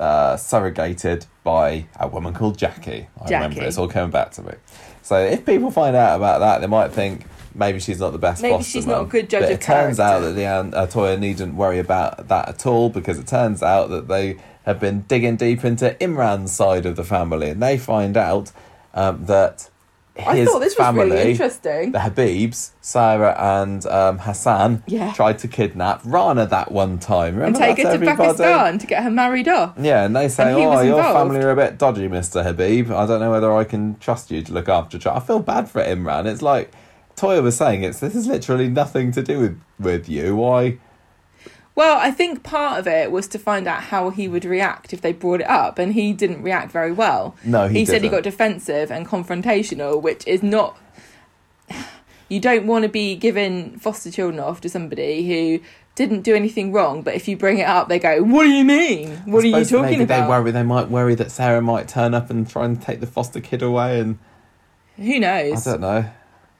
uh, surrogated by a woman called Jackie. I remember it's all coming back to me. So if people find out about that, they might think maybe she's not the best Maybe she's not a good judge but it turns out that Leanne uh, Toya needn't worry about that at all because it turns out that they have been digging deep into Imran's side of the family and they find out um, that I thought this was family, really interesting. the Habeebs, Saira and um, Hassan, Yeah. tried to kidnap Rana that one time. And Remember take her to everybody? Pakistan to get her married off. Yeah, and they say, And "Oh, was your involved." family are a bit dodgy, Mister Habeeb. I don't know whether I can trust you to look after." child." I feel bad for Imran. It's like Toya was saying, "It's this is literally nothing to do with with you. Why?" Well, I think part of it was to find out how he would react if they brought it up, and he didn't react very well. No, he, said he got defensive and confrontational, which is not. You don't want to be giving foster children off to somebody who didn't do anything wrong, but if you bring it up, they go, "What do you mean? What I are you talking maybe about?" They worry. They might worry that Saira might turn up and try and take the foster kid away, and Who knows? I don't know.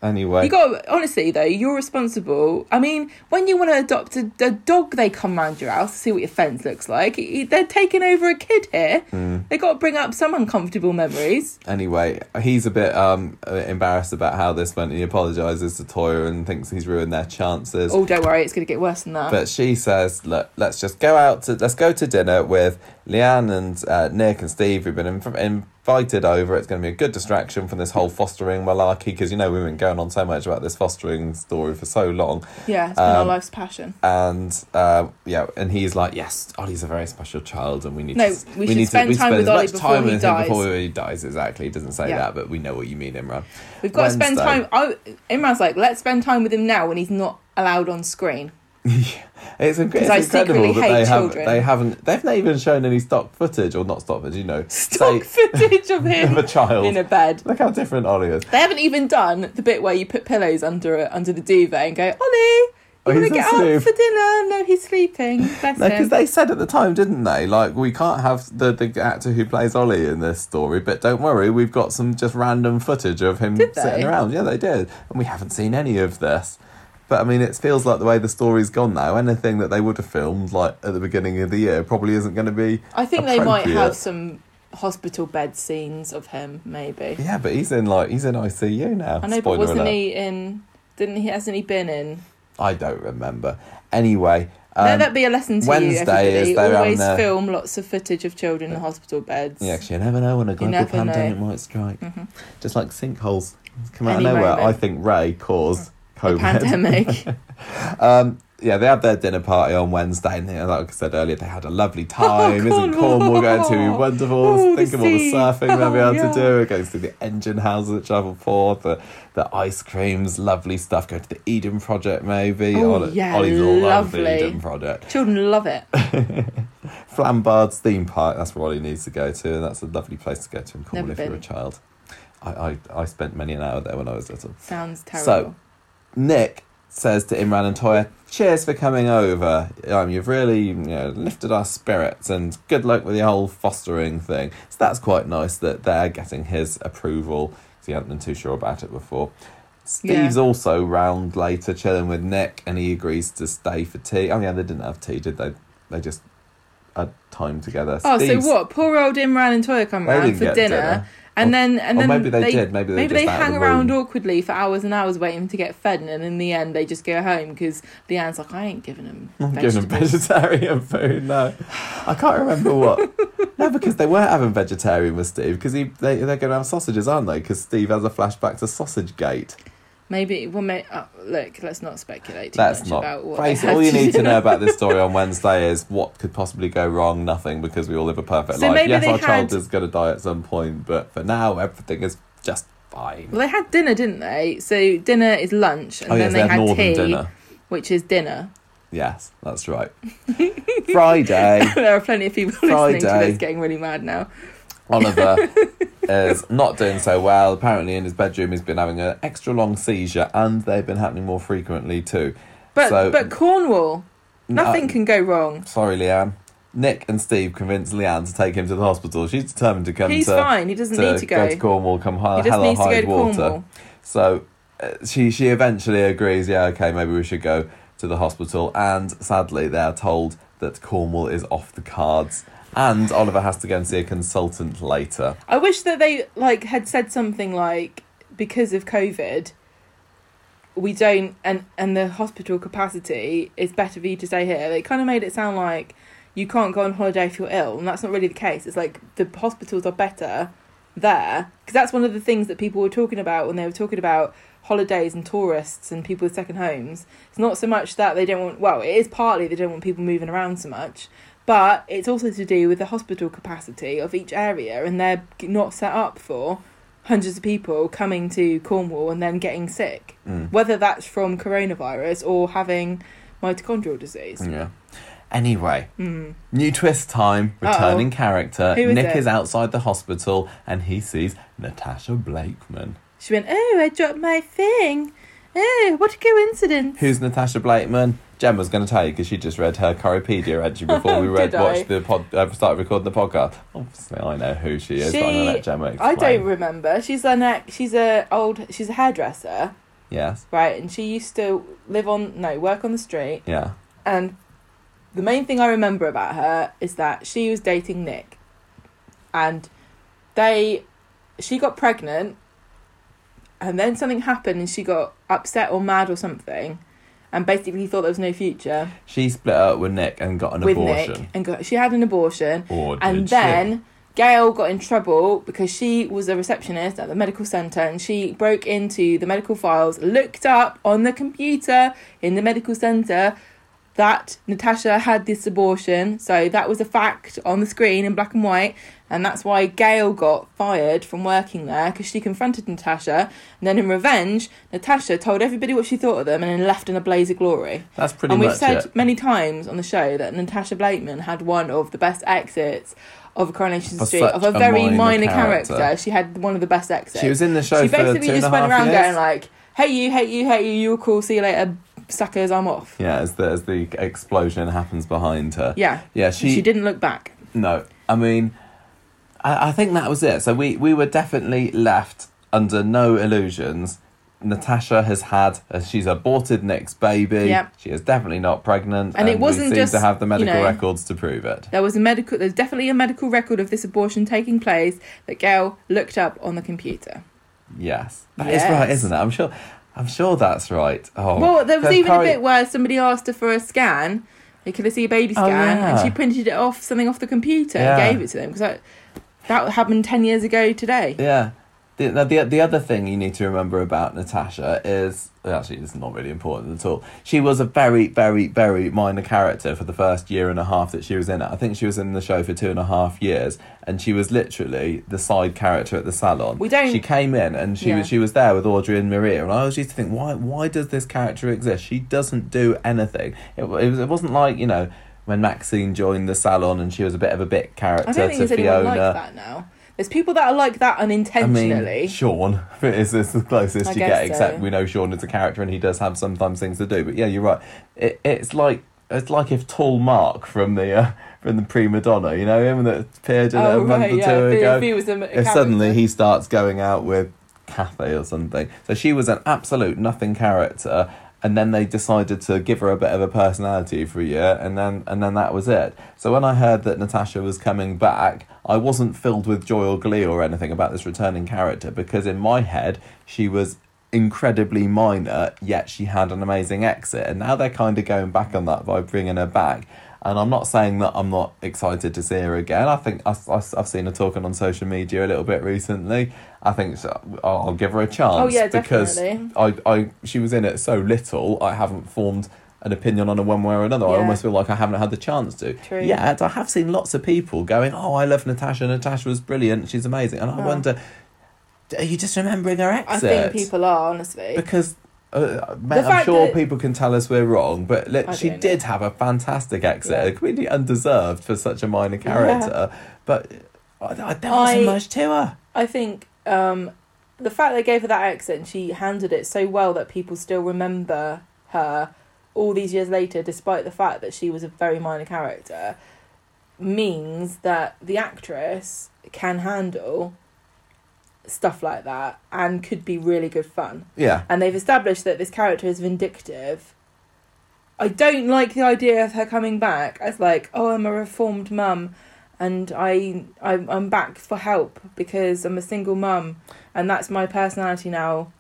Anyway, You got honestly though, you're responsible. I mean, when you want to adopt a, a dog, they come round your house to see what your fence looks like. They're taking over a kid here. Hmm. They got to bring up some uncomfortable memories. anyway, he's a bit um uh, embarrassed about how this went. He apologizes to Toya and thinks he's ruined their chances. Oh, don't worry, it's going to get worse than that. But she says, "Look, let's just go out to let's go to dinner with Leanne and uh, Nick and Steve. We've been inv- invited over. It's going to be a good distraction from this whole fostering malarkey because you know we've been going on so much about this fostering story for so long. yeah, it's been our um, life's passion. And uh, yeah, and he's like, yes, Ollie's a very special child, and we need No, to we should spend we time spend with as Ollie much before time he with him dies." before he dies. Exactly, he doesn't say Yeah. that, but we know what you mean, Imran. We've got to spend time. Oh, Imran's like, let's spend time with him now when he's not allowed on screen. It's, inc- it's incredible that they have children. they haven't they've not even shown any stock footage or not stock footage, you know, Stock say- footage of him of a child. in a bed. Look how different Ollie is. They haven't even done the bit where you put pillows under it, under the duvet and go, Ollie, Oh, you want he's to get asleep." up for dinner? No, he's sleeping. Bless No, because they said at the time, didn't they? Like, we can't have the, the actor who plays Ollie in this story, but don't worry, we've got some just random footage of him sitting around. Yeah, they did. And we haven't seen any of this. But I mean, it feels like the way the story's gone now, anything that they would have filmed, like at the beginning of the year, probably isn't going to be. I think they might have some hospital bed scenes of him, maybe. Yeah, but he's in like he's in ICU now. I know, Spoiler but wasn't alert. he in? Didn't he? Hasn't he been in? I don't remember. Anyway, um, Let that be a lesson to Wednesday you, everybody. is Always film lots of footage of children in hospital beds. Yeah, 'cause you never know when a global pandemic know. might strike. Mhm. Just like sinkholes come out Any of nowhere. moment. I think Ray caused COVID. pandemic. um, yeah, they had their dinner party on Wednesday, and like I said earlier, they had a lovely time. Isn't Cornwall. Going to be wonderful? Oh, Think of all the surfing they'll be Oh, able yeah. to do. Going to the engine houses at Travelport, the the ice creams, lovely stuff. Go to the Eden Project, maybe. Oh, Ollie- yeah, Ollie's the lovely. Eden Project. Children love it. Flambard's theme park. That's where Ollie needs to go to, and that's a lovely place to go to in Cornwall Never if you're a child. I, I, I spent many an hour there when I was little. Sounds terrible. So- Nick says to Imran and Toya, "Cheers for coming over. Um, you've really you know, lifted our spirits, and good luck with the whole fostering thing." So that's quite nice that they're getting his approval. 'cause he hadn't been too sure about it before. Steve's also round later, chilling with Nick, and he agrees to stay for tea. Oh yeah, they didn't have tea, did they? They just had time together. oh, Steve's- so what? Poor old Imran and Toya come round for dinner, dinner. And then and then maybe they did, maybe they just out of hang the around awkwardly for hours and hours waiting to get fed, and then in the end they just go home because the Leanne's like, I ain't giving him. I'm giving them vegetarian food. No, I can't remember what. no, because they weren't having vegetarian with Steve. Because he they they're going to have sausages, aren't they? Because Steve has a flashback to Sausage Gate. Maybe. Well, may, uh, look, let's not speculate too That's much not. about what. all you need to know about this story on Wednesday is what could possibly go wrong. Nothing, because we all live a perfect So life. Yes, our child is going to die at some point, but for now, everything is just fine. Well, they had dinner, didn't they? So dinner is lunch, and oh then yes, they, they had had northern tea, dinner. which is dinner. Yes, that's right. Friday, there are plenty of people listening to this getting really mad now. Oliver is not doing so well. Apparently, in his bedroom, he's been having an extra long seizure, and they've been happening more frequently too. But So- but Cornwall, nothing Uh, can go wrong. Sorry, Leanne. Nick and Steve convince Leanne to take him to the hospital. She's determined to come He's to, fine. He doesn't need to go. to Cornwall, come high, he just hell or needs to high go to water. Cornwall. So uh, she she eventually agrees. Yeah, okay, maybe we should go to the hospital. And sadly, they are told that Cornwall is off the cards, and Oliver has to go and see a consultant later. I wish that they like had said something like because of COVID, we don't and and the hospital capacity is better for you to stay here. They kind of made it sound like you can't go on holiday if you're ill, and that's not really the case. It's like the hospitals are better there because that's one of the things that people were talking about when they were talking about holidays and tourists and people with second homes. It's not so much that they don't want. Well, it is partly they don't want people moving around so much. But it's also to do with the hospital capacity of each area, and they're not set up for hundreds of people coming to Cornwall and then getting sick, Mm. whether that's from coronavirus or having mitochondrial disease. Yeah. Anyway, Mm. new twist time. Returning character. Who is Nick it? is outside the hospital, and he sees Natasha Blakeman. She went, Oh, I dropped my thing. Oh, what a coincidence. Who's Natasha Blakeman? Jen was going to tell you because she just read her Coripedia entry before we read I? watched the pod, uh, started recording the podcast. Obviously, I know who she is. but I'm She- let Gemma explain. I don't remember. She's a ne- she's a old she's a hairdresser, Yes. right? And she used to live on no work on the street. Yeah. And the main thing I remember about her is that she was dating Nick, and they she got pregnant, and then something happened, and she got upset or mad or something, and basically thought there was no future She split up with Nick and got an with abortion. Nick, and got, she had an abortion, Or and she? then Gail got in trouble because she was a receptionist at the medical centre and she broke into the medical files, looked up on the computer in the medical centre that Natasha had this abortion. So that was a fact on the screen in black and white. And that's why Gail got fired from working there because she confronted Natasha. And then in revenge, Natasha told everybody what she thought of them and then left in a blaze of glory. That's pretty and we've said it. many times on the show that Natasha Blakeman had one of the best exits of a Coronation For Street of a a very minor minor, character. character. She had one of the best exits. She was in the show she basically just went around years. going like, "Hey you, hey you, hey you, You're cool. See you later, suckers. I'm off." yeah, as the as the explosion happens behind her. Yeah, Yeah, she, she. didn't look back. No, I mean, I, I think that was it. So we we were definitely left under no illusions. Natasha has had, uh, she's aborted Nick's baby. Yep. She is definitely not pregnant, And it wasn't we seem just, to have the you medical know- records to prove it. There was a medical. There's definitely a medical record of this abortion taking place that Gail looked up on the computer. Yes, that is right, Yes. isn't it? I'm sure. I'm sure that's right. Oh, Well, there was even a bit where somebody asked her for a scan. They could see a baby Oh, scan, and she printed it off something off the computer Yeah. and gave it to them because that, happened ten years ago today. Yeah. The, now, the, the other thing you need to remember about Natasha is actually it's not really important at all. She was a very, very, very minor character for the first year and a half that she was in it. I think she was in the show for two and a half years, and she was literally the side character at the salon. We don't- She came in and she Yeah. was she was there with Audrey and Maria, and I always used to think, why why does this character exist? She doesn't do anything. It, it was it wasn't like you know when Maxine joined the salon and she was a bit of a bit character I don't think to Fiona. like that now. There's people that are like that unintentionally. I mean, Sean is, is the closest I you get, except we know Sean is a character and he does have sometimes things to do. But yeah, you're right. It, it's like it's like if Tall Mark from the uh, from the Prima Doner, you know him that appeared in oh a month right, or yeah. two If, ago. if he was a, a if suddenly he starts going out with Cathy or something. So she was an absolute nothing character, and then they decided to give her a bit of a personality for a year, and then and then that was it. So when I heard that Natasha was coming back, I wasn't filled with joy or glee or anything about this returning character because in my head she was incredibly minor, yet she had an amazing exit. And now they're kind of going back on that by bringing her back. And I'm not saying that I'm not excited to see her again. I think I, I, I've seen her talking on social media a little bit recently. I think so, I'll give her a chance. Oh, yeah, because definitely. I, I, she was in it so little. I haven't formed an opinion on her one way or another. I almost feel like I haven't had the chance to. True. Yet I have seen lots of people going, "Oh, I love Natasha. Natasha was brilliant. She's amazing." And I Oh. wonder, are you just remembering her exit? I think people are honestly. because uh, mate, I'm sure that- people can tell us we're wrong, but let, she know. did have a fantastic exit, Yeah. completely undeserved for such a minor character. But I, I, there wasn't I- much to her. I think um, the fact they gave her that exit and she handled it so well that people still remember her all these years later, despite the fact that she was a very minor character, means that the actress can handle stuff like that and could be really good fun. Yeah, And they've established that this character is vindictive. I don't like the idea of her coming back as like, oh, I'm a reformed mum, and I, I I'm back for help because I'm a single mum, and that's my personality now.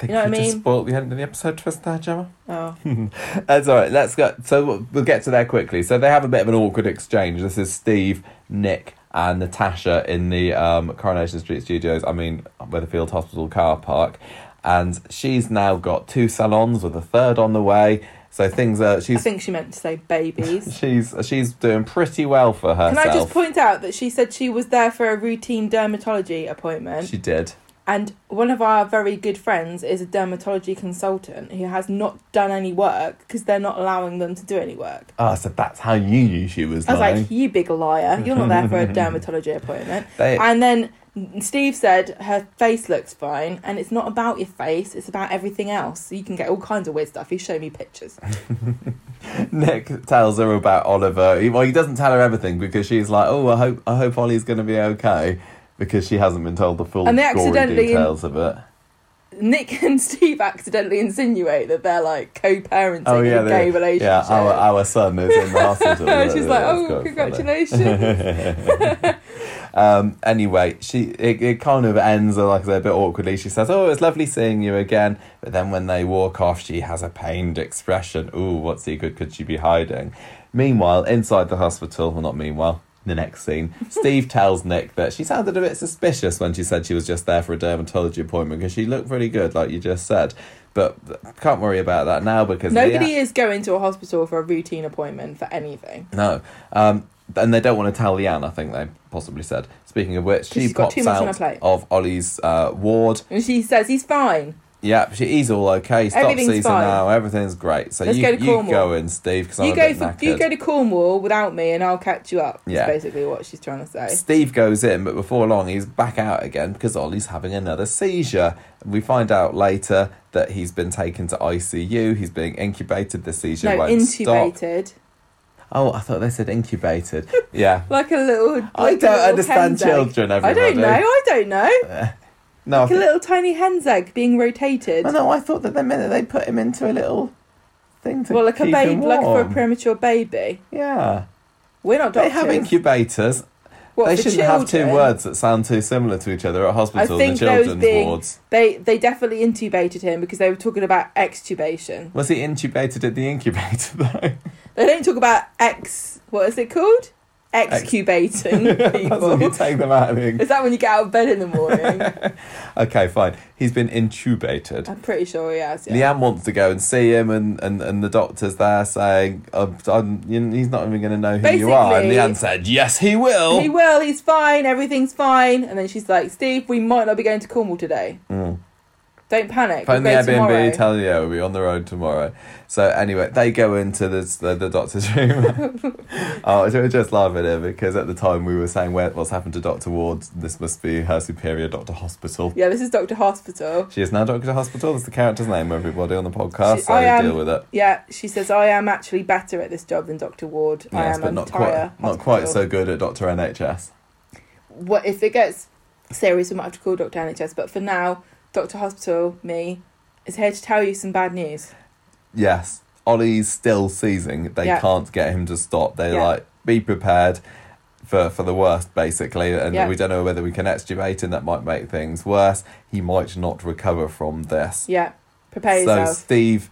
think You know what I just mean? spoiled the end of the episode twist there, Gemma. Oh, That's all right. Let's go. So we'll- we'll get to there quickly. So they have a bit of an awkward exchange. This is Steve, Nick, and Natasha in the um, Coronation Street Studios. I mean, Weatherfield Hospital car park, and she's now got two salons with a third on the way. So things are. I think she meant to say babies. she's she's doing pretty well for herself. Can. I just point out that she said she was there for a routine dermatology appointment, She did. And one of our very good friends is a dermatology consultant who has not done any work because they're not allowing them to do any work. Ah, so that's how you knew she was I was lying. like, you big liar. You're not there for a dermatology appointment. They- And then Steve said her face looks fine and it's not about your face, it's about everything else. So you can get all kinds of weird stuff. He's showing me pictures. Nick tells her about Oliver. Well, he doesn't tell her everything because she's like, "Oh, I hope I hope Ollie's going to be okay," because she hasn't been told the full And they accidentally- details of it. Nick and Steve accidentally insinuate that they're like co parenting Oh yeah, in a gay relationship. yeah. Our our son is in the hospital. She's like, oh, congratulations. Um, anyway, she it, it kind of ends uh, like a bit awkwardly. She says, "Oh, it's lovely seeing you again." But then when they walk off, she has a pained expression. Ooh, what secret could she be hiding? Meanwhile, inside the hospital, well, not meanwhile. The next scene, Steve tells Nick that she sounded a bit suspicious when she said she was just there for a dermatology appointment because she looked pretty good, like you just said. But can't worry about that now because Nobody is going to a hospital for a routine appointment for anything. no. Um, and they don't want to tell Leanne, I think they possibly said. Speaking of which, she she's got pops too much on her out of Ollie's uh, ward. And she says he's fine. Yeah, she, he's all okay. Stop season fine. now. Everything's great. So Let's you, go to you go in, Steve, because I'm You a go bit for knackered. you go to Cornwall without me, and I'll catch you up. Yeah. That's basically what she's trying to say. Steve goes in, but before long he's back out again because Ollie's having another seizure. We find out later that he's been taken to ICU. He's being incubated. The seizure No, won't stop. Oh, I thought they said incubated. Yeah. like a little. I like a don't little understand children, I don't know. I don't know. Uh, No, Like a little tiny hen's egg being rotated. Oh, no, I thought that they meant that they put him into a little thing to well, like a baby, like for a premature baby. Yeah, We're not they have incubators. What, they shouldn't have two words that sound too similar to each other at hospitals think and children's being- wards. They they definitely intubated him because they were talking about extubation. Was he intubated at the incubator though? They don't talk about ex. What is it called? Excubating That's when you people. take them out of the. Is that when you get out of bed in the morning? Okay, fine. He's been intubated. I'm pretty sure he has. Yeah. Leanne wants to go and see him, and, and, and the doctor's there saying, I'm, I'm, you he's not even going to know who you are. And Basically- Leanne said, Yes, he will. He will. He's fine. Everything's fine. And then she's like, "Steve, we might not be going to Cornwall today. Mm. Don't panic. Phone the we'll Airbnb, tomorrow." tell you, yeah, we'll be on the road tomorrow. So anyway, they go into this, the, the doctor's room. oh, I was just laughing here because at the time we were saying where, what's happened to Dr. Ward. This must be her superior, Dr. Hospital. yeah, this is Doctor Hospital. She is now Dr. Hospital. That's the character's name, everybody, on the podcast. She- so I am- deal with it. Yeah, she says I am actually better at this job than Doctor Ward. I am but not quite, not quite so good at Dr. NHS. What if it gets serious? We might have to call Doctor NHS. But for now, Doctor Hospital, me, is here to tell you some bad news. Yes, Ollie's still seizing. They Yeah. can't get him to stop. They're Yeah. like, be prepared. for, for the worst, basically, and Yeah. we don't know whether we can extubate and that might make things worse. He might not recover from this. Yeah. Prepare so yourself. Steve,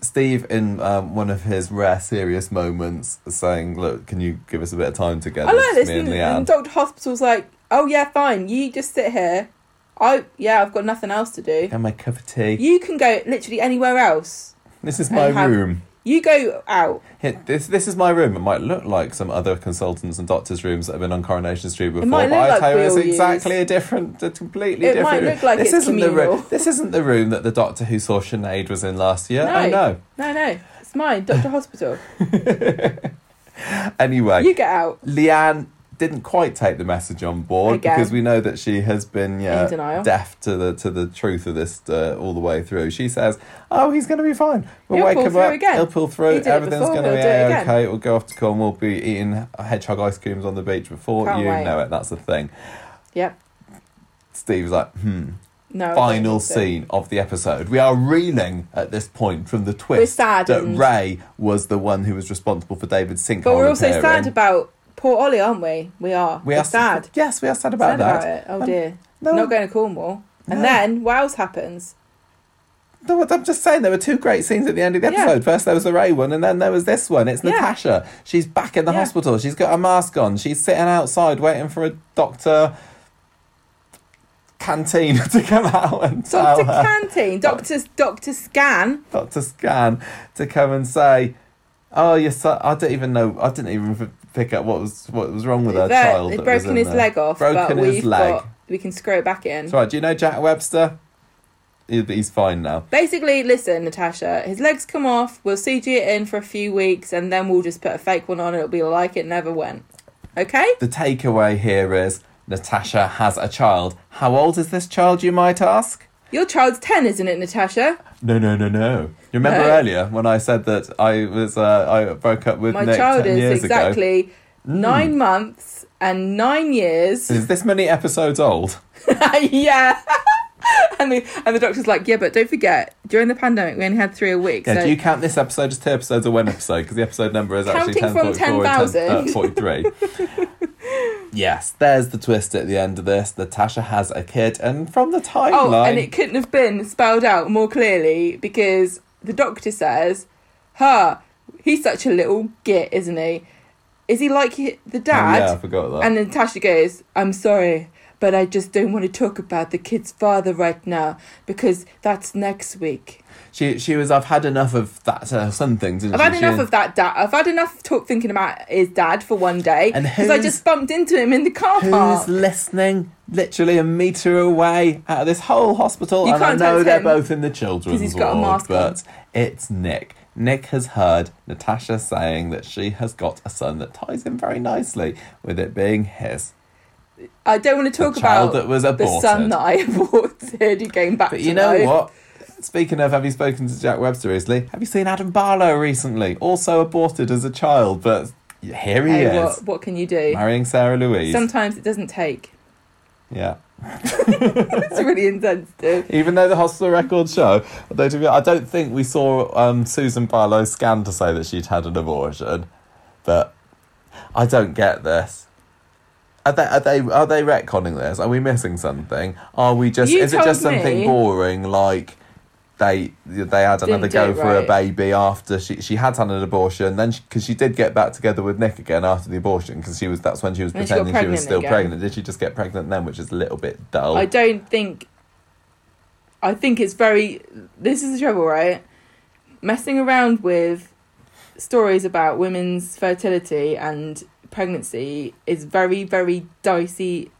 Steve, in um, one of his rare serious moments, saying, "Look, can you give us a bit of time together?" I like this. me and Doctor Hospital's like, "Oh yeah, fine. You just sit here. I yeah, I've got nothing else to do. and my cup of tea. You can go literally anywhere else. This is my and have- room. You go out. Here, this this is my room. It might look like some other consultants and doctors' rooms that have been on Coronation Street before, might but look I like tell you, it's we all exactly a different, a completely different. It different. might room. look like this it's isn't the room. communal. This isn't the room that the doctor who saw Sinead was in last year. Oh no. No, no, it's mine, Doctor Hospital. Anyway, You get out. Leanne didn't quite take the message on board Again. because we know that she has been yeah, deaf to the to the truth of this uh, all the way through. She says, "Oh, he's going to be fine. We'll He'll wake pull him up. again. He'll pull through. He Everything's going to be do it again." okay. We'll go off to Cornwall. We'll be eating hedgehog ice creams on the beach before Can't you wait. know it. That's the thing." Yep. Steve's like, "Hmm." No. Final scene of the episode. We are reeling at this point from the twist that Ray was the one who was responsible for David's sinkhole But we're also appearing. sad about poor Ollie, aren't we? We are. We We're are sad. Yes, we are sad about sad that. about it. Oh dear. no. Not going to Cornwall. And No. then what else happens? No, I'm just saying there were two great scenes at the end of the Yeah. episode. First there was the Ray one, and then there was this one. It's Yeah. Natasha. She's back in the Yeah. hospital. She's got a mask on. She's sitting outside waiting for a doctor canteen to come out and tell Doctor her, Canteen, Doctor Doctor Scan. Doctor Scan, to come and say, "Oh, your son." I don't even know. I didn't even pick up what was what was wrong with her They're- child. They've that broken his there. leg off, Broken but his leg. got we can screw it back in. Right. Do you know Jack Webster? He's fine now. Basically, listen, Natasha, his legs come off. We'll CG it in for a few weeks, and then we'll just put a fake one on. It'll be like it never went. Okay? The takeaway here is Natasha has a child. How old is this child, you might ask? Your child's ten, isn't it, Natasha? No, no, no, no. You remember No. earlier when I said that I was uh, I broke up with My Nick child 10 is ago? exactly nine months and nine years. Is this many episodes old? yeah. and the and the doctor's like, yeah, but don't forget, during the pandemic, we only had three a week. Yeah, so do you count this episode as two episodes or one episode? Because the episode number is actually Counting 10, from 10,000. 43. yes, there's the twist at the end of this. Natasha has a kid, and from the timeline... Oh, and it couldn't have been spelled out more clearly because the doctor says, "Huh, he's such a little git, isn't he? Is he like the Oh, dad?" yeah, I forgot that. And then Tasha goes, "I'm sorry, but I just don't want to talk about the kid's father right now because that's next week. She she was, I've had enough of that uh, something, didn't I've she? had She- enough of that dad. I've had enough talk thinking about his dad for one day because I just bumped into him in the car park. Who's park. listening? Literally a metre away out of this whole hospital, You and I know they're both in the children's he's got a ward, mask on. but it's Nick. Nick has heard Natasha saying that she has got a son that ties in very nicely with it being his. I don't want to talk A about that was the son that I aborted who came back But to you know life. what? Speaking of, have you spoken to Jack Webster recently? Have you seen Adam Barlow recently? Also aborted as a child, but here he Hey, is, what, what can you do? marrying Sarah Louise. Sometimes it doesn't take. yeah. It's really insensitive. Even though the hospital records show, although to be, I don't think we saw um, Susan Barlow scan to say that she'd had an abortion, but I don't get this. Are they are they are they retconning this? Are we missing something? Are we just You is it just something me- boring like they they had another Didn't do go for a baby after she she had had an abortion then because she, did get back together with Nick again after the abortion because she was that's when she was And pretending she, was still again. pregnant did she just get pregnant then which is a little bit dull I don't think. I think it's very. This is the trouble, right? Messing around with stories about women's fertility and pregnancy is very, very dicey.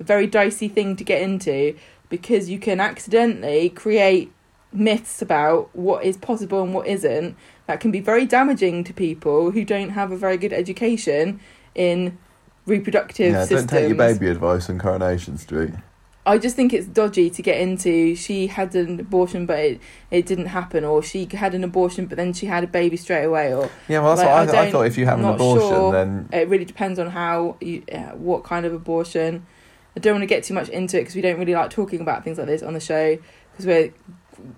A very dicey thing to get into because you can accidentally create myths about what is possible and what isn't that can be very damaging to people who don't have a very good education in reproductive yeah systems. don't take your baby advice on Coronation Street I just think it's dodgy to get into. She had an abortion, but it, it didn't happen, or she had an abortion, but then she had a baby straight away, or Yeah, well, that's Like, I what I, I, don't- thought. If you have an abortion, sure. then it really depends on how you, uh, what kind of abortion. I don't want to get too much into it because we don't really like talking about things like this on the show because we're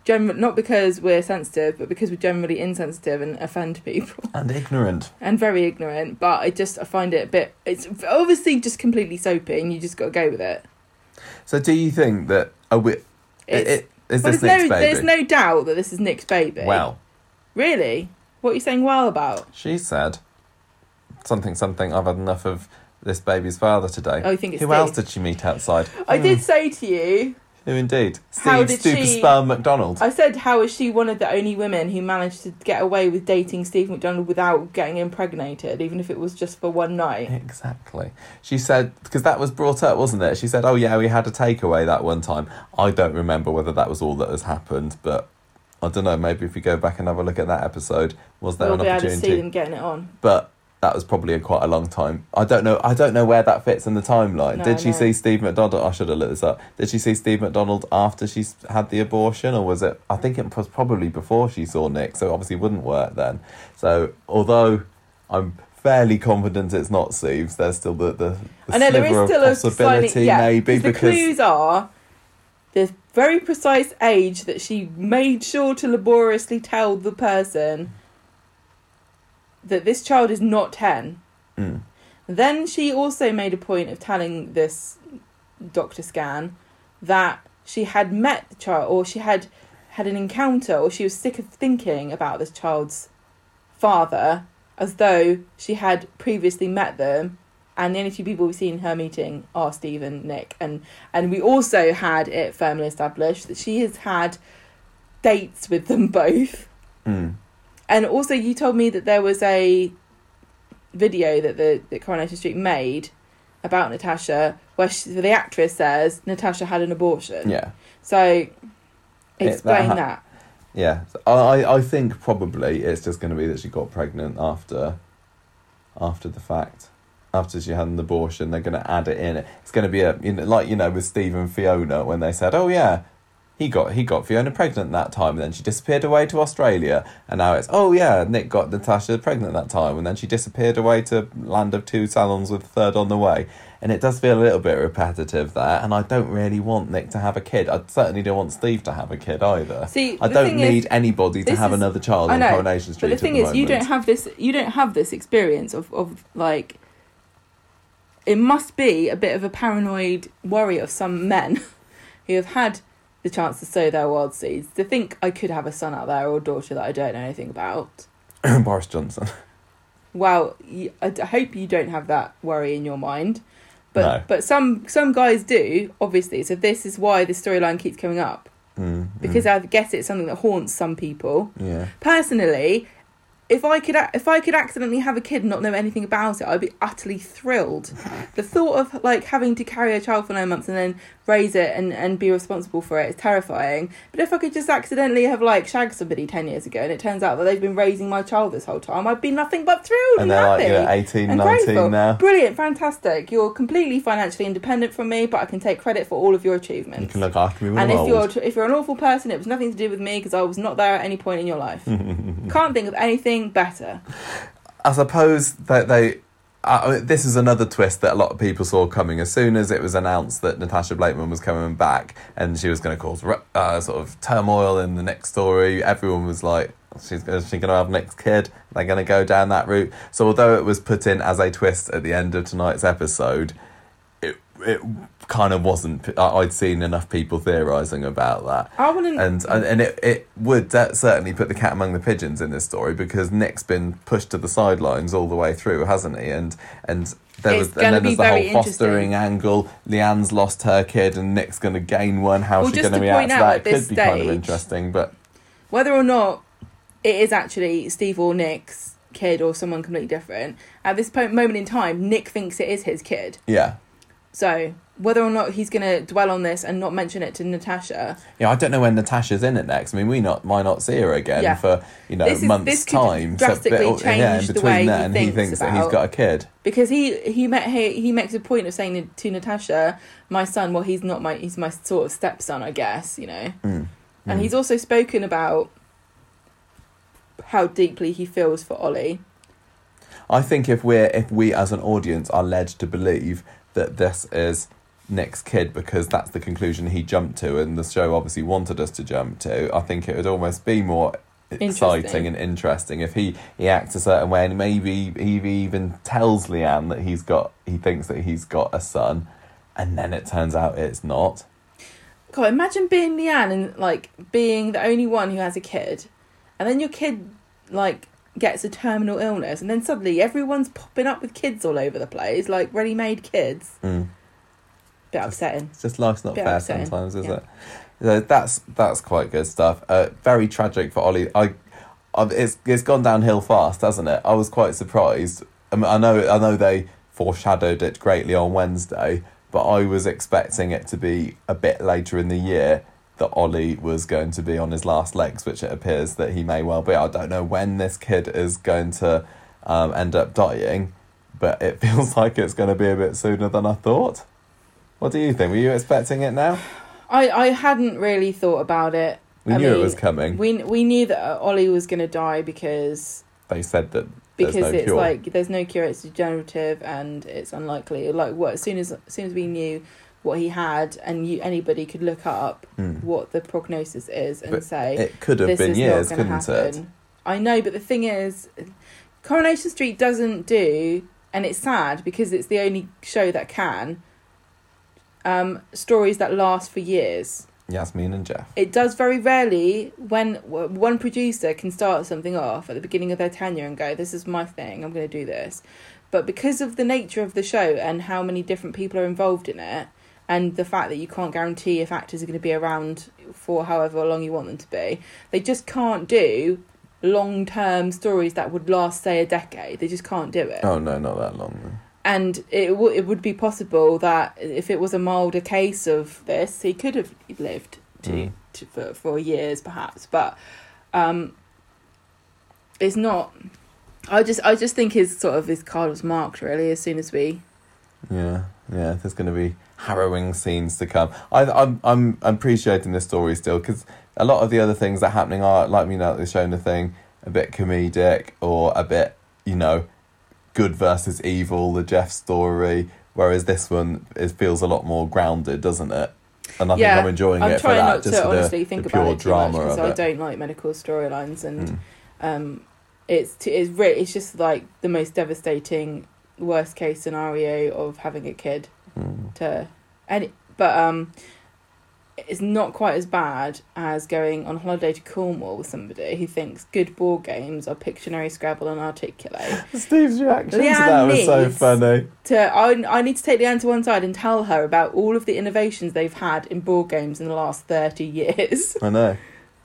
Gen- not because we're sensitive, but because we're generally insensitive and offend people And ignorant. and very ignorant. But I just I find it a bit. It's obviously just completely soapy, and you just got to go with it. So do you think that are we, It's, it, is well, this there's Nick's no baby? there's no doubt that this is Nick's baby. Well, really, what are you saying? Well about? she said something something. I've had enough of this baby's father today. Oh, you think it's Who Steve? else did she meet outside? I Hmm, did say to you. Who indeed? How Steve did Super she- Sperm McDonald. I said, how is she one of the only women who managed to get away with dating Steve McDonald without getting impregnated, even if it was just for one night? Exactly. She said because that was brought up, wasn't it? She said, "Oh yeah, we had a takeaway that one time." I don't remember whether that was all that has happened, but I don't know. Maybe if we go back and have a look at that episode, was there We'll an be able to see opportunity? them getting it on. But that was probably a quite a long time. I don't know. I don't know where that fits in the timeline. No, Did she no. see Steve McDonald? I should have looked this up. Did she see Steve McDonald after she's had the abortion, or was it? I think it was probably before she saw Nick, so it obviously wouldn't work then. So although I'm fairly confident it's not Steve's, there's still the the, the I know there is still a possibility slightly yeah. maybe 'cause the clues are the very precise age that she made sure to laboriously tell the person that this child is not ten. Mm, Then she also made a point of telling this Dr. Scan that she had met the child or she had had an encounter or she was sick of thinking about this child's father as though she had previously met them and the only two people we've seen in her meeting are Steve and Nick and and we also had it firmly established that she has had dates with them both mm. And also, you told me that there was a video that the that Coronation Street made about Natasha, where, she, the actress says Natasha had an abortion. yeah. So, explain ha- that. Yeah, I I think probably it's just going to be that she got pregnant after, after the fact, after she had an abortion. They're going to add it in. It's going to be a you know like you know with Steve and Fiona when they said, oh yeah, he got he got Fiona pregnant that time, and then she disappeared away to Australia, and now it's oh yeah, Nick got Natasha pregnant that time, and then she disappeared away to land of two salons with third on the way. And it does feel a little bit repetitive there, and I don't really want Nick to have a kid. I certainly don't want Steve to have a kid either. See, I don't need is- anybody to have is- another child I on Coronation Street. But the thing at is, you don't moment. have this. You don't have this experience of of like. It must be a bit of a paranoid worry of some men who have had the chance to sow their wild seeds to think I could have a son out there or a daughter that I don't know anything about. Boris Johnson. Well, I hope you don't have that worry in your mind, but No. but some some guys do obviously. So this is why the storyline keeps coming up Mm, because mm, I guess it's something that haunts some people. yeah, Personally, if I could if I could accidentally have a kid and not know anything about it, I'd be utterly thrilled. The thought of like having to carry a child for nine months and then raise it and, and be responsible for it. it is terrifying. But if I could just accidentally have like shagged somebody ten years ago and it turns out that they've been raising my child this whole time, I'd be nothing but thrilled and, and they're happy. like you know, 18, and 19 grateful. now. Brilliant, fantastic. You're completely financially independent from me, but I can take credit for all of your achievements. You can look after me when and I'm if old. you're if you're an awful person, it was nothing to do with me because I was not there at any point in your life. Can't think of anything better. I suppose that they. Uh, this is another twist that a lot of people saw coming. As soon as it was announced that Natasha Blakeman was coming back and she was going to cause uh, sort of turmoil in the next story, everyone was like, "She's she's going to have next kid." They're going to go down that route. So although it was put in as a twist at the end of tonight's episode, it kind of wasn't. I'd seen enough people theorising about that I wouldn't. and and, and it, it would certainly put the cat among the pigeons in this story because Nick's been pushed to the sidelines all the way through, hasn't he? And and there It's was and then there's the whole fostering angle. Leanne's lost her kid, and Nick's going to gain one. How's Well, she going to react to that? It could be kind of interesting, but whether or not it is actually Steve or Nick's kid or someone completely different, at this po- moment in time, Nick thinks it is his kid. yeah, So whether or not he's going to dwell on this and not mention it to Natasha, yeah. I don't know when Natasha's in it next. I mean, we not might not see her again Yeah. for you know This is- months this could time. drastically but, yeah, in change the between way he then, he thinks thinks that he's got a kid. because he he met he, he makes a point of saying to Natasha, "My son, well, he's not my he's my sort of stepson, I guess, you know." Mm. And Mm. he's also spoken about how deeply he feels for Ollie. I think if we're if we as an audience are led to believe that this is Nick's kid because that's the conclusion he jumped to, and the show obviously wanted us to jump to. I think it would almost be more exciting and interesting if he he acts a certain way, and maybe he even tells Leanne that he's got he thinks that he's got a son, and then it turns out it's not. God, imagine being Leanne and like being the only one who has a kid, and then your kid like gets a terminal illness, and then suddenly everyone's popping up with kids all over the place, like ready-made kids. Mm. Bit upsetting. It's just life's not Bit fair upsetting, sometimes, is yeah. it? So that's that's quite good stuff. Uh, very tragic for Ollie. I, I, it's it's gone downhill fast, hasn't it? I was quite surprised. I, mean, I know I know they foreshadowed it greatly on Wednesday, but I was expecting it to be a bit later in the year that Ollie was going to be on his last legs, which it appears that he may well be. I don't know when this kid is going to um, end up dying, but it feels like it's going to be a bit sooner than I thought. What do you think? Were you expecting it now? I I hadn't really thought about it. We I knew it was coming. We we knew that Ollie was going to die because they said that because no it's cure. like there's no cure. It's degenerative and it's unlikely. Like what as soon as as soon as we knew what he had and you anybody could look up Hmm. what the prognosis is and But say it could have this been years, couldn't happen. it? I know, but the thing is, Coronation Street doesn't do, and it's sad because it's the only show that can. Um, stories that last for years. Yasmeen and Geoff. It does very rarely when w- one producer can start something off at the beginning of their tenure and go, "This is my thing. I'm going to do this." But because of the nature of the show and how many different people are involved in it, and the fact that you can't guarantee if actors are going to be around for however long you want them to be, they just can't do long term stories that would last, say, a decade. They just can't do it Oh no, not that long. and it w- it would be possible that if it was a milder case of this, he could have lived to, Mm. to for for years perhaps, but um, it's not. I just I just think his sort of his card was marked really as soon as we. Yeah, yeah. There's going to be harrowing scenes to come. I, I'm I'm appreciating this story still because a lot of the other things that are happening are like you know they're showing the thing a bit comedic or a bit you know good versus evil, the Geoff story. Whereas this one it feels a lot more grounded, doesn't it? And I yeah, think I'm enjoying I'm it for that. just to for the, honestly think the about pure it too much drama because I don't like medical storylines and. Mm. um, it's t- it's re- it's just like the most devastating worst case scenario of having a kid Mm. to and but um it's not quite as bad as going on holiday to Cornwall with somebody who thinks good board games are Pictionary, Scrabble, and Articulate. Steve's reaction to that was so funny. to I, I need to take Leanne to one side and tell her about all of the innovations they've had in board games in the last 30 years. I know.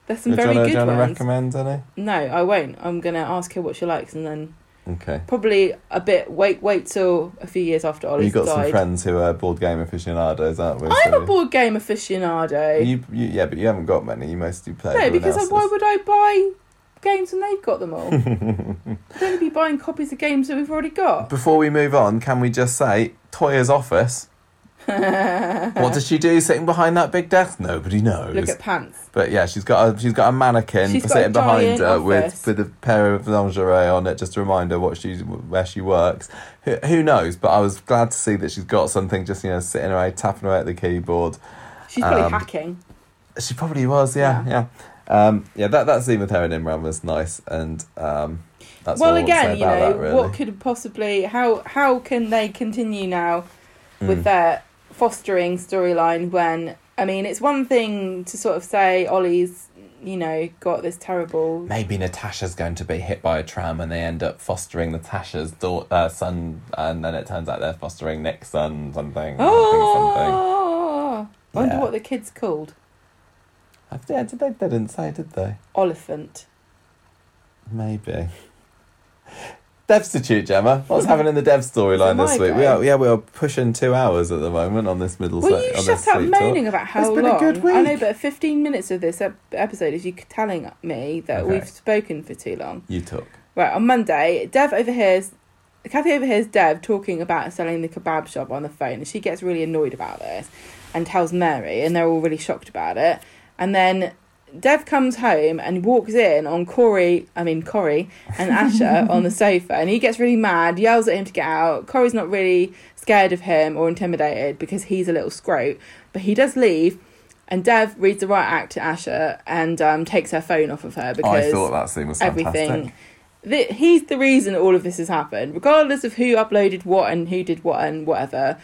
There's some Do you very wanna- do good you wanna ones. recommend any? No, I won't. I'm going to ask her what she likes and then Okay. probably a bit wait wait till a few years after Ollie's You've got some friends who are board game aficionados, aren't we? I'm So- a board game aficionado. You, you, yeah, but you haven't got many. You mostly play. no, everyone because else's. why would I buy games when they've got them all? I'd only be buying copies of games that we've already got. Before we move on, can we just say Toyah's office? What does she do sitting behind that big desk? Nobody knows. Look at pants. But yeah, she's got a she's got a mannequin She's sitting behind her with office. with a pair of lingerie on it, just to remind her what she's where she works. Who, who knows? But I was glad to see that she's got something just you know sitting away, tapping away at the keyboard. She's probably Um, hacking. She probably was, yeah, yeah, um, yeah. That that scene with her and Imran was nice, and um, that's well, all I want to again, you know, that, really. what could possibly how how can they continue now with Mm. their fostering storyline when I mean it's one thing to sort of say Ollie's you know got this terrible Maybe Natasha's going to be hit by a tram and they end up fostering Natasha's daughter, uh, son, and then it turns out they're fostering Nick's son, something. something, something. oh I wonder Yeah. what the kid's called Yeah, did they, they didn't say, did they? Oliphant Maybe. Devstitute, Gemma. What's happening in the Dev storyline this week? We are, yeah, we are pushing two hours at the moment on this middle Will se- you on shut this up sweet talk. moaning about how It's been a long? good I know, week. but 15 minutes of this ep- episode is you telling me that Okay. we've spoken for too long. You took. Right, on Monday, Dev overhears, Cathy overhears Dev talking about selling the kebab shop on the phone, and she gets really annoyed about this and tells Mary, and they're all really shocked about it. And then Dev comes home and walks in on Corey, I mean Corey and Asha on the sofa, and he gets really mad, yells at him to get out. Corey's not really scared of him or intimidated because he's a little scrote, but he does leave. And Dev reads the right act to Asha and um, takes her phone off of her because I thought that scene was fantastic. everything. The, he's the reason all of this has happened, regardless of who uploaded what and who did what and whatever.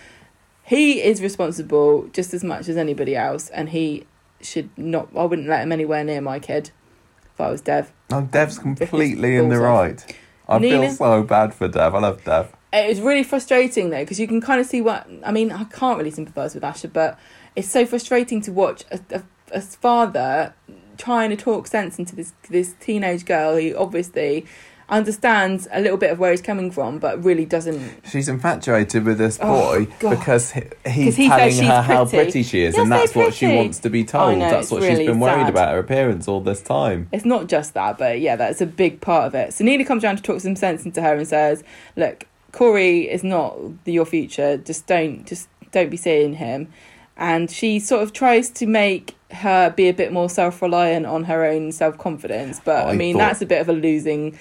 He is responsible just as much as anybody else, and he should not. I wouldn't let him anywhere near my kid if I was Dev. No, Dev's completely in the off. right. I Nina- feel so bad for Dev. I love Dev. It was really frustrating though because you can kind of see what I mean. I can't really sympathise with Asha, but it's so frustrating to watch a, a, a father trying to talk sense into this this teenage girl who obviously understands a little bit of where he's coming from, but really doesn't. She's infatuated with this Oh, boy God. because he, he's he telling her how pretty. pretty she is, You're and so that's what she wants to be told. know, that's it's what she's been worried sad. about her appearance all this time. It's not just that, but yeah, that's a big part of it. So Nina comes around to talk some sense into her and says, "Look, Corey is not your future. Just don't, just don't be seeing him." And she sort of tries to make her be a bit more self reliant on her own self confidence. But I, I mean, thought- that's a bit of a losing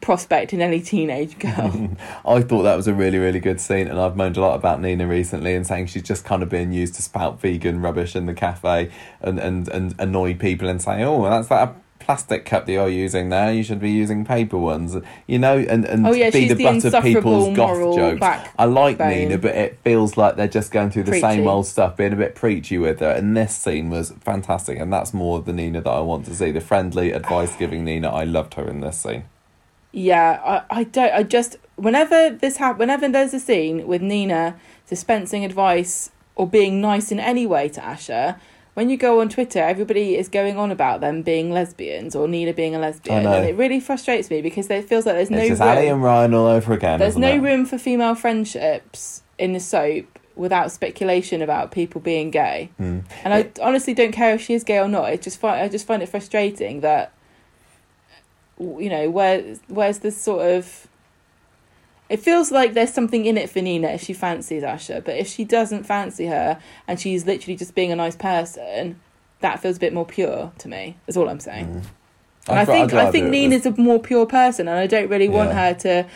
prospect in any teenage girl. I thought that was a really, really good scene, and I've moaned a lot about Nina recently and saying she's just kind of being used to spout vegan rubbish in the cafe and, and, and annoy people and say, oh, that's that plastic cup that you're using there. You should be using paper ones, you know, and, and Oh, yeah, be the the butt of people's goth jokes. I like Nina, but it feels like they're just going through the same old stuff, being a bit preachy with her. And this scene was fantastic, and that's more the Nina that I want to see. The friendly, advice giving Nina. I loved her in this scene. Yeah, I, I don't. I just whenever this hap- whenever there's a scene with Nina dispensing advice or being nice in any way to Asha, when you go on Twitter, everybody is going on about them being lesbians or Nina being a lesbian, and it really frustrates me because it feels like there's no it's. Ali and Ryan all over again. there's no it? room for female friendships in the soap without speculation about people being gay. Mm. And I honestly don't care if she is gay or not. It just find I just find it frustrating that you know where where's this sort of. It feels like there's something in it for Nina if she fancies Asha, but if she doesn't fancy her and she's literally just being a nice person, that feels a bit more pure to me. Is all I'm saying. Mm. And I'd I think I'd think Nina's a more pure person, and I don't really want Yeah. her to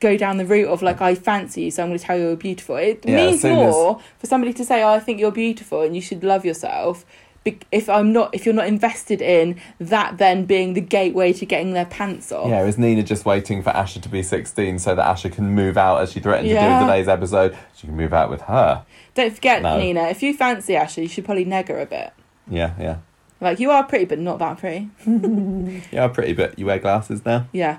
go down the route of like I fancy you, so I'm going to tell you you're beautiful. It Yeah, means more for somebody to say, "Oh, I think you're beautiful, and you should love yourself." If I'm not, if you're not invested in that, then being the gateway to getting their pants off. Yeah, is Nina just waiting for Asha to be 16 so that Asha can move out as she threatened to do in today's episode? She can move out with her. Don't forget, No. Nina, if you fancy Asha, you should probably neg her a bit. Yeah, yeah. Like you are pretty, but not that pretty. Yeah, pretty, but you wear glasses now? Yeah.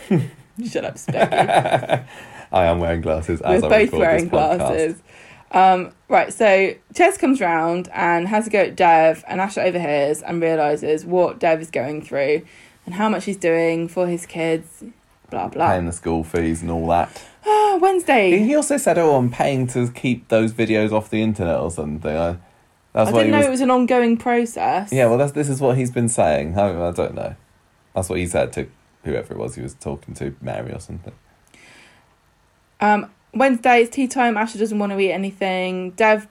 Shut up, Specky. I am wearing glasses as We're I both wearing glasses. Um, right, so Ches comes round and has a go at Dev, and Asha overhears and realises what Dev is going through and how much he's doing for his kids. Blah blah. Paying the school fees and all that. Ah, Wednesday. He also said, "Oh, I'm paying to keep those videos off the internet or something." I, that's I what didn't know was. it was an ongoing process. Yeah, well, that's this is what he's been saying. I, I don't know. That's what he said to whoever it was he was talking to, Mary or something. Um, Wednesday it's tea time. Asha doesn't want to eat anything. Dev,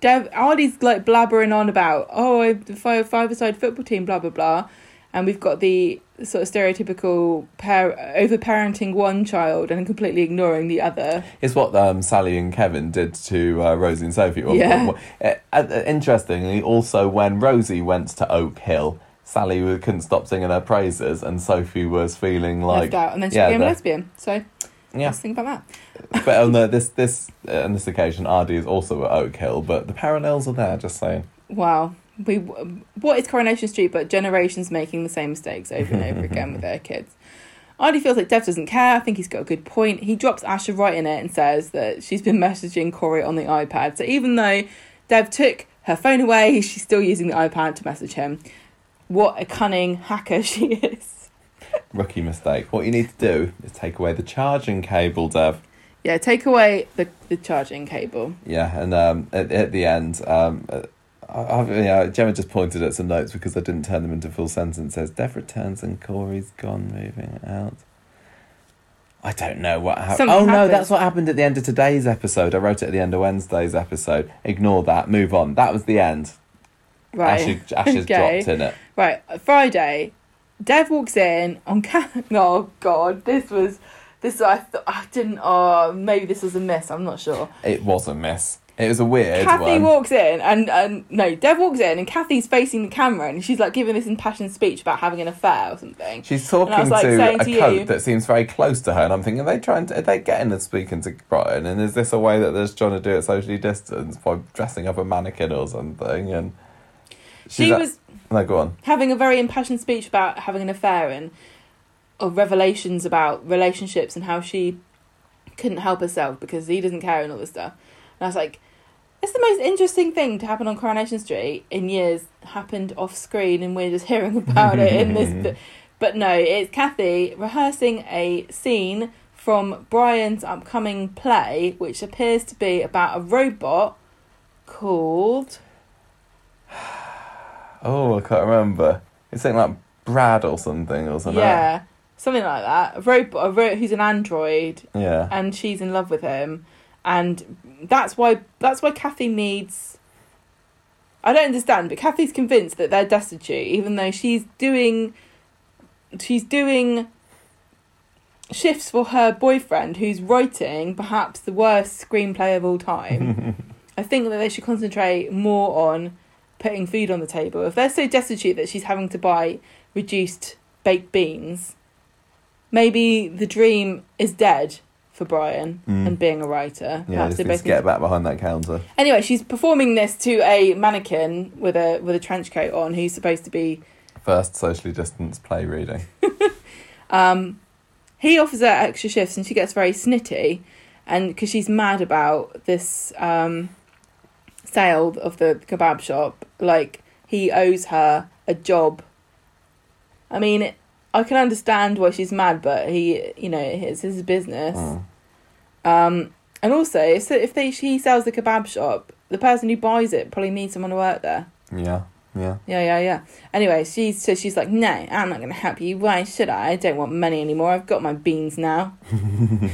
Dev, Aadi's like blabbering on about oh, the five five-a-side football team, blah blah blah, and we've got the sort of stereotypical par- over-parenting one child and completely ignoring the other. It's what um, Sally and Kevin did to uh, Rosie and Sophie. Yeah. point. Uh, uh, interestingly, also when Rosie went to Oak Hill, Sally couldn't stop singing her praises, and Sophie was feeling like, left out, and then she yeah, became a lesbian. So yeah. let's think about that. but on the, this this uh, on this occasion, Aadi is also at Oak Hill, but the parallels are there. Just saying. Wow. We what is Coronation Street but generations making the same mistakes over and over again with their kids. Aadi feels like Dev doesn't care. I think he's got a good point. He drops Asha right in it and says that she's been messaging Corey on the iPad. So even though Dev took her phone away, she's still using the iPad to message him. What a cunning hacker she is. Rookie mistake. What you need to do is take away the charging cable, Dev. Yeah, take away the, the charging cable. Yeah, and um, at, at the end, um, uh, I, I, yeah, Gemma just pointed at some notes because I didn't turn them into full sentences. Dev returns and Corey's gone, moving out. I don't know what happened. Something Oh no, that's what happened at the end of today's episode. I wrote it at the end of Wednesday's episode. Ignore that. Move on. That was the end. Right. Ashes, ashes Okay. dropped in it. Right, Friday, Dev walks in on ca- Oh God, this was this. I thought I didn't. Oh, maybe this was a miss. I'm not sure. It was a miss. It was a weird Cathy one. walks in and and no, Dev walks in and Cathy's facing the camera and she's like giving this impassioned speech about having an affair or something. She's talking was, like, to a to coat that seems very close to her, and I'm thinking, are they trying to, are they getting and speaking to Brian? And is this a way that they're trying to do it socially distanced by dressing up a mannequin or something? And She was no, go on. having a very impassioned speech about having an affair and of revelations about relationships and how she couldn't help herself because he doesn't care and all this stuff. And I was like, it's the most interesting thing to happen on Coronation Street in years happened off screen and we're just hearing about it in this. But, but no, it's Cathy rehearsing a scene from Brian's upcoming play, which appears to be about a robot called. Oh, I can't remember. It's something like Brad or something, or something. Yeah, something like that. A robot, a ro- who's an android, Yeah. and she's in love with him, and that's why that's why Cathy needs. I don't understand, but Cathy's convinced that they're destitute, even though she's doing, she's doing shifts for her boyfriend, who's writing perhaps the worst screenplay of all time. I think that they should concentrate more on putting food on the table. If they're so destitute that she's having to buy reduced baked beans, maybe the dream is dead for Brian Mm. and being a writer. Yeah, Perhaps just they needs both to get back behind that counter. Anyway, she's performing this to a mannequin with a with a trench coat on, who's supposed to be. First socially distanced play reading. Um, he offers her extra shifts, and she gets very snitty, and because she's mad about this um, sale of the kebab shop, like he owes her a job. I mean, I can understand why she's mad, but he, you know, it's his business. Mm. Um, and also, if if they he sells the kebab shop, the person who buys it probably needs someone to work there. Yeah, yeah. Yeah, yeah, yeah. Anyway, she's so she's like, no, I'm not going to help you. Why should I? I don't want money anymore. I've got my beans now.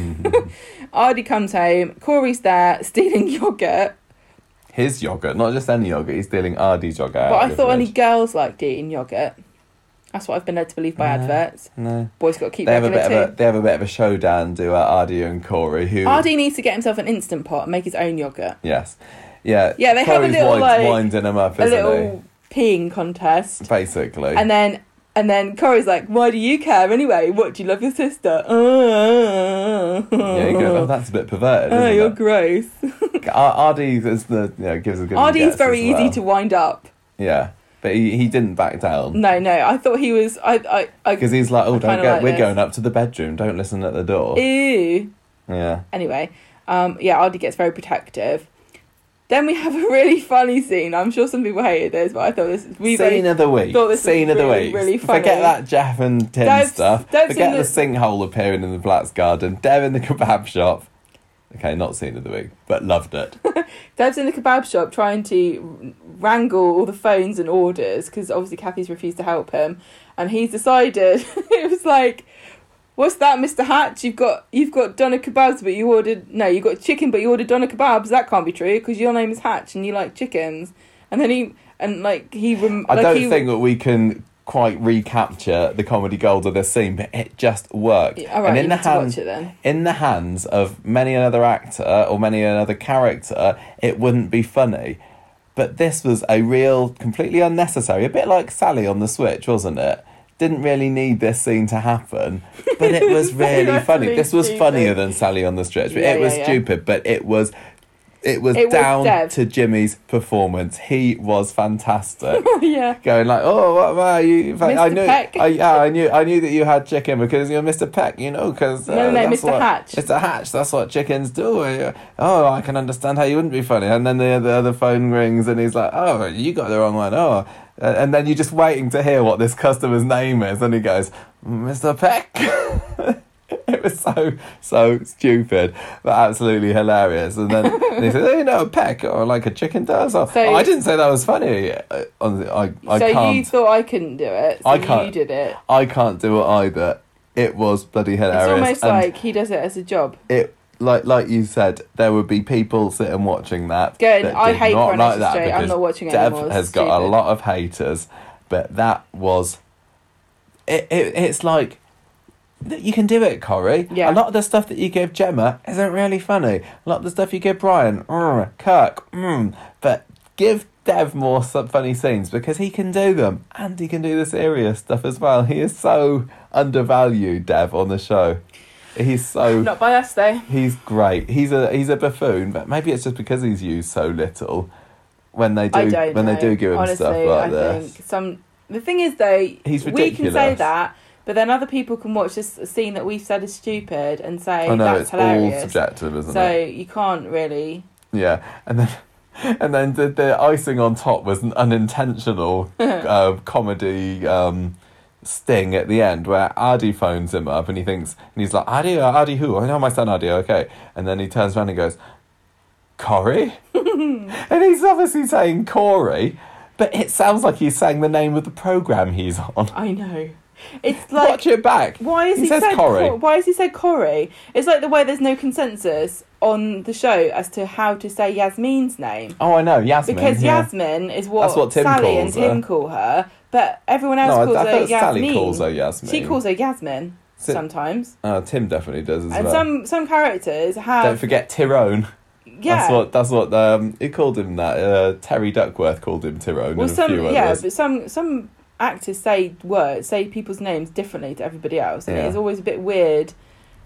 Aadi comes home. Corey's there stealing yogurt. His yogurt, not just any yogurt. He's stealing Aadi's yogurt. But I thought only girls liked eating yogurt. That's what I've been led to believe by No. adverts. No. Boys got to keep They have a regular bit of a they have a bit of a showdown. Do uh, Aadi and Corey who Aadi needs to get himself an instant pot and make his own yogurt. yes yeah Yeah, they have a little, wind- like, winding him up A isn't little peeing contest. basically And then and then Corey's like, "Why do you care anyway? What do you love your sister?" Yeah you go oh that's a bit perverted Oh, you're it? gross. Aadi is the you know gives a good Aadi's very easy to wind up. yeah but he, he didn't back down No, no, I thought he was. I, I, because he's like oh don't go like we're this. going up to the bedroom don't listen at the door Ew. yeah Anyway, um, yeah, Aadi gets very protective. Then we have a really funny scene. I'm sure some people hated this, but I thought this. Was we Scene of the week. thought this Scene of the really, week. really funny. Forget that Geoff and Tim stuff. Dev's Forget the, the- sinkhole appearing in the Black's garden. Dev in the kebab shop. Okay, not scene of the week, but loved it. Dev's in the kebab shop trying to wrangle all the phones and orders because obviously Cathy's refused to help him, and he's decided it was like, "What's that, Mister Hatch? You've got you've got doner kebabs, but you ordered no, you got chicken, but you ordered doner kebabs. That can't be true because your name is Hatch and you like chickens." And then he and like he rem- I like don't he, think that we can quite recapture the comedy gold of this scene, but it just worked. All right, and in the watch hands, it then. in the hands of many another actor or many another character, it wouldn't be funny. But this was a real, completely unnecessary, a bit like Sally on the Switch, wasn't it? Didn't really need this scene to happen, but it was really funny. This was stupid. funnier than Sally on the Stretch. Yeah, it was yeah, stupid, but it was, it was It down Dev. to Jimmi's performance. He was fantastic yeah. going like, "Oh, what about you?" I knew, Peck. I, yeah, I knew, I knew that you had chicken because you're Mr. Peck, you know, because uh, No, no, that's Mr. what- Hatch. Mr. Hatch. That's what chickens do. Uh, Oh, I can understand how you wouldn't be funny. And then the the other phone rings, and he's like, "Oh, you got the wrong one." Oh, Uh, and then you're just waiting to hear what this customer's name is, and he goes, "Mr. Peck." It was so so stupid, but absolutely hilarious. And then and he said, "Oh, you know, a peck or like a chicken does." Or, So- I didn't say that was funny. Uh, on I I so can't. you thought I couldn't do it. So I can't. You did it. I can't do it either. It was bloody hilarious. It's almost and like he does it as a job. it like like you said, there would be people sitting watching that. Good. that I hate not like that. I'm not watching it Dev anymore. Has got a lot of haters, but that was. It, it it's like. You can do it, Corey. Yeah. A lot of the stuff that you give Gemma isn't really funny. A lot of the stuff you give Brian, mm, Kirk, mm, but give Dev more funny scenes because he can do them and he can do the serious stuff as well. He is so undervalued, Dev, on the show. He's so Not by us though. He's great. He's a he's a buffoon, but maybe it's just because he's used so little. When they do when know. they do give him Honestly, stuff like I this, think some. The thing is, though, He's we can say that, but then other people can watch this scene that we've said is stupid and say I know that's it's hilarious. all subjective, isn't so it? you can't really. Yeah, and then and then the, the icing on top was an unintentional uh, comedy um, sting at the end where Aadi phones him up and he thinks and he's like Aadi, uh, Aadi who? I know my son Aadi. Okay, and then he turns around and goes, Corey, and he's obviously saying Corey, but it sounds like he's saying the name of the program he's on. I know. It's like Watch it back. Why is He he, says said Corey. Cor- why has he said Corey? It's like the way there's no consensus on the show as to how to say Yasmin's name. Oh, I know, Yasmin. Because yeah. Yasmin is what, That's what Tim Sally and Tim her. call her, but everyone else No, I, calls I her Yasmin. Sally calls her Yasmin. She calls her Yasmin sometimes. Uh, Tim definitely does as well. And well. some some characters have Don't forget Tyrone. yeah. That's what that's what um he called him that. Uh, Terry Duckworth called him Tyrone well, some yeah, others. but some some actors say words, say people's names differently to everybody else, and Yeah. it's always a bit weird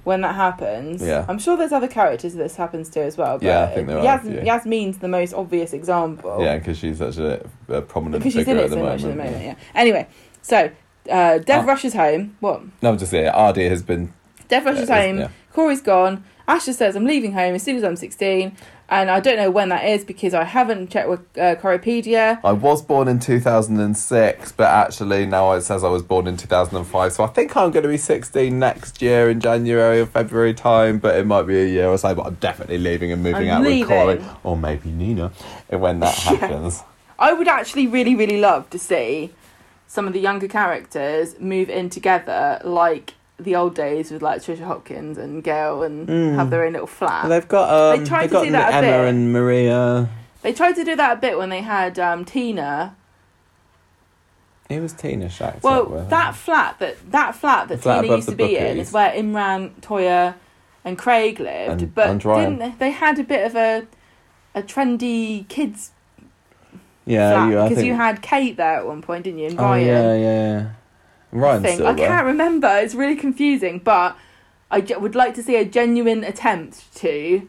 when that happens. Yeah. I'm sure there's other characters that this happens to as well. But Yeah, I think there are Yas- few. Yasmeen's the most obvious example. Yeah, because she's such a, a prominent because she's in figure it the so moment. much at the moment. Yeah. Anyway, so uh, Dev Oh. rushes home. What? No, I'm just saying, Aadi has been. Dev rushes Yeah, home. yeah. Corey's gone. Asha says, I'm leaving home as soon as I'm 16. And I don't know when that is because I haven't checked with uh, Coropedia. I was born in 2006, but actually now it says I was born in 2005. So I think I'm going to be 16 next year in January or February time, but it might be a year or so. But I'm definitely leaving and moving I'm out with Corey or maybe Nina when that Yeah. happens. I would actually really, really love to see some of the younger characters move in together like the old days with like Tricia Hopkins and Gail and Mm. have their own little flat. They've got um, They tried to do that a Emma bit. and Maria. They tried to do that a bit when they had um, Tina. It was Tina shacked up Well, with that flat that that flat that flat Tina used to be in is where Imran, Toyah, and Craig lived. And- but and Ryan. didn't they had a bit of a a trendy kids yeah, you, because think. you had Kate there at one point, didn't you? And oh Ryan. yeah, yeah. Ryan's thing. I there. can't remember. It's really confusing, but I would like to see a genuine attempt to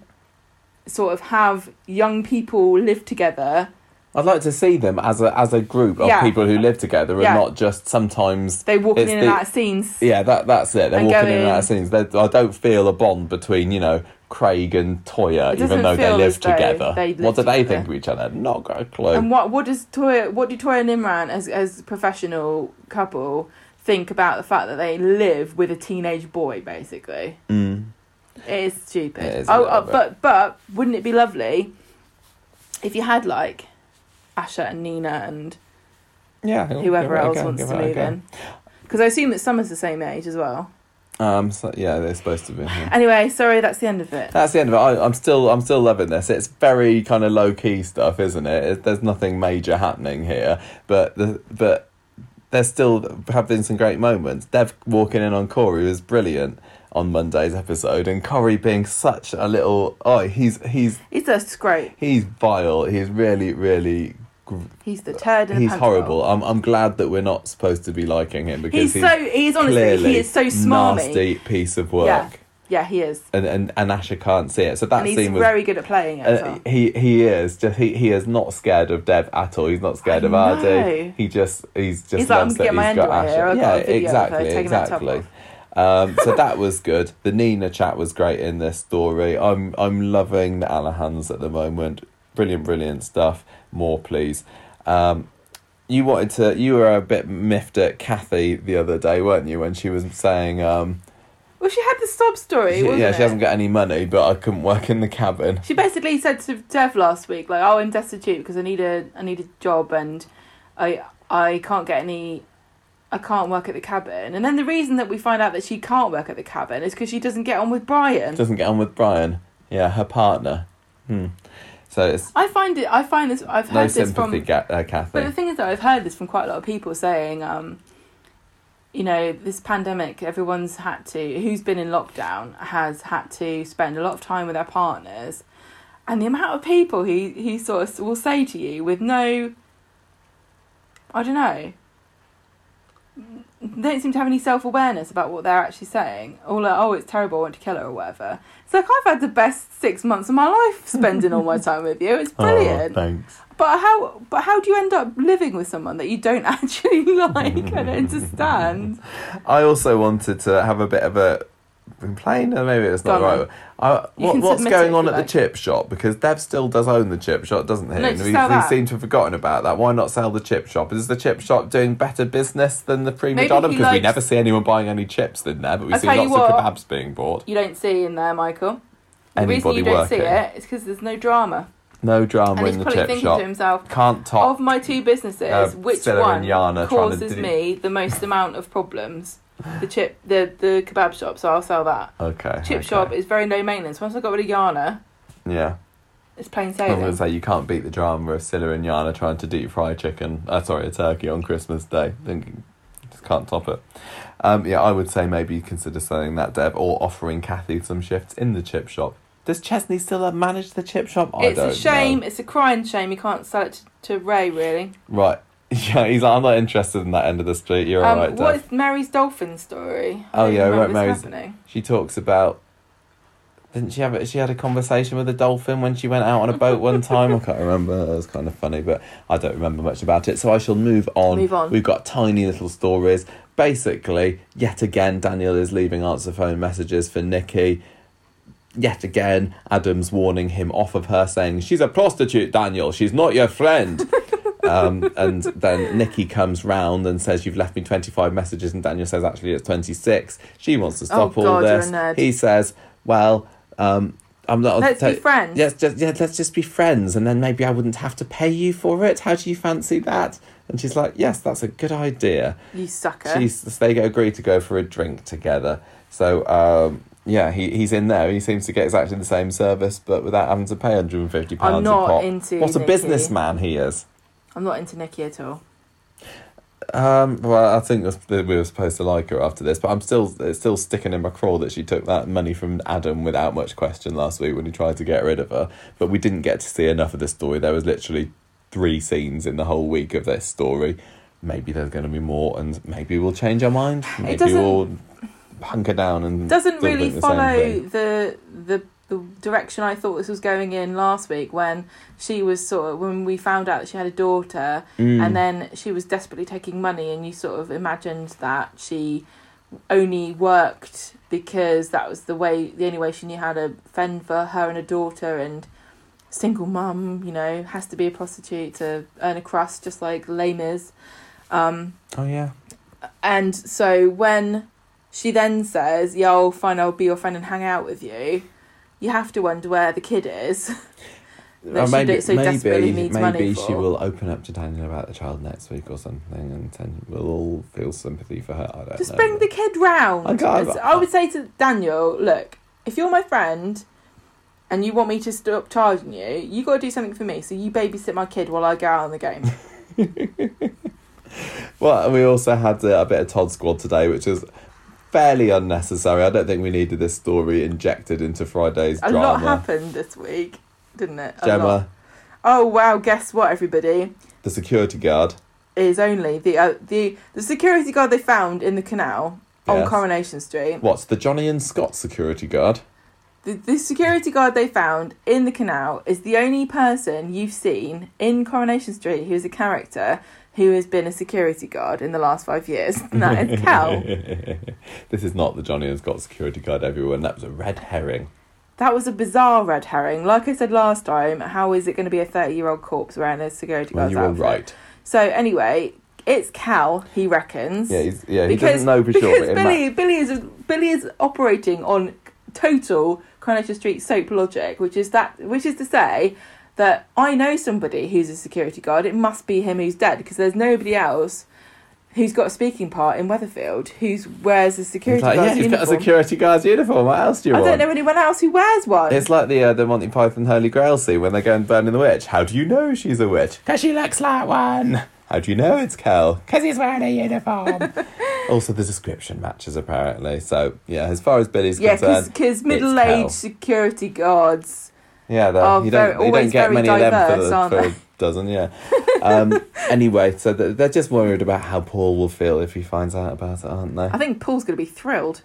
sort of have young people live together. I'd like to see them as a as a group of Yeah. people who live together and Yeah. not just sometimes. They walking in the- and out of scenes. Yeah, that that's it. They're walking in and out of scenes. They, I don't feel a bond between you know Craig and Toyah, even though they live together. they live what do they think of each other? Not got a clue. And what what does Toyah what do Toyah and Imran as as professional couple think about the fact that they live with a teenage boy basically? Mm. It is stupid. It is oh, bit. but but wouldn't it be lovely if you had like Asha and Nina and Yeah, whoever give it a else go, wants to move in. Because I assume that Summer's the same age as well. Um, so, yeah, they're supposed to be. yeah. Anyway, sorry, that's the end of it. That's the end of it. I, I'm still, I'm still loving this. It's very kind of low key stuff, isn't it? it? There's nothing major happening here, but the, but there's still have been some great moments. Dev walking in on Corey was brilliant on Monday's episode, and Corey being such a little oh, he's he's He's a great. he's vile. He's really really. He's the turd He's horrible. I'm I'm glad that we're not supposed to be liking him because He's so he's honestly he is so smarmy. nasty piece of work, Yeah. Yeah, he is. and and and Asha can't see it. So that and he's scene was very good at playing it. uh, well. he he is just he, he is not scared of Dev at all. He's not scared I of Aadi. know. He just he's just He's like, "I'm gonna that get my he's got underwear here. Asha. I've Yeah, got a video of her exactly, her exactly. Um, so that was good. The Nina chat was great in this story. I'm I'm loving the Alahans at the moment. Brilliant, brilliant stuff. More, please. Um, you wanted to. You were a bit miffed at Cathy the other day, weren't you, when she was saying, um, Well, she had the sob story. she- "Yeah, it? she hasn't got any money, but I couldn't work in the cabin." She basically said to Dev last week, like, "Oh, I'm destitute because I need a I need a job and I I can't get any I can't work at the cabin. And then the reason that we find out that she can't work at the cabin is because she doesn't get on with Brian. Doesn't get on with Brian. Yeah, her partner. Hmm. So it's I find it. I find this. I've no heard this from. Ga- uh, Cathy. But the thing is, though, I've heard this from quite a lot of people saying, um, you know, this pandemic, everyone's had to, who's been in lockdown, has had to spend a lot of time with their partners. And the amount of people who, who sort of will say to you with no, I don't know, don't seem to have any self awareness about what they're actually saying. Or like, oh, it's terrible, I want to kill her or whatever. It's like, I've had the best six months of my life spending all my time with you. It's oh, brilliant. Oh, thanks. But how? But how do you end up living with someone that you don't actually like and understand? I also wanted to have a bit of a complain, or maybe it's not Go on right. Uh, what, can what's submit going on at the like. chip shop? Because Dev still does own the chip shop, doesn't he? No, and we, sell we that. seem to have forgotten about that. Why not sell the chip shop? Is the chip shop doing better business than the prima Maybe donna? he Because we likes- never see anyone buying any chips in there, but we I'll see tell lots you of what. kebabs being bought. You don't see in there, Michael. The Anybody reason you don't see working. it is because there's no drama, No drama and he's in the probably chip thinking shop. to himself, Can't top. of my two businesses, uh, which Stella one Yana trying to causes do- me the most amount of problems? The chip, the the kebab shop. So I'll sell that. okay. Chip okay. shop is very low maintenance. Once I got rid of Yana, Yeah. it's plain sailing. I'm gonna say you can't beat the drama of Cilla and Yana trying to deep fry chicken. Uh, sorry, a turkey on Christmas Day. Thinking just can't top it. Um, yeah, I would say maybe consider selling that Dev or offering Cathy some shifts in the chip shop. Does Chesney still manage the chip shop? I It's a shame. know. It's a crying shame. You can't sell it to, to Ray, really. Right. Yeah, he's like, I'm not interested in that end of the street. You're Um, alright, what Dev. is Mary's dolphin story? I Oh, yeah, right, Mary's- happening. She talks about. Didn't she have a, she had a conversation with a dolphin when she went out on a boat one time? I can't remember. It was kind of funny, but I don't remember much about it. So I shall move on. Move on. We've got tiny little stories. Basically, yet again, Daniel is leaving answer phone messages for Nicky. Yet again, Adam's warning him off of her, saying, She's a prostitute, Daniel. She's not your friend. um, and then Nicky comes round and says, You've left me 25 messages. And Daniel says, Actually, it's 26. She wants to stop Oh, all God, a this. He says, Well, um, I'm not. Let's be friends. Yes, just, yeah, let's just be friends. And then maybe I wouldn't have to pay you for it. How do you fancy that? And she's like, Yes, that's a good idea. You sucker. She's, they agree to go for a drink together. So, um, yeah, he, he's in there. He seems to get exactly the same service, but without having to pay £150 I'm a not pop. into What a Nicky. businessman he is. I'm not into Nicky at all. Um, well, I think that we were supposed to like her after this, but I'm still it's still sticking in my craw that she took that money from Adam without much question last week when he tried to get rid of her. But we didn't get to see enough of this story. There was literally three scenes in the whole week of this story. Maybe there's going to be more, and maybe we'll change our mind. Maybe we'll hunker down and Doesn't really the follow the the the direction I thought this was going in last week when she was sort of when we found out that she had a daughter Mm. and then she was desperately taking money and you sort of imagined that she only worked because that was the way the only way she knew how to fend for her and a daughter and single mum you know has to be a prostitute to earn a crust just like lame is um Oh yeah. and so when she then says yeah i'll fine i'll be your friend and hang out with you you have to wonder where the kid is that she maybe so desperately maybe, maybe she will open up to Daniel about the child next week or something, and then we'll all feel sympathy for her. I don't Just know. bring the kid round. I can't- I would say to Daniel, look, if you're my friend and you want me to stop charging you, you got to do something for me. So you babysit my kid while I go out on the game. Well, we also had uh, a bit of Todd Squad today, which is fairly unnecessary. I don't think we needed this story injected into Friday's A drama. lot happened this week, didn't it? A lot. Gemma, Oh wow! Guess what, everybody? the security guard. Is only the uh, the the security guard they found in the canal on Yes. Coronation Street. What's the Johnny and Scott security guard? The, the security guard they found in the canal is the only person you've seen in Coronation Street who is a character who has been a security guard in the last five years. And that is Cal. this is not the Johnny has got security guard, everyone. That was a red herring. That was a bizarre red herring. Like I said last time, how is it going to be a 30 year old corpse wearing a security Well, guard's you were outfit? right. So, anyway, it's Cal, he reckons. Yeah, he's, yeah, he because doesn't know for because sure. ma- Billy, Billy, is, Billy is operating on total Coronation Street soap logic, which is that, which is to say that I know somebody who's a security guard. It must be him who's dead because there's nobody else who's got a speaking part in Weatherfield, who wears a security like, yeah, guard's he's got a security guard's uniform. What else do you I want? don't know anyone else who wears one. It's like the uh, the Monty Python Holy Grail scene when they go and burning the witch. How do you know she's a witch? Because she looks like one. How do you know it's Kel? Because he's wearing a uniform. also, the description matches apparently. So yeah, as far as Billy's yeah, concerned, because middle-aged security guards. Yeah, they're- you don't you don't get very many of them diverse, for, aren't for they? a dozen. Yeah. Um, anyway, so they're just worried about how Paul will feel if he finds out about it, aren't they? I think Paul's going to be thrilled.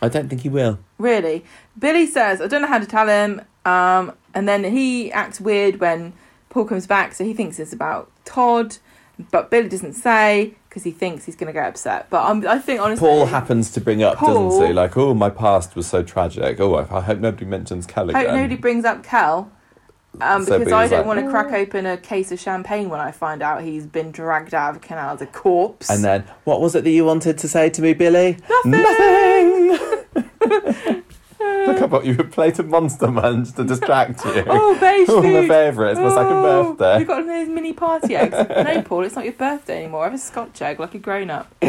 I don't think he will. Really, Billy says, "I don't know how to tell him," um, and then he acts weird when Paul comes back. So he thinks it's about Todd, but Billy doesn't say because he thinks he's going to get upset. But I'm, I think honestly, Paul happens to bring up, Paul- doesn't he? Like, oh, my past was so tragic. Oh, I, I hope nobody mentions Kel hope again. nobody brings up Cal. Um, So because I don't like, want to crack open a case of champagne when I find out he's been dragged out of a canal as a corpse. And then, what was it that you wanted to say to me, Billy? Nothing. Nothing! Look, I bought you a plate of Monster Munch to distract you. oh, beige Oh, my favourite. It's my second Oh, birthday. You've got one of those mini party eggs. no, Paul, it's not your birthday anymore. Have a scotch egg like a grown up.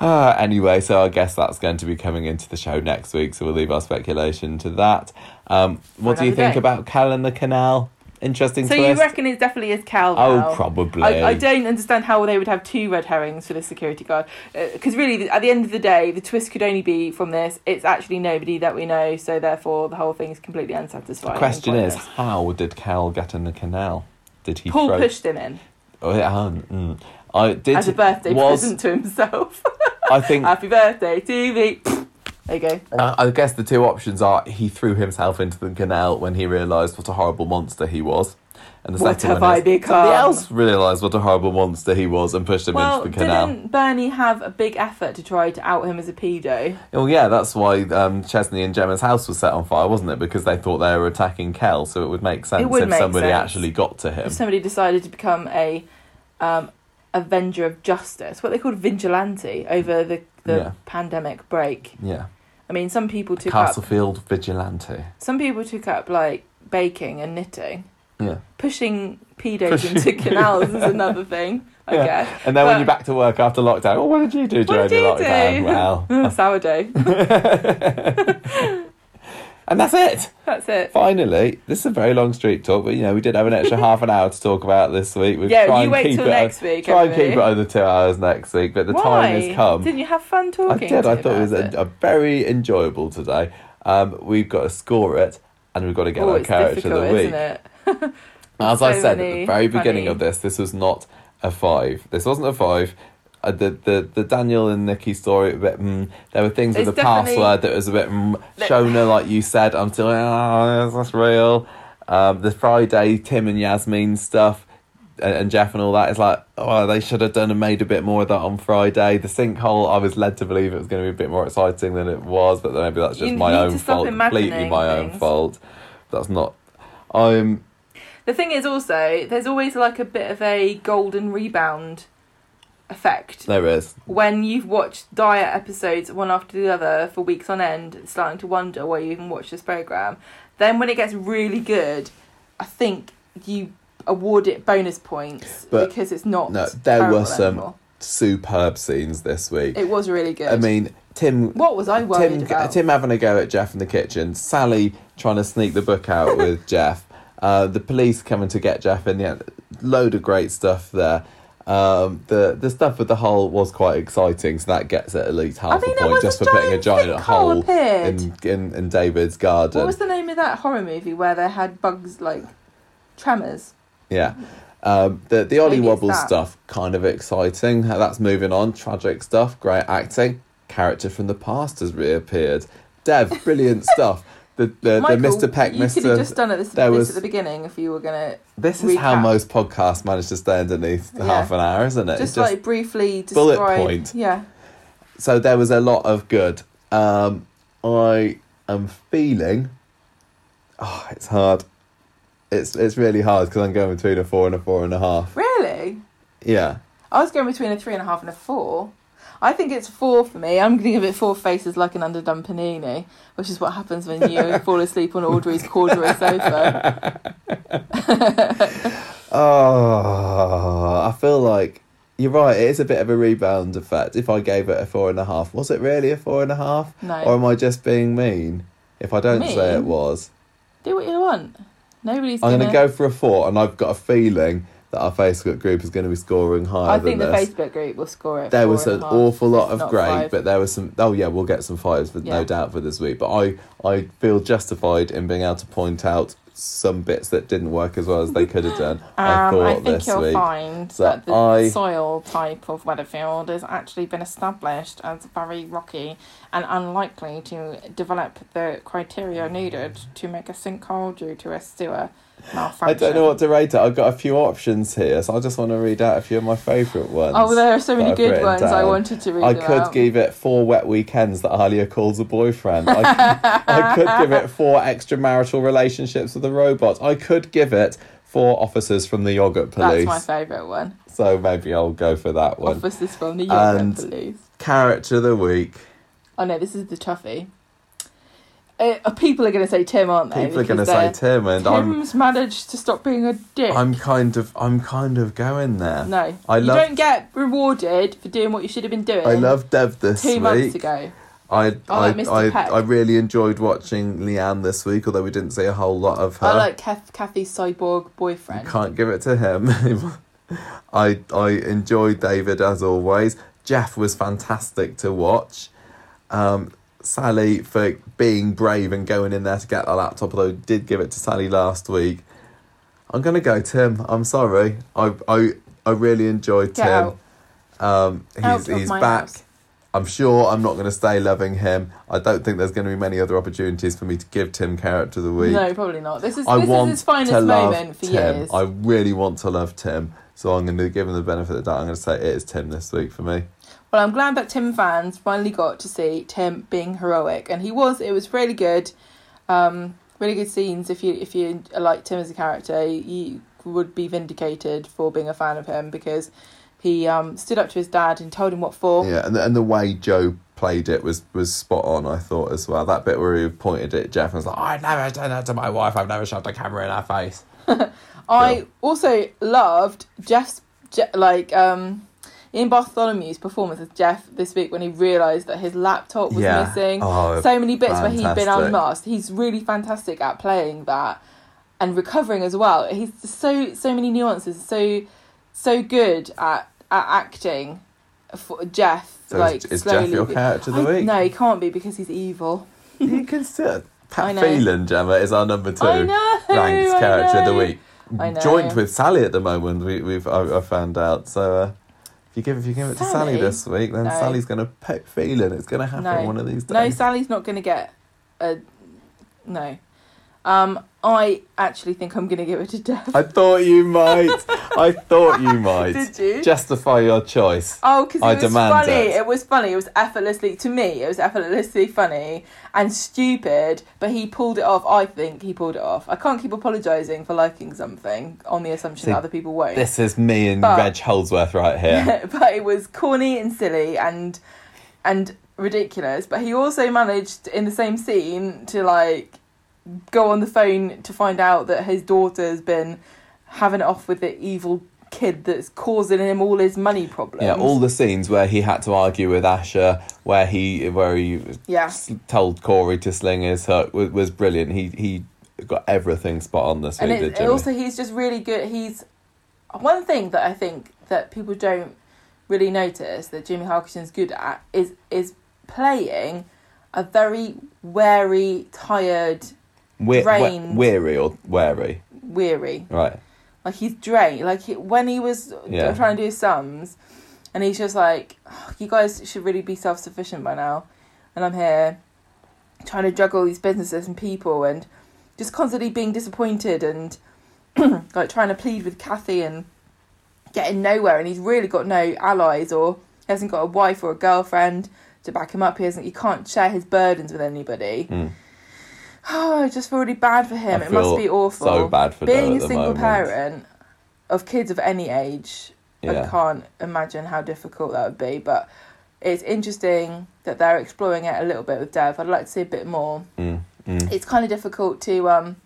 Ah, anyway, so I guess that's going to be coming into the show next week, so we'll leave our speculation to that. Um, what do you another think day. about Cal and the canal? Interesting So twist. you reckon it definitely is Cal? oh, probably. I, I don't understand how they would have two red herrings for the security guard. Because really, at the end of the day, the twist could only be from this. It's actually nobody that we know, so therefore the whole thing is completely unsatisfying. The question is, how did Cal get in the canal? Did he Paul throw? pushed him in Oh, yeah, um, mm. I did. as a birthday was, present to himself. I think Happy birthday to me. There you go. Uh, I guess the two options are he threw himself into the canal when he realised what a horrible monster he was. And the What second have one I is become? somebody else realised what a horrible monster he was and pushed him Well, into the canal. didn't Bernie have a big effort to try to out him as a pedo? Well, yeah, that's why um, Chesney and Gemma's house was set on fire, wasn't it? Because they thought they were attacking Kel, so it would make sense would if make somebody sense. actually got to him. If somebody decided to become a um, avenger of justice, what they called vigilante over the, the Yeah. pandemic break. Yeah, I mean, some people took up Castlefield vigilante. some people took up like baking and knitting. Yeah, Pushing pedos Pushing into canals is another thing. I Yeah. guess. and then when you're back to work after lockdown, oh, what did you do during did the lockdown? do? Well, Sourdough. and that's it. That's it. Finally, this is a very long street talk, but you know we did have an extra half an hour to talk about this week. We'll Yeah, you wait keep till it, next week, Try and keep it under two hours next week, but the Why? time has come. Didn't you have fun talking? I did. I thought it was a, a very enjoyable today. Um, we've got to score it, and we've got to get Oh, our character of the week. isn't it? As So I said at the very beginning funny- of this, this was not a five. This wasn't a five. Uh, the, the the Daniel and Nicky story a bit. Mm, there were things with It's the password that was a bit. Mm, Shona, like you said, I'm still. Oh, is this real? Um, the Friday Tim and Yasmeen stuff. And, and Geoff and all that is like, oh, they should have done and made a bit more of that on Friday. The sinkhole, I was led to believe it was going to be a bit more exciting than it was, but maybe that's just You my own fault. Completely my own fault. That's not. I'm The thing is also, there's always like a bit of a golden rebound effect. there is. When you've watched dire episodes one after the other for weeks on end, starting to wonder why you even watch this programme, then when it gets really good, I think you award it bonus points But because it's not. no, there were some anymore. superb scenes this week. It was really good. I mean, Tim what was I worried Tim, about? Tim having a go at Geoff in the kitchen, Sally trying to sneak the book out with Geoff, uh, the police coming to get Geoff in the end. Load of great stuff there. Um, the the stuff with the hole was quite exciting, so that gets it at least half a point just a for putting a giant hole appeared. in, in in David's garden. what was the name of that horror movie where they had bugs like tremors? Yeah. Um, the the Ollie Maybe it's Wobbles stuff kind of exciting. That's moving on. Tragic stuff. Great acting. Character from the past has reappeared. Dev, brilliant stuff. The the, Michael, the Mr. Peck, you could have Mr. just done it this, there this was- at the beginning if you were gonna This is how most podcasts manage to stay underneath Yeah. half an hour, isn't it? just, It's like briefly bullet describe. point. Yeah, so there was a lot of good. Um, I am feeling. Oh, it's hard. It's it's really hard because I'm going between a four and a four and a half. really. Yeah. I was going between a three and a half and a four. I think it's four for me. I'm going to give it four faces like an underdone panini, which is what happens when you fall asleep on Audrey's corduroy sofa. Oh, I feel like you're right. It is a bit of a rebound effect. If I gave it a four and a half, was it really a four and a half, No. or am I just being mean? If I don't say it was, Do what you want. Nobody's I'm going to go for a four, and I've got a feeling that our Facebook group is going to be scoring higher I think the this. Facebook group will score it. there was an awful lot of great, five. but there was some. Oh yeah, we'll get some fives, with no doubt for this week. But I, I feel justified in being able to point out some bits that didn't work as well as they could have done. I Um, thought I think this you'll week. find So that the I- soil type of Weatherfield has actually been established as very rocky and unlikely to develop the criteria needed to make a sinkhole due to a sewer malfunction. I don't know what to rate it. I've got a few options here, so I just want to read out a few of my favourite ones. Oh, there are so many good ones. I wanted to read I could out. give it four wet weekends that Alya calls a boyfriend. I, I could give it four extramarital relationships with a robot. I could give it four officers from the yogurt police. That's my favourite one. So maybe I'll go for that one. Officers from the Yogurt And- Police. Character of the week. Oh no, this is the toughie. Uh, uh, people are going to say Tim, aren't they? People are going to say Tim, and I'm Tim's managed to stop being a dick. I'm kind of I'm kind of going there. no, I you love- don't get rewarded for doing what you should have been doing. I love Dev this two week. months ago. I I I, like. I. I really enjoyed watching Leanne this week, although we didn't see a whole lot of her. I like Kath, Cathy's cyborg boyfriend. Can't give it to him. I I enjoyed David as always. Geoff was fantastic to watch. Um, Sally for being brave and going in there to get the laptop, although did give it to Sally last week. I'm gonna go Tim. I'm sorry. I I I really enjoyed Get Tim. out. Um, he's he's back. house. I'm sure I'm not going to stay loving him. I don't think there's going to be many other opportunities for me to give Tim character of the week. No, probably not. This is I this want is his finest moment for Tim. years. I really want to love Tim, so I'm going to give him the benefit of the doubt. I'm going to say it is Tim this week for me. Well, I'm glad that Tim fans finally got to see Tim being heroic, and he was. It was really good, um, really good scenes. If you if you like Tim as a character, you would be vindicated for being a fan of him because he um, stood up to his dad and told him what for. Yeah, and the, and the way Joe played it was was spot on. I thought as well. That bit where he pointed at Geoff and was like, "I've never done that to my wife. I've never shoved a camera in her face." I Yeah. also loved Geoff's Je- like um, Ian Bartholomew's performance as Geoff this week when he realised that his laptop was Yeah. missing. Oh, so many bits where he'd been unmasked. He's really fantastic at playing that and recovering as well. He's so so many nuances. So so good at at acting. For Geoff, So like is, is slowly. Geoff your character of the I- week? No, he can't be because he's evil. you can still. Pat. Phelan, Gemma, is our number two. Know. ranked character of the week. Joined with Sally at the moment. We, we've I, I found out. So uh, if you give if you give it to Sally Sally? this week, then No. Sally's going to pick feeling. It's going to happen No. one of these days. No, Sally's not going to get a no. Um, I actually think I'm going to give it to Geoff. I thought you might. I thought you might. Did you? Justify your choice. Oh, because it I was funny. it. It. was funny. It was effortlessly to me. It was effortlessly funny and stupid. But he pulled it off. I think he pulled it off. I can't keep apologising for liking something on the assumption See, that other people won't. This is me and But- Reg Holdsworth right here. but it was corny and silly and and ridiculous. But he also managed in the same scene to like go on the phone to find out that his daughter's been having it off with the evil kid that's causing him all his money problems. yeah, all the scenes where he had to argue with Asha, where he where he yeah. told Corey to sling his hook was, was brilliant. He he got everything spot on this and week. it, did also he's just really good. He's one thing that I think that people don't really notice that Jimmi Harkishin's good at is is playing a very wary, tired, We- we- weary or wary, weary. right? Like he's drained. Like he, when he was Yeah. trying to do his sums, and he's just like, "Oh, "You guys should really be self sufficient by now," and I'm here trying to juggle these businesses and people, and just constantly being disappointed and like trying to plead with Kathy and getting nowhere. And he's really got no allies, or he hasn't got a wife or a girlfriend to back him up. He hasn't. He can't share his burdens with anybody. Mm. Oh, I just feel really bad for him. I it must be awful. So bad for Being a single moment. parent of kids of any age, I can't imagine how difficult that would be. But it's interesting that they're exploring it a little bit with Dev. I'd like to see a bit more. Mm, mm. It's kind of difficult to um,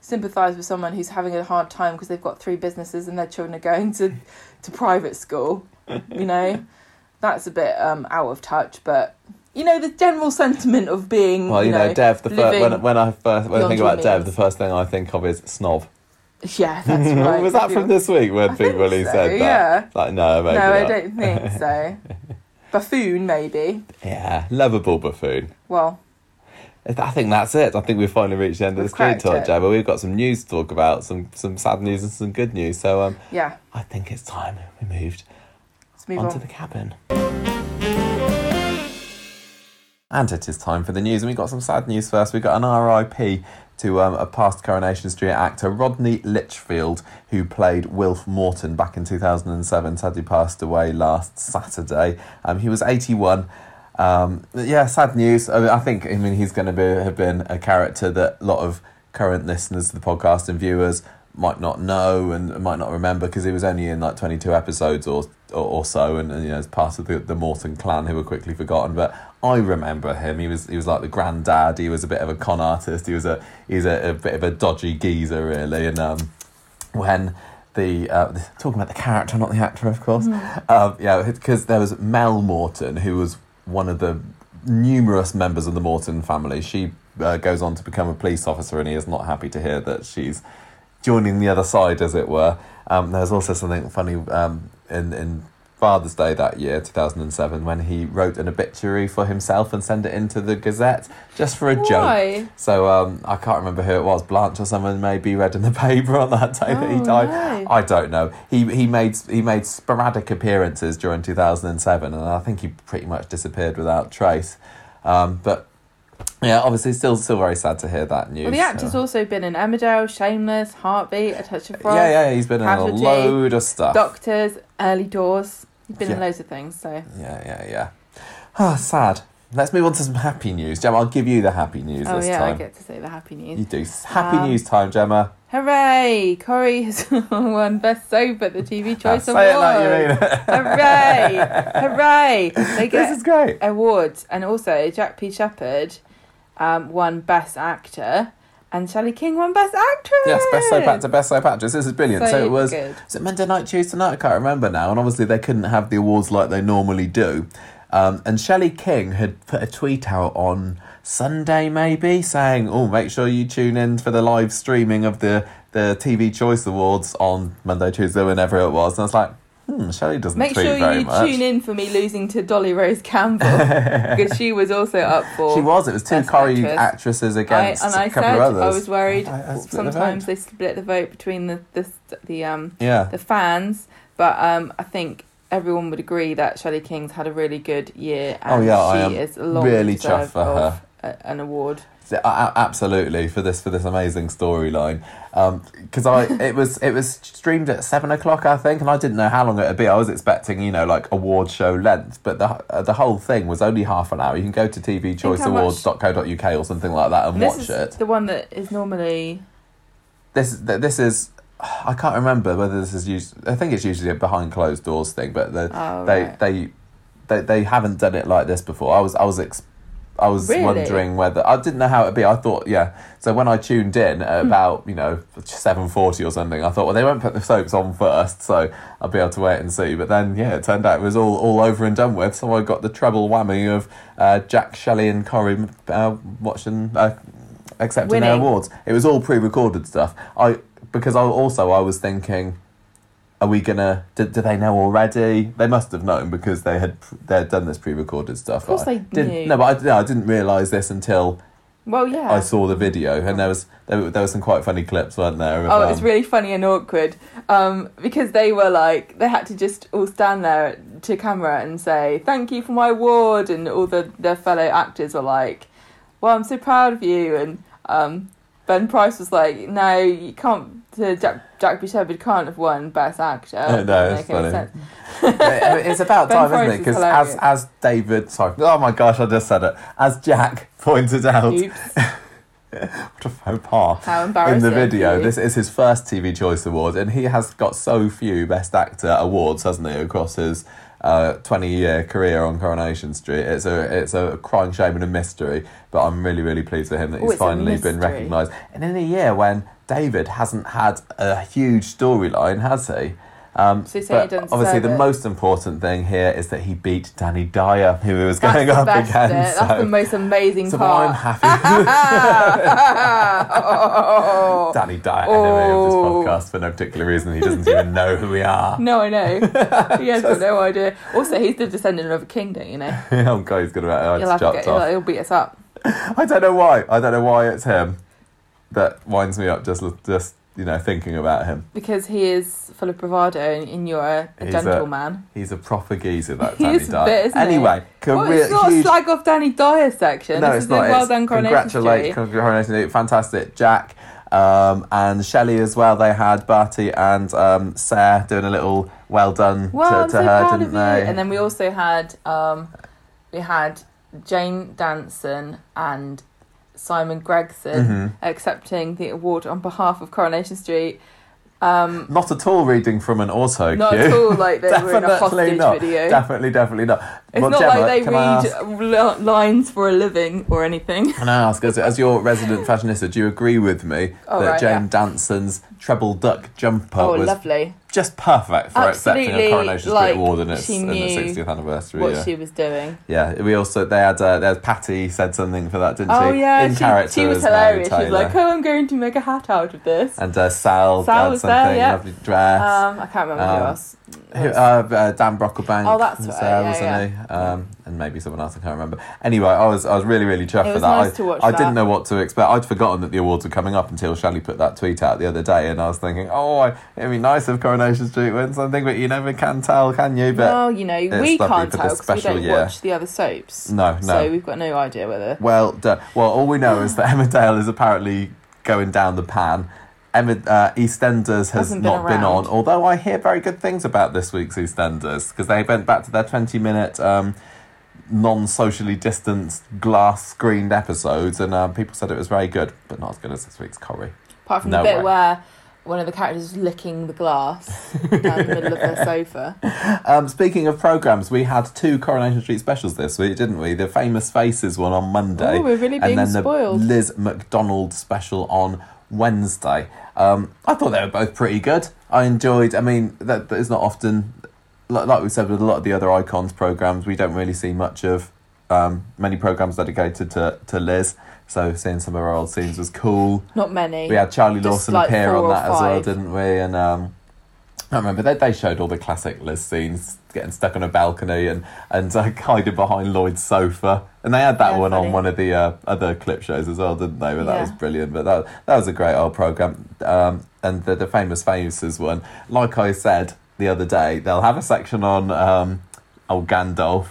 sympathise with someone who's having a hard time because they've got three businesses and their children are going to, to private school. you know, that's a bit um, out of touch. But you know, the general sentiment of being, Well, you, know, Dev. The first, when when I first when I think about Dev, the first thing I think of is snob. yeah, that's right. Was that from this week when I think Willie so, said that? yeah. Like no, maybe No, I not. don't think so. Buffoon, maybe. Yeah, lovable buffoon. Well, I think that's it. I think we've finally reached the end of the street talk. Jay, but we've got some news to talk about, some some sad news and some good news. So um, yeah. I think it's time we moved Let's move onto on. the cabin. And it is time for the news, and we got some sad news first. We got an RIP to um, a past Coronation Street actor, Rodney Litchfield, who played Wilf Morton back in 2007. Sadly passed away last Saturday. Um, he was 81. Um, yeah, sad news. I, mean, I think, I mean, he's going to be have been a character that a lot of current listeners to the podcast and viewers might not know and might not remember because he was only in like 22 episodes or or, or so and, and you know as part of the, the Morton clan who were quickly forgotten but I remember him. He was he was like the granddad. He was a bit of a con artist. He was a he's a, a bit of a dodgy geezer really. And um when the uh, talking about the character not the actor of course. Um, yeah because there was Mel Morton who was one of the numerous members of the Morton family. She uh, goes on to become a police officer and he is not happy to hear that she's joining the other side, as it were. Um, there's also something funny um, in in Father's Day that year, 2007, when he wrote an obituary for himself and sent it into the Gazette just for a joke. So um, I can't remember who it was, Blanche or someone maybe read in the paper on that day that he Oh, died. no. I don't know. He he made he made sporadic appearances during 2007, and I think he pretty much disappeared without trace. Um, but yeah, obviously, still still very sad to hear that news. Well, the actor's so- also been in Emmerdale, Shameless, Heartbeat, A Touch of Frost, yeah, yeah, he's been in a load of stuff. Doctors, Early Doors. Been in loads of things, so. Yeah, yeah, yeah. Ah, sad. Let's move on to some happy news. Gemma, I'll give you the happy news Oh, this yeah, I time. get to say the happy news. You do. Happy Um, news time, Gemma. Hooray! Corrie has won Best Soap at the TV Choice say Awards. it like you mean it. Hooray! Hooray! They this is great. awards, and also Jack P. Shepherd um, won Best Actor, and Shelley King won Best Actress. Yes, best soap actor, best soap actress. This is brilliant. So, So it was. good. Was it Monday night, Tuesday night? I can't remember now. And obviously, they couldn't have the awards like they normally do. Um, and Shelley King had put a tweet out on Sunday, maybe, saying, "Oh, make sure you tune in for the live streaming of the the TV Choice Awards on Monday, Tuesday, whenever it was." And I was like, "Hmm, Shelley doesn't Make tweet sure very you much." tune in for me losing to Dolly Rose Campbell because she was also up for. She was. It was two Best Corrie actress. actresses I, and I a couple said of others. I was worried. I- I split the Sometimes vote. they split the vote between the the the um Yeah. the fans, but um I think everyone would agree that Shelley King's had a really good year, and Oh, yeah, I she am is long really deserved chuffed for of her. a- an award. Absolutely for this for this amazing storyline, because I it was it was streamed at seven o'clock I think, and I didn't know how long it'd be. I was expecting you know like award show length, but the uh, the whole thing was only half an hour. You can go to tvchoiceawards.co.uk or something like that and, watch is it. the one that is normally This this is I can't remember whether this is used. I think it's usually a behind closed doors thing, but the, Oh, they, right. they they they haven't done it like this before. I was I was ex- I was Really? wondering whether I didn't know how it'd be. I thought yeah. So when I tuned in at Hmm. about you know seven forty or something, I thought well they won't put the soaps on first, so I'll be able to wait and see. But then yeah, it turned out it was all all over and done with. So I got the treble whammy of uh, Jack Shelley and Corrie uh, watching. Uh, accepting their awards. It was all pre-recorded stuff. I because I also I was thinking, are we gonna? Do, do they know already? They must have known because they had they had done this pre-recorded stuff. Of course I they didn't, knew. No, but I, no, I didn't realise this until well, yeah. I saw the video, and there was there, were- there were some quite funny clips, weren't there? of, Oh, it was um, really funny and awkward um, because they were like they had to just all stand there to camera and say thank you for my award, and all the their fellow actors were like, "Well, I'm so proud of you," and um, Ben Price was like, "No, you can't." To Jack Jack P. Shepherd can't have won Best Actor. No, it's funny. sense. it's about time, isn't it? is Because as as David, sorry, oh my gosh, I just said it. As Jack pointed out, what a faux pas. how embarrassing. in the video. This is his first TV Choice Award, and he has got so few Best Actor awards, hasn't he, across his twenty-year career on Coronation Street? It's a it's a crying shame and a mystery. But I'm really really pleased for him that Oh, he's finally been recognised. And in a year when David hasn't had a huge storyline, has he? Um, So but obviously, the it? most important thing here is that he beat Danny Dyer, who he was That's going up against. That's so the most amazing so part. I'm happy. Oh. Danny Dyer, enemy of this Oh. podcast for no particular reason. He doesn't even know who we are. No, I know. he has got no idea. Also, he's the descendant of a king, don't you know? oh God, he's gonna have He'll, his have to get, he'll, off. he'll beat us up. I don't know why. I don't know why it's him that winds me up. Just, just you know, thinking about him. Because he is full of bravado and, and you're a, a He's a- gentleman. He's a proper geezer, that Danny a Dyer. bit, anyway, Well, career, it's not huge. a slag off Danny Dyer section. no, this it's is not. well it's done Coronation congratulate, Street. Fantastic, Jack. Um, and Shelley as well. They had Barty and um, Sarah doing a little well done Well, to, to so her, didn't they? And then we also had um, we had Jane Danson and Simon Gregson Mhm. accepting the award on behalf of Coronation Street. Um, Not at all reading from an auto not cue. at all like they were in a Definitely hostage not. video. Definitely, definitely not. It's Well, not Gemma, like they read ask- lines for a living or anything. Can I ask, as, as your resident fashionista, do you agree with me Oh, that right, Jane yeah. Danson's treble duck jumper Oh, was lovely. Just perfect for accepting a Absolutely, Coronation Street like, award in its, in its 60th anniversary? What yeah. she was doing. yeah, we also they had uh, there's Patty said something for that, didn't Oh she? Oh yeah, in she, character she was hilarious. She was like, "Oh, I'm going to make a hat out of this." and uh, Sal, Sal was something there, yeah. lovely dress. Um, I can't remember who Um, else. Who- uh, uh, Dan Brocklebank. Oh, that's was right, there, yeah, wasn't he? Um, and maybe someone else I can't remember. Anyway, I was I was really really chuffed for that. nice I, to watch I that. didn't know what to expect. I'd forgotten that the awards were coming up until Shelley put that tweet out the other day, and I was thinking, oh, I- it'd be nice if Coronation Street wins something, but you never can tell, can you? But well, you know, we can't tell because we special don't year. watch the other soaps. no, no. So we've got no idea whether. Well done. Well, all we know is that Emmerdale is apparently going down the pan. Emma, uh, EastEnders has been been on, although I hear very good things about this week's EastEnders because they went back to their 20 minute um, non socially distanced glass screened episodes and um, people said it was very good, but not as good as this week's Corrie. Apart from No the bit way. where one of the characters licking the glass down the middle of their sofa. Um, speaking of programmes, we had two Coronation Street specials this week, didn't we? The Famous Faces one on Monday. Oh, we're really being and then spoiled. the Liz McDonald special on Wednesday. Um, I thought they were both pretty good. I enjoyed. I mean, that, that is not often, like, like we said with a lot of the other icons programs, we don't really see much of um, many programs dedicated to to Liz. So seeing some of our old scenes was cool. Not many. We had Charlie Just Lawson like appear on that as well, didn't we? And um, I remember they they showed all the classic Liz scenes, getting stuck on a balcony and and uh, hiding behind Lloyd's sofa. And they had that Yeah, one funny. on one of the uh, other clip shows as well, didn't they? But that Yeah. was brilliant. But that that was a great old program. Um, and the the famous faces one, like I said the other day, they'll have a section on um, old Gandalf.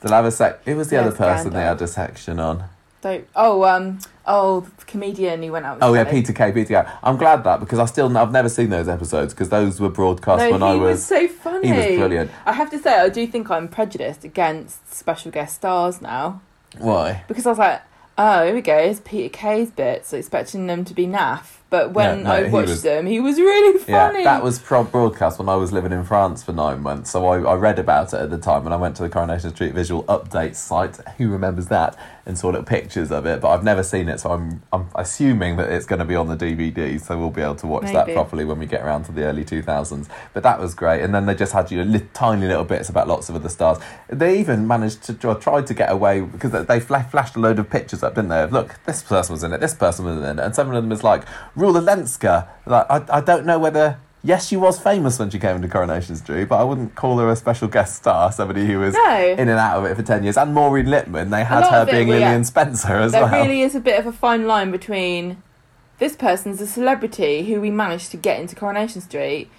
They'll have a sec. Who was the Yes, other person they had a section on? Don't- oh, um, oh, the comedian who went out. With Oh yeah. Peter Kay. Peter Kay. I'm glad that because I still I've never seen those episodes because those were broadcast No, when he I was, was. so funny. he was brilliant. I have to say, I do think I'm prejudiced against special guest stars now Why? because I was like, oh, here we go, it's Peter Kay's bit, so expecting them to be naff. But when Yeah, no, I watched was- them, he was really funny. Yeah, that was pro- broadcast when I was living in France for nine months. So I, I read about it at the time and I went to the Coronation Street Visual Update site. Who remembers that? And saw little pictures of it, but I've never seen it, so I'm I'm assuming that it's going to be on the DVD, so we'll be able to watch that properly when we get around to the early 2000s. But that was great, and then they just had you know, li- tiny little bits about lots of other stars. They even managed to or tried to get away because they fla- flashed a load of pictures up, didn't they? Of, Look, this person was in it, this person was in it, and some of them is like Rula Lenska. Like I, I don't know whether. Yes, she was famous when she came into Coronation Street, but I wouldn't call her a special guest star. Somebody who was No. in and out of it for ten years. And Maureen Lipman, they had her being Lillian Spencer as there well. There really is a bit of a fine line between this person's a celebrity who we managed to get into Coronation Street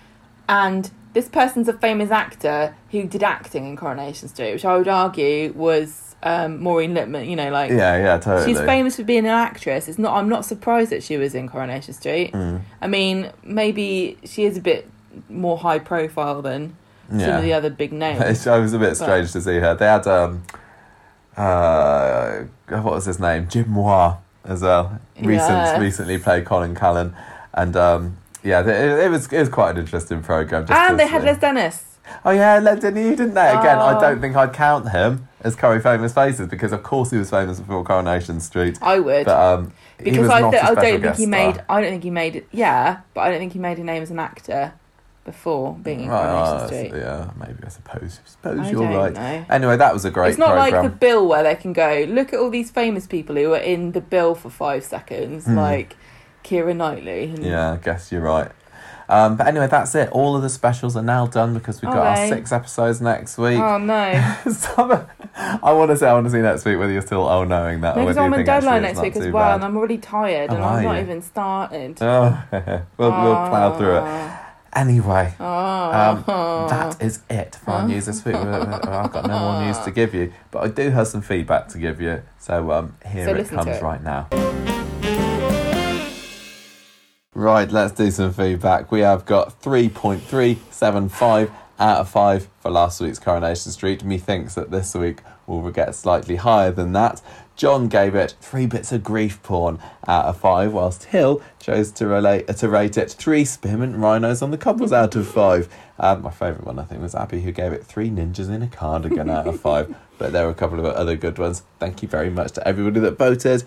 and this person's a famous actor who did acting in Coronation Street, which I would argue was um, Maureen Lipman. You know, like yeah, yeah, totally. she's famous for being an actress. It's not. I'm not surprised that she was in Coronation Street. Mm, I mean, maybe she is a bit more high profile than some of the other big names. It was a bit strange to see her. They had um, uh, what was his name? Jim Moir as well. Recent, Yes. recently played Colin Callan, and um, yeah, it, it was it was quite an interesting program. Just and they had. Les Dennis. Oh yeah, Les Dennis, didn't they? Again, I Oh. don't think I'd count him as Corrie famous faces because of course he was famous before Coronation Street, I would. but um, because I, th- I don't think he star. made. I don't think he made it. Yeah, but I don't think he made a name as an actor. before being in Right, Coronation oh, Street. yeah, maybe I suppose. I suppose I you're right. know. Anyway, that was a great It's not program. like the bill where they can go, look at all these famous people who were in the bill for five seconds, Hmm. like Keira Knightley. And Yeah, I guess you're right. Um, but anyway, that's it. All of the specials are now done because we've got our six episodes next week. Oh no. Some- I want to say I want to see next week whether you're still oh knowing that No, because I'm on deadline next week as well, bad. and I'm already tired, Oh, and I'm not you? even started. Oh, we'll, we'll plough through it. Ah. Anyway, Oh. um, that is it for our news this week. We- we- I've got no more news to give you, but I do have some feedback to give you. So um, here So it comes it. right now. Right, let's do some feedback. We have got 3.375 out of 5 for last week's Coronation Street. Methinks that this week will get slightly higher than that. John gave it three bits of grief porn out of five, whilst Hill chose to relate to rate it three spearmint rhinos on the cobbles out of five. Um, my favourite one, I think, was Abby, who gave it three ninjas in a cardigan out of five. But there were a couple of other good ones. Thank you very much to everybody that voted.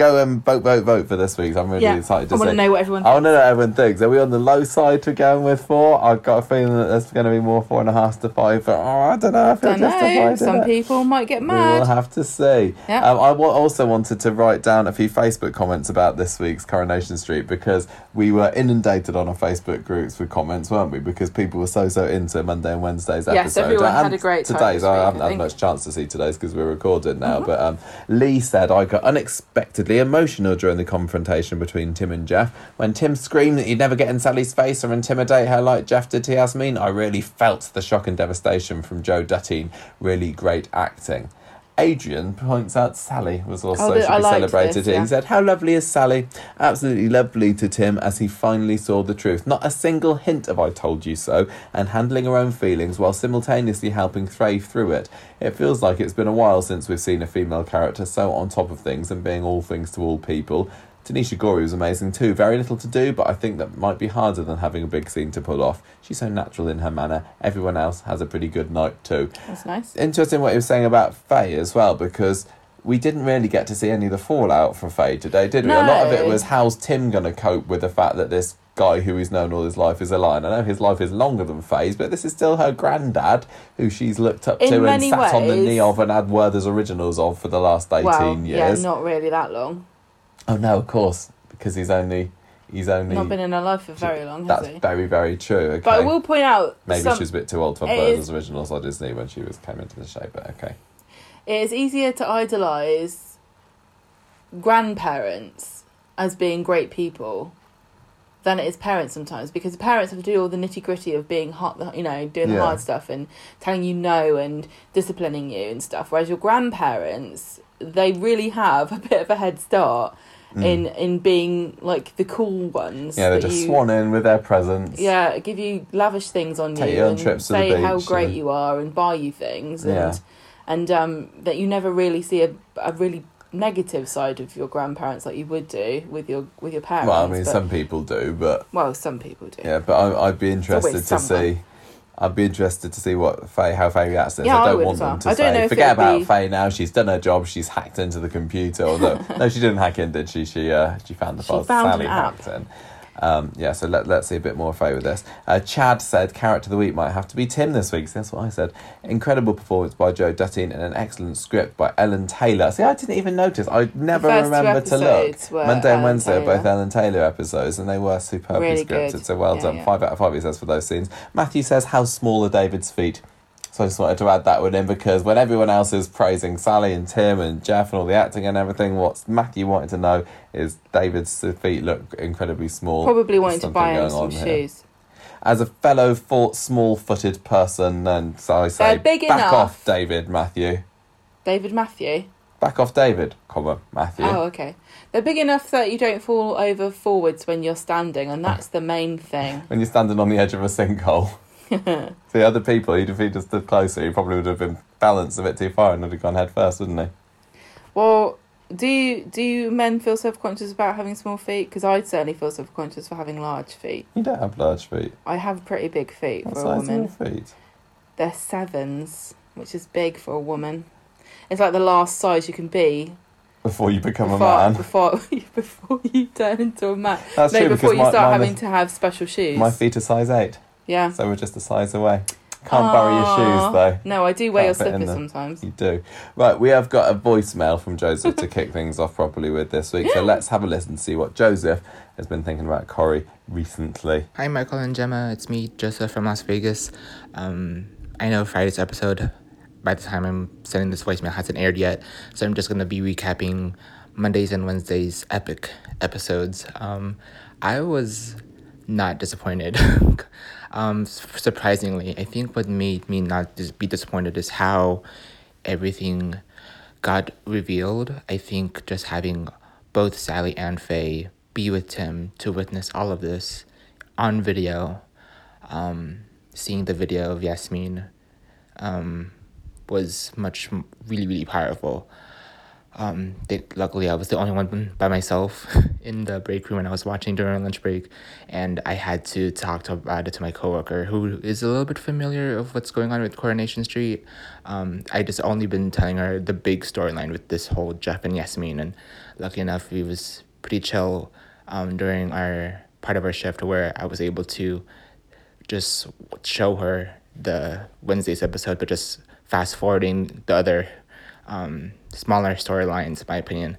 Go and vote, vote, vote for this week. I'm really yeah, excited to I want see. to know what everyone I want to know what everyone thinks. Are we on the low side to going with four? I've got a feeling that there's going to be more four and a half to five, but oh, I don't know. I feel don't know. justified. Some people might get mad. We will have to see. Yeah. Um, I also wanted to write down a few Facebook comments about this week's Coronation Street because we were inundated on our Facebook groups with comments, weren't we? Because people were so so into Monday and Wednesday's Yes, episode. everyone had a great time Today's I haven't I had much chance to see today's because we're recorded now. Mhm. But um, Lee said I got unexpectedly emotional during the confrontation between Tim and Geoff when Tim screamed that he'd never get in Sally's face or intimidate her like Geoff did to Yasmeen. I really felt the shock and devastation from Joe Duttine. Really great acting. Adrian points out Sally was also Oh, should be celebrated this, yeah. He said, How lovely is Sally? Absolutely lovely to Tim as he finally saw the truth. Not a single hint of I told you so, and handling her own feelings while simultaneously helping thrive through it. It feels like it's been a while since we've seen a female character so on top of things and being all things to all people. Tanisha Gori was amazing too. Very little to do, but I think that might be harder than having a big scene to pull off. She's so natural in her manner. Everyone else has a pretty good night too That's nice. interesting what he was saying about Faye as well because we didn't really get to see any of the fallout from Faye today, did we? A lot of it was how's Tim going to cope with the fact that this guy who he's known all his life is a lion. I know his life is longer than Faye's, but this is still her granddad who she's looked up In to and sat on the knee of and had Werther's originals of for the last 18 well, yeah, years. not really that long. Oh no, of course, because he's only he's only Not been in her life for very long, has that's he? very very true. Okay. But I will point out, Maybe some, she was a bit too old for Werther's is- originals on Disney when she was came into the show, but okay. it is easier to idolise grandparents as being great people than it is parents sometimes because parents have to do all the nitty gritty of being hot, you know, doing the Yeah. hard stuff and telling you no and disciplining you and stuff. Whereas your grandparents, they really have a bit of a head start in in being like the cool ones. Mm. Yeah, they that just you- swan in with their presents. Yeah, give you lavish things on Take you you on and trips to the say how beach great and- you are and buy you things and Yeah. and um, that you never really see a, a really negative side of your grandparents like you would do with your with your parents. Well, I mean, but- some people do, but well, some people do. yeah, but I, I'd be interested always to someone. see. I'd be interested to see what Faye, how Faye reacts to this. Yeah, I I don't would want well. them to I don't say, forget about be- Faye now. She's done her job. She's hacked into the computer. Although no, she didn't hack in, did she? She uh, she found the She files found Sally hacked in. Um, yeah, so let, let's see a bit more Faye with this. Uh, Chad said character of the week might have to be Tim this week. So that's what I said. Incredible performance by Joe Duttine and an excellent script by Ellen Taylor. See, I didn't even notice. I never remember to look. Monday and Wednesday are both Ellen Taylor episodes, and they were superbly Really scripted. good. So well Yeah, done. yeah. Five out of five, he says, for those scenes. Matthew says, How small are David's feet? So I just wanted to add that one in because when everyone else is praising Sally and Tim and Geoff and all the acting and everything, what Matthew wanted to know is David's feet look incredibly small. Probably wanting to buy him some here. shoes. As a fellow for- small-footed person, and so I say, back enough. off, David Matthew. David Matthew. Back off, David, comma Matthew. Oh, okay. They're big enough that you don't fall over forwards when you're standing, and that's the main thing. When you're standing on the edge of a sinkhole. The other people, he'd, if he'd stood closer, he probably would have been balanced a bit too far and would have gone head first, wouldn't he? Well, do you, do you men feel self conscious about having small feet? Because I'd certainly feel self conscious for having large feet. You don't have large feet. I have pretty big feet What for a size are your woman. feet? They're sevens, which is big for a woman. It's like the last size you can be Before you become before, a man. before before you turn into a man. That's no, true before you my, start having to have special shoes. my feet are size eight. Yeah. So we're just a size away. Can't bury your shoes though. No, I do wear your Can't fit in slippers them. sometimes. You do. Right, we have got a voicemail from Joseph to kick things off properly with this week. So let's have a listen to see what Joseph has been thinking about Corrie recently. Hi, Michael and Gemma. It's me, Joseph from Las Vegas. Um, I know Friday's episode, by the time I'm sending this voicemail, hasn't aired yet, so I'm just going to be recapping Mondays and Wednesdays' epic episodes. Um, I was not disappointed. um, surprisingly, I think what made me not dis- be disappointed is how everything got revealed. I think just having both Sally and Faye be with Tim to witness all of this on video, um, seeing the video of Yasmeen um, was much really really powerful. Um, they, luckily, I was the only one by myself in the break room when I was watching during lunch break, and I had to talk to, about it to my coworker, who is a little bit familiar of what's going on with Coronation Street. Um, I just only been telling her the big storyline with this whole Geoff and Yasmeen, and lucky enough, it was pretty chill um, during our part of our shift where I was able to just show her the Wednesday's episode, but just fast forwarding the other um, smaller storylines, in my opinion.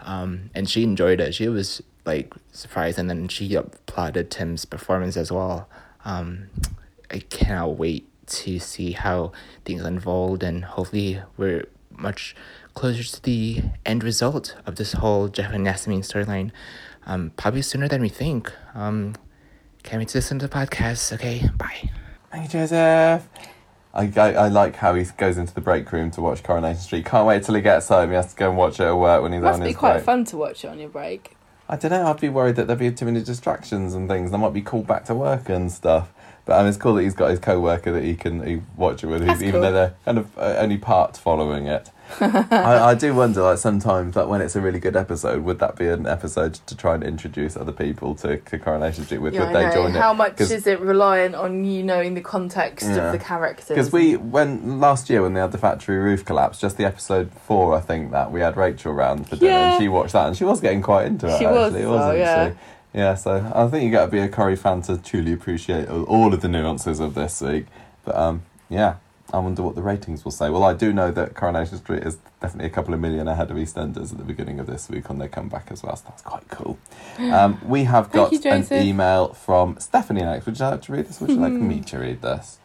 Um, and she enjoyed it. She was like surprised, and then she applauded Tim's performance as well. Um, I cannot wait to see how things unfold, and hopefully, we're much closer to the end result of this whole Geoff and Yasmeen storyline. Um, probably sooner than we think. Um, can't wait to listen to the podcast. Okay, bye. Thank you, Joseph. I, I, I like how he goes into the break room to watch Coronation Street. Can't wait till he gets home. He has to go and watch it at work when he's on his. Must on be quite fun to watch it on your break. I don't know. I'd be worried that there'd be too many distractions and things. I might be called back to work and stuff. But um, it's cool that he's got his co-worker that he can he watch it with, who's, That's even cool. though they're kind of uh, only part following it. I, I do wonder, like sometimes, like when it's a really good episode, would that be an episode to try and introduce other people to, to Coronation Street? Would, Yeah, would they know. join How it? much 'Cause- is it reliant on you knowing the context Yeah. of the characters? Because we, when last year when they had the factory roof collapse, just the episode four, I think that we had Rachel round for dinner, Yeah. and she watched that, and she was getting quite into it. She was, actually, though, wasn't yeah. she? Yeah, so I think you got to be a Corrie fan to truly appreciate all- all of the nuances of this week. But um, yeah, I wonder what the ratings will say. Well, I do know that Coronation Street is definitely a couple of million ahead of EastEnders at the beginning of this week on their comeback as well. So that's quite cool. Um, we have got you, an email from Stephanie next. Would you like to read this? Would you like Hmm. me to read this?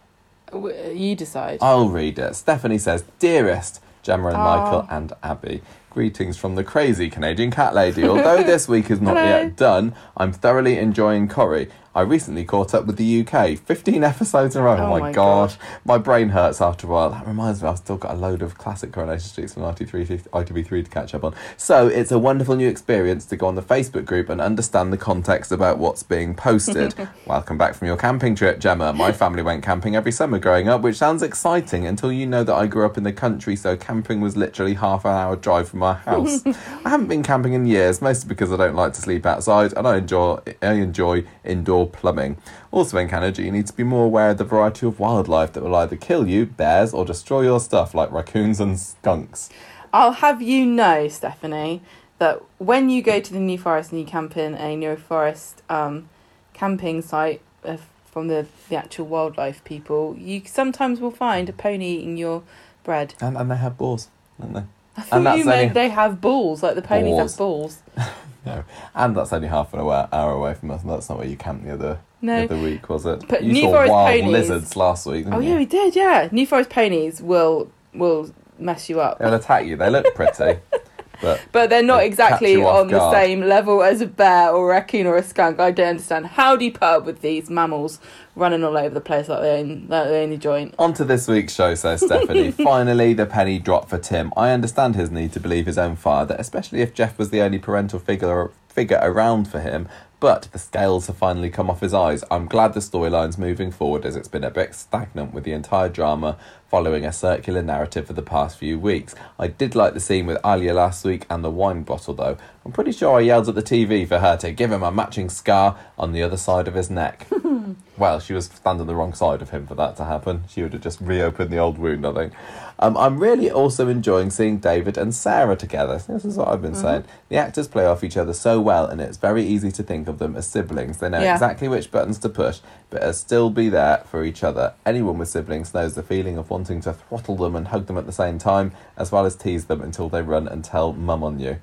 You decide. I'll read it. Stephanie says, Dearest Gemma and Aw. Michael and Abby, greetings from the crazy Canadian cat lady. Although this week is not yet done, I'm thoroughly enjoying Corrie. I recently caught up with the UK. 15 episodes in a row. Oh Oh, my, god. God. My brain hurts after a while. That reminds me, I've still got a load of classic Coronation Streets from ITV3, ITV3 to catch up on. So it's a wonderful new experience to go on the Facebook group and understand the context about what's being posted. Welcome back from your camping trip, Gemma. My family went camping every summer growing up, which sounds exciting until you know that I grew up in the country, so camping was literally half an hour drive from our house. I haven't been camping in years, mostly because I don't like to sleep outside and I enjoy I enjoy indoor plumbing. Also in Canada, you need to be more aware of the variety of wildlife that will either kill you, bears, or destroy your stuff, like raccoons and skunks. I'll have you know, Stephanie, that when you go to the New Forest and you camp in a New Forest um, camping site uh, from the, the actual wildlife people, you sometimes will find a pony eating your bread. And, and they have balls, don't they? I thought that's you meant only- they have balls, like the ponies Balls. have balls. No. And that's only half an hour, hour away from us, and that's not where you camped the other, the other week, was it? But you New saw Forest wild ponies- lizards last week, didn't Oh you? yeah, we did. Yeah, New Forest ponies will will mess you up, They'll attack you. They look pretty, but but they're not They exactly on the guard. same level as a bear or a raccoon or a skunk. I don't understand. How do you put up with these mammals running all over the place like they're in, like they're in the joint? On to this week's show, says Stephanie. Finally, the penny dropped for Tim. I understand his need to believe his own father, especially if Geoff was the only parental figure figure around for him. But the scales have finally come off his eyes. I'm glad the storyline's moving forward as it's been a bit stagnant with the entire drama following a circular narrative for the past few weeks. I did like the scene with Alya last week and the wine bottle though. I'm pretty sure I yelled at the TV for her to give him a matching scar on the other side of his neck. Well, she was standing the wrong side of him for that to happen. She would have just reopened the old wound, I think. Um, I'm really also enjoying seeing David and Sarah together. This is what I've been saying. The actors play off each other so well, and it's very easy to think of them as siblings. They know Yeah. exactly which buttons to push, but still be there for each other. Anyone with siblings knows the feeling of wanting to throttle them and hug them at the same time, as well as tease them until they run and tell mum on you.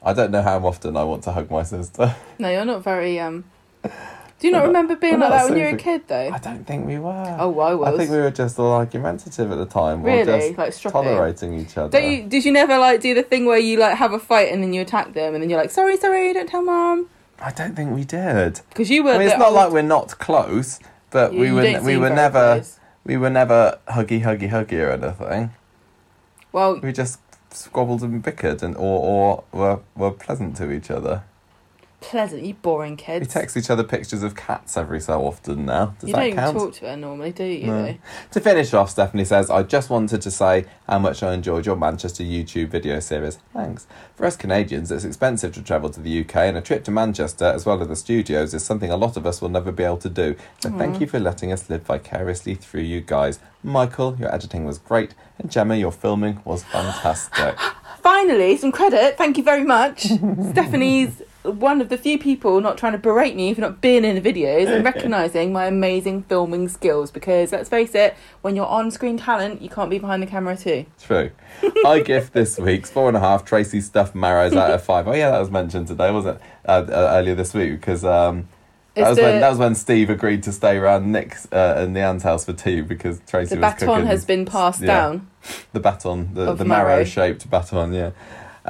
I don't know how often I want to hug my sister. No, you're not very. um Do you not remember being like that when you were a kid, though? I don't think we were. Oh, I was. I think we were just all argumentative at the time. Really? Just Like tolerating each other. Don't you? Did you never like do the thing where you like have a fight and then you attack them and then you're like, sorry, sorry, don't tell mom, I don't think we did. because you were. I mean, it's not old- like we're not close, but we were we were never close. we were never huggy huggy huggy or anything. Well, We just squabbled and bickered and or or were were pleasant to each other. Pleasant. You boring We kids. text each other pictures of cats every so often now. Does you that don't count? talk to her normally, do you? No. To finish off, Stephanie says, I just wanted to say how much I enjoyed your Manchester YouTube video series. Thanks. For us Canadians, it's expensive to travel to the UK, and a trip to Manchester, as well as the studios, is something a lot of us will never be able to do. So thank you for letting us live vicariously through you guys. Michael, your editing was great, and Gemma, your filming was fantastic. Finally, some credit. Thank you very much. Stephanie's one of the few people not trying to berate me for not being in the videos and recognising my amazing filming skills. Because let's face it, when you're on-screen talent, you can't be behind the camera too. True. I give this week's four and a half Tracy stuffed marrows out of five. Oh yeah, that was mentioned today, wasn't it? Uh, uh, earlier this week because um, that was the, when that was when Steve agreed to stay around Nick's uh, in the aunt's house for tea because Tracy the was baton cooking has been passed yeah. down. the baton, the, Of the marrow shaped baton. Yeah.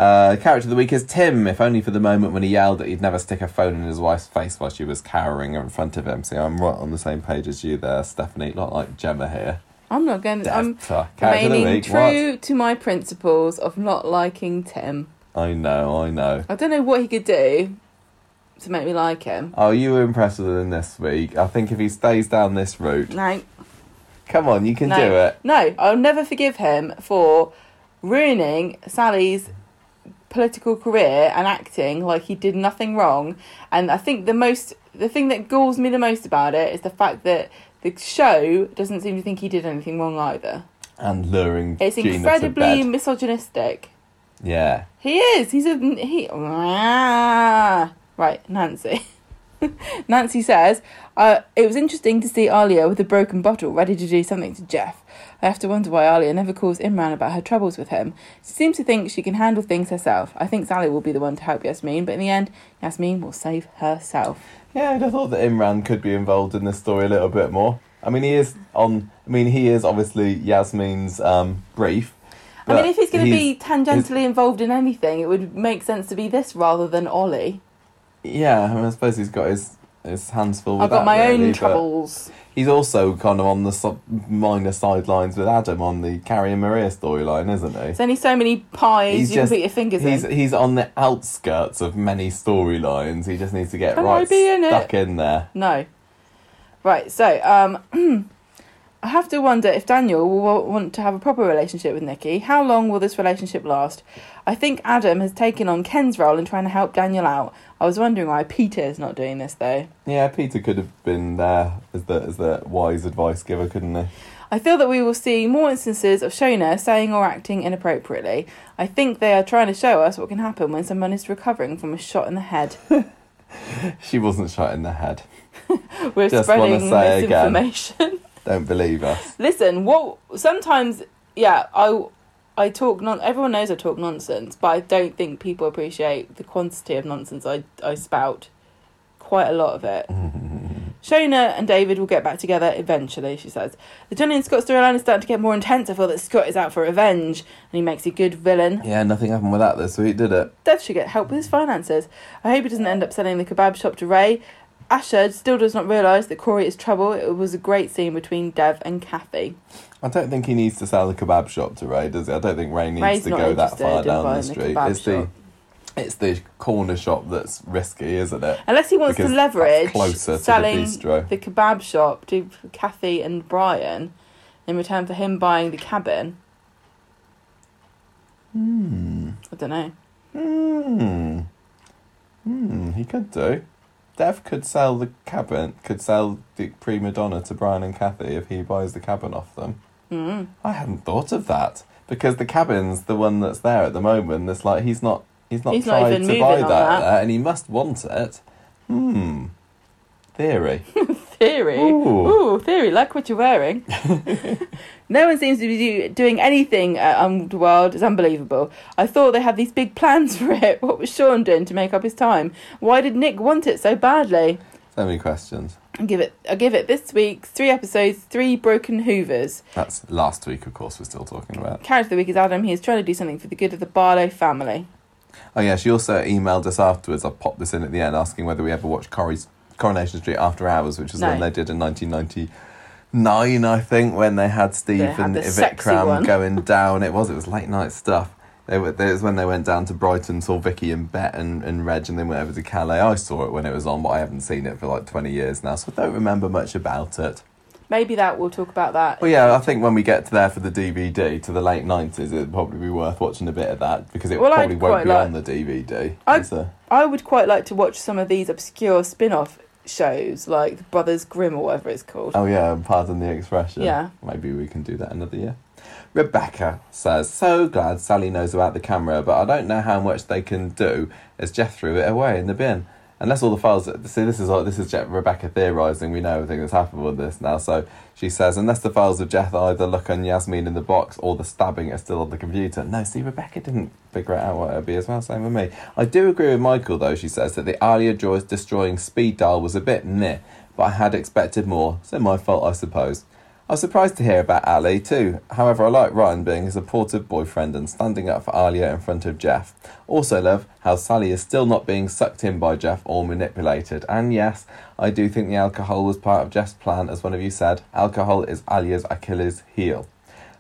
Uh, character of the week is Tim, if only for the moment when he yelled that he'd never stick a phone in his wife's face while she was cowering in front of him. See, I'm right on the same page as you there, Stephanie. Not like Gemma here. I'm not going. to... I'm Death. Character of the remaining true to my principles of not liking Tim. I know, I know. I don't know what he could do to make me like him. Oh, you were impressed with him this week. I think if he stays down this route, No, come on, you can no, do it. no. I'll never forgive him for ruining Sally's political career and acting like he did nothing wrong. And I think the most, the thing that galls me the most about it is the fact that the show doesn't seem to think he did anything wrong either. And luring It's Gina incredibly misogynistic. Yeah. He is. He's a he. Ah. Right, Nancy. Nancy says, uh, "It was interesting to see Alya with a broken bottle, ready to do something to Geoff. I have to wonder why Alya never calls Imran about her troubles with him. She seems to think she can handle things herself. I think Sally will be the one to help Yasmeen, but in the end, Yasmeen will save herself. Yeah, I'd have thought that Imran could be involved in this story a little bit more. I mean, he is on. I mean, he is obviously Yasmeen's um, brief. I mean, if he's going to be tangentially involved in anything, it would make sense to be this rather than Ollie. Yeah, I, mean, I suppose he's got his his hands full with I've got that, my really, own troubles. He's also kind of on the sub- minor sidelines with Adam on the Carrie and Maria storyline, isn't he? There's only so many pies He's you just- can put your fingers He's in. he's on the outskirts of many storylines. He just needs to get Can right in it? in there. No. Right, so um, I have to wonder if Daniel will want to have a proper relationship with Nicky. How long will this relationship last? I think Adam has taken on Ken's role in trying to help Daniel out. I was wondering why Peter is not doing this though. Yeah, Peter could have been there as the as the wise advice giver, couldn't he? I feel that we will see more instances of Shona saying or acting inappropriately. I think they are trying to show us what can happen when someone is recovering from a shot in the head. She wasn't shot in the head. We're Just spreading misinformation. Don't believe us. Listen, what sometimes yeah, I I talk non everyone knows I talk nonsense, but I don't think people appreciate the quantity of nonsense I I spout. Quite a lot of it. Shona and David will get back together eventually, she says. The Johnny and Scott storyline is starting to get more intense. I feel that Scott is out for revenge and he makes a good villain. Yeah, nothing happened with that this week, did it? Dev should get help with his finances. I hope he doesn't end up selling the kebab shop to Ray. Asha still does not realise that Corey is trouble. It was a great scene between Dev and Cathy. I don't think he needs to sell the kebab shop to Ray, does he? I don't think Ray needs Ray's to go that far down the buying the street. it's shop. the it's the corner shop that's risky, isn't it? Unless he wants Because to leverage closer to the selling bistro. the kebab shop to Cathy and Brian in return for him buying the cabin. Hmm. I don't know. Hmm. Hmm. He could do. Dev could sell the cabin, could sell the Prima Doner to Brian and Cathy if he buys the cabin off them. Mm. I hadn't thought of that because the cabin's the one that's there at the moment. It's like he's not he's not He's tried even to buy that, that. there, and he must want it. Hmm. Theory. Theory. Ooh. Ooh. theory. Like what you're wearing. no one seems to be do- doing anything at Underworld. It's unbelievable. I thought they had these big plans for it. What was Sean doing to make up his time? Why did Nick want it so badly? So many questions. I give it. I'll give it this week three episodes, three broken Hoovers. That's last week, of course. We're still talking about. Character of the week is Adam. He is trying to do something for the good of the Barlow family. Oh yeah, she also emailed us afterwards. I popped this in at the end, asking whether we ever watched Corrie's Coronation Street After Hours, which was No. one they did in 1999, I think, when they had Steve They and Vikram one. going down. It was. It was late night stuff. They were, it was when they went down to Brighton, saw Vicky and Bet and, and Reg, and then went over to Calais. I saw it when it was on, but I haven't seen it for like 20 years now, so I don't remember much about it. Maybe that we'll talk about that. Well, yeah, I think when we get to there for the DVD to the late 90s, it'd probably be worth watching a bit of that because it Well, probably I'd won't be like- on the DVD. I- I would quite like to watch some of these obscure spin-off shows, like the Brothers Grimm or whatever it's called. Oh yeah, pardon the expression. Yeah. Maybe we can do that another year. Rebecca says, "So glad Sally knows about the camera, but I don't know how much they can do as Geoff threw it away in the bin. Unless all the files. See, this is this is Geoff, Rebecca theorising. We know everything that's happened with this now. So she says, unless the files of Geoff either look on Yasmeen in the box or the stabbing are still on the computer. No, see, Rebecca didn't figure out what it would be as well. Same with me. I do agree with Michael though. She says that the Alya Joyce destroying speed dial was a bit meh, but I had expected more. So my fault, I suppose." I was surprised to hear about Ali too. However, I like Ryan being a supportive boyfriend and standing up for Alya in front of Geoff. Also love how Sally is still not being sucked in by Geoff or manipulated. And yes, I do think the alcohol was part of Geoff's plan, as one of you said. Alcohol is Alya's Achilles heel.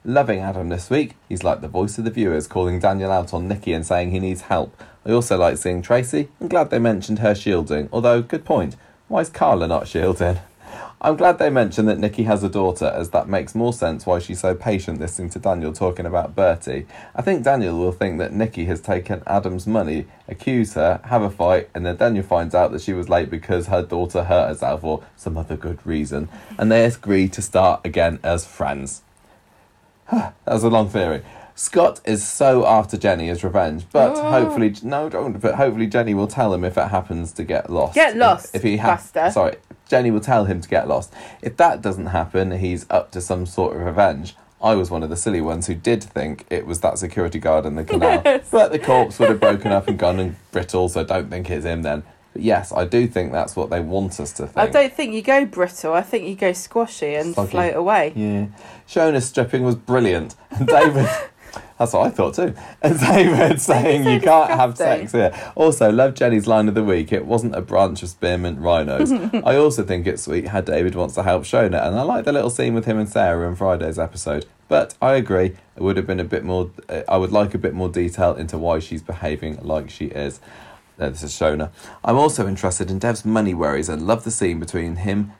Loving Adam this week. He's like the voice of the viewers, calling Daniel out on Nicky and saying he needs help. I also like seeing Tracy. I'm glad they mentioned her shielding, although, good point. Why is Carla not shielding? I'm glad they mentioned that Nicky has a daughter, as that makes more sense why she's so patient listening to Daniel talking about Bertie. I think Daniel will think that Nicky has taken Adam's money, accuse her, have a fight, and then Daniel finds out that she was late because her daughter hurt herself or some other good reason, and they agree to start again as friends. that was a long theory. Scott is so after Jenny as revenge, but Oh. hopefully no, don't. But hopefully Jenny will tell him if it happens to get lost. Get lost, If, if he has, sorry, Jenny will tell him to get lost. If that doesn't happen, he's up to some sort of revenge. I was one of the silly ones who did think it was that security guard in the canal, Yes. but the corpse would have broken up and gone and brittle, so I don't think it's him then. But yes, I do think that's what they want us to think. I don't think you go brittle. I think you go squashy and float away. Yeah. Shona's stripping was brilliant. And David, that's what I thought too. And David saying so you can't have sex here. Also, love Jenny's line of the week. It wasn't a branch of spearmint rhinos. I also think it's sweet how David wants to help Shona. And I like the little scene with him and Sarah in Friday's episode. But I agree, it would have been a bit more, uh, I would like a bit more detail into why she's behaving like she is. Uh, this is Shona. I'm also interested in Dev's money worries and love the scene between him,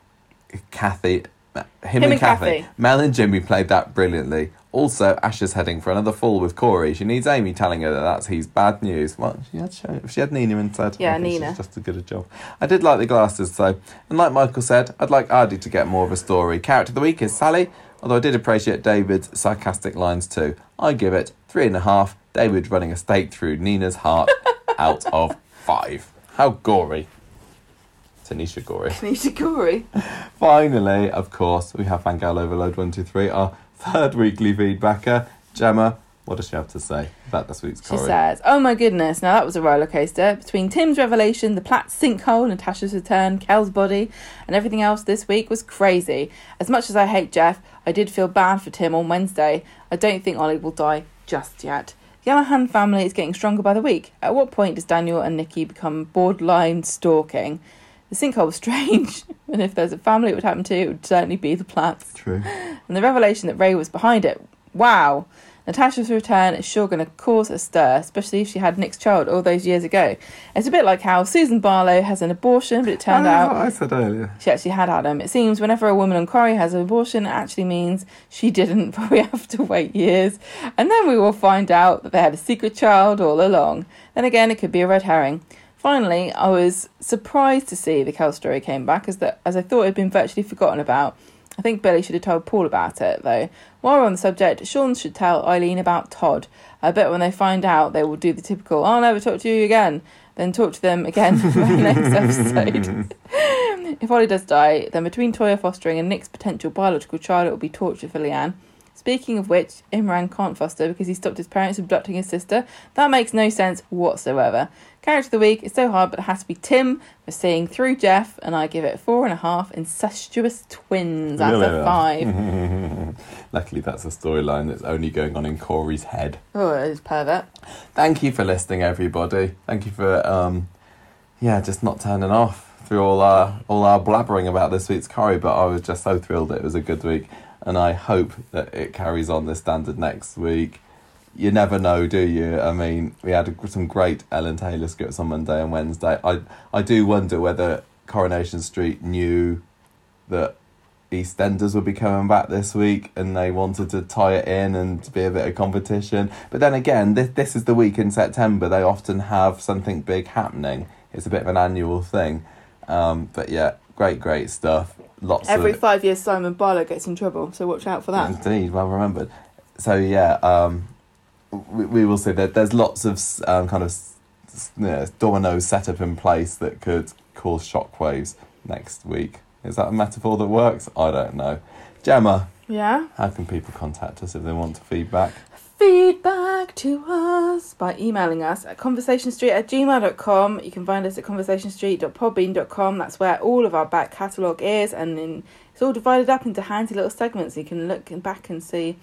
Cathy, uh, him, and, and Cathy. Cathy. Mel and Jimmi played that brilliantly. Also, Ash is heading for another fall with Corey. She needs Amy telling her that that's he's bad news. Well, she had shown, she had Nina instead. Yeah, Nina. She's just as good a job. I did like the glasses though, and like Michael said, I'd like Aadi to get more of a story. Character of the week is Sally, although I did appreciate David's sarcastic lines too. I give it three and a half. David running a stake through Nina's heart out of five. How gory. Tanisha Gory. Tanisha Corey. Finally, of course, we have Fangirl Overload 123, our third weekly feedbacker. Gemma, what does she have to say about this week's She says, "Oh my goodness! Now that was a roller coaster. Between Tim's revelation, the Platt sinkhole, Natasha's return, Kel's body, and everything else this week was crazy. As much as I hate Geoff, I did feel bad for Tim on Wednesday. I don't think Ollie will die just yet." The Alahan family is getting stronger by the week. At what point does Daniel and Nicky become borderline stalking? The sinkhole was strange, and if there's a family it would happen to, it would certainly be the Platts. True. And the revelation that Ray was behind it. Wow. Natasha's return is sure going to cause a stir, especially if she had Nick's child all those years ago. It's a bit like how Susan Barlow has an abortion, but it turned I out what I said earlier. she actually had Adam. It seems whenever a woman on Corrie has an abortion, it actually means she didn't, but we have to wait years. And then we will find out that they had a secret child all along. Then again, it could be a red herring. Finally, I was surprised to see the Kel story came back as that as I thought it had been virtually forgotten about. I think Billy should have told Paul about it though. While we're on the subject, Sean should tell Eileen about Todd. I bet when they find out, they will do the typical "I'll never talk to you again," then talk to them again the next episode. if Ollie does die, then between Toyah fostering and Nick's potential biological child, it will be torture for Leanne. Speaking of which, Imran can't foster because he stopped his parents abducting his sister. That makes no sense whatsoever. Character of the week is so hard, but it has to be Tim for seeing through Geoff, and I give it four and a half incestuous twins out of five. Luckily, that's a storyline that's only going on in Corrie's head. oh, it is pervert. Thank you for listening, everybody. Thank you for, um, yeah, just not turning off through all our all our blabbering about this week's Corey. But I was just so thrilled that it was a good week, and I hope that it carries on this standard next week. You never know, do you? I mean, we had some great Ellen Taylor scripts on Monday and Wednesday. I I do wonder whether Coronation Street knew that EastEnders would be coming back this week, and they wanted to tie it in and be a bit of competition. But then again, this this is the week in September. They often have something big happening. It's a bit of an annual thing. Um, but yeah, great, great stuff. Lots Every five years, Simon Barlow gets in trouble, so watch out for that. Indeed, well remembered. So yeah, um, we, we will see that there's lots of um, kind of you know, dominoes set up in place that could cause shockwaves next week. Is that a metaphor that works? I don't know. Gemma, Yeah. how can people contact us if they want to feedback? feedback to us by emailing us at conversationstreet at gmail.com. You can find us at conversationstreet.podbean.com. That's where all of our back catalogue is, and in, it's all divided up into handy little segments. You can look back and see,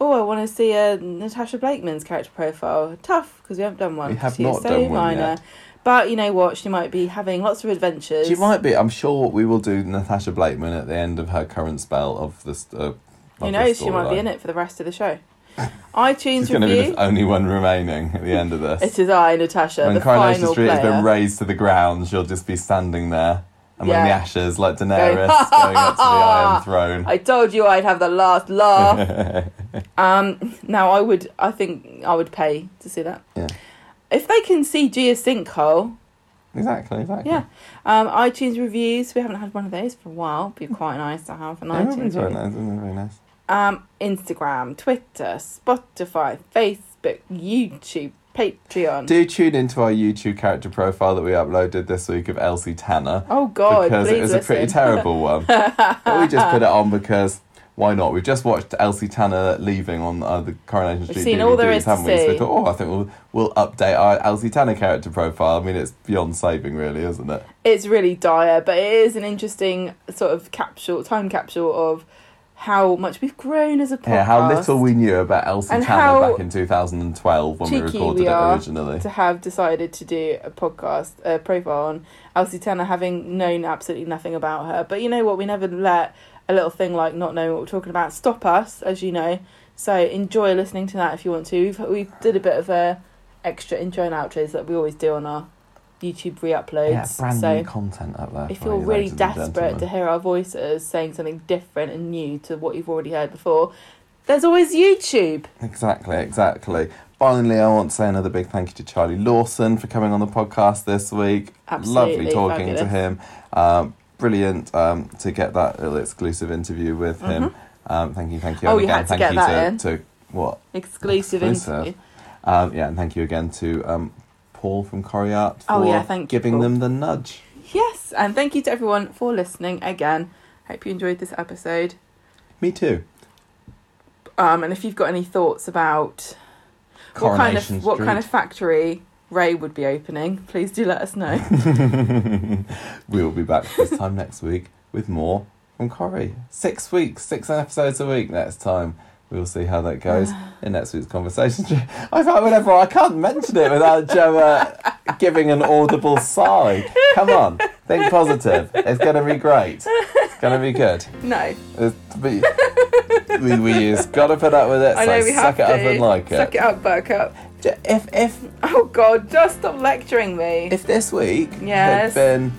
oh, I want to see a Natasha Blakeman's character profile. Tough, because we haven't done one. We have not so done one minor. yet. But you know what? She might be having lots of adventures. She might be. I'm sure we will do Natasha Blakeman at the end of her current spell of this. Uh, Who knows? She might be in it for the rest of the show. iTunes She's going to be review. the only one remaining at the end of this. It is I, Natasha, when the Coronation final Street player. has been razed to the ground, she'll just be standing there among Yeah. the ashes like Daenerys Going, up to the Iron Throne. I told you I'd have the last laugh. um, now I would, I think I would pay to see that. Yeah. If they can see Gia's sinkhole, exactly, exactly. yeah. Um, iTunes reviews. We haven't had one of those for a while. Be quite nice to have an Yeah, it would be iTunes review. nice. very nice. Um, Instagram, Twitter, Spotify, Facebook, YouTube, Patreon. Do tune into our YouTube character profile that we uploaded this week of Elsie Tanner oh God, because it was a pretty terrible one. but we just put it on because why not? We've just watched Elsie Tanner leaving on uh, the Coronation Street We've seen DVDs, all there is haven't we? So we thought, oh, I think we'll we'll update our Elsie Tanner character profile. I mean, it's beyond saving, really, isn't it? it's really dire, but it is an interesting sort of capsule, time capsule of how much we've grown as a podcast. Yeah, how little we knew about Elsie And Tanner back in 2012 when we recorded we it originally. to have decided to do a podcast, a profile on Elsie Tanner, having known absolutely nothing about her. But you know what? We never let a little thing like not knowing what we're talking about stop us, as you know. So enjoy listening to that if you want to. We've we did a bit of a extra intro and outros that we always do on our YouTube re-uploads. Yeah, brand so new content up there. if you're you, really desperate to hear our voices saying something different and new to what you've already heard before, there's always YouTube. Exactly, exactly. Finally, I want to say another big thank you to Charlie Lawson for coming on the podcast this week. Absolutely Lovely talking to him. Um, brilliant um, to get that little exclusive interview with him. Um, thank you, thank you. Oh, and we again, had to thank get you that in. to, to what? Exclusive, Exclusive. interview. Um, yeah, and thank you again to um, Paul from Coriart for Oh, yeah, thank giving them the nudge. Yes, and thank you to everyone for listening again. Hope you enjoyed this episode. Me too. Um, and if you've got any thoughts about what kind Coronation of what kind of factory Ray would be opening, please do let us know. we will be back this time next week with more from Corrie. Six weeks, six episodes a week next time. We will see how that goes in next week's conversation. I thought whenever I can't mention it without Gemma giving an audible sigh. Come on, think positive. It's going to be great. It's going to be good. no, It's, we, we, we just got to put up with it. I so know we suck have it to. up and like Suck it. it up, Buttercup. If if Oh God, just stop lecturing me. if this week Yes. had been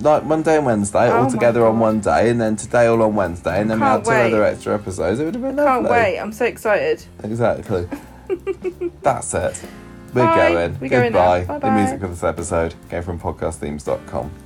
like Monday and Wednesday Oh all together on one day, and then today all on Wednesday, and then we had two wait. other extra episodes, it would have been lovely. Can't wait. I'm so excited. Exactly. That's it. We're Bye. going. We're going. Goodbye. Bye-bye. the music for this episode came from podcastthemes.com.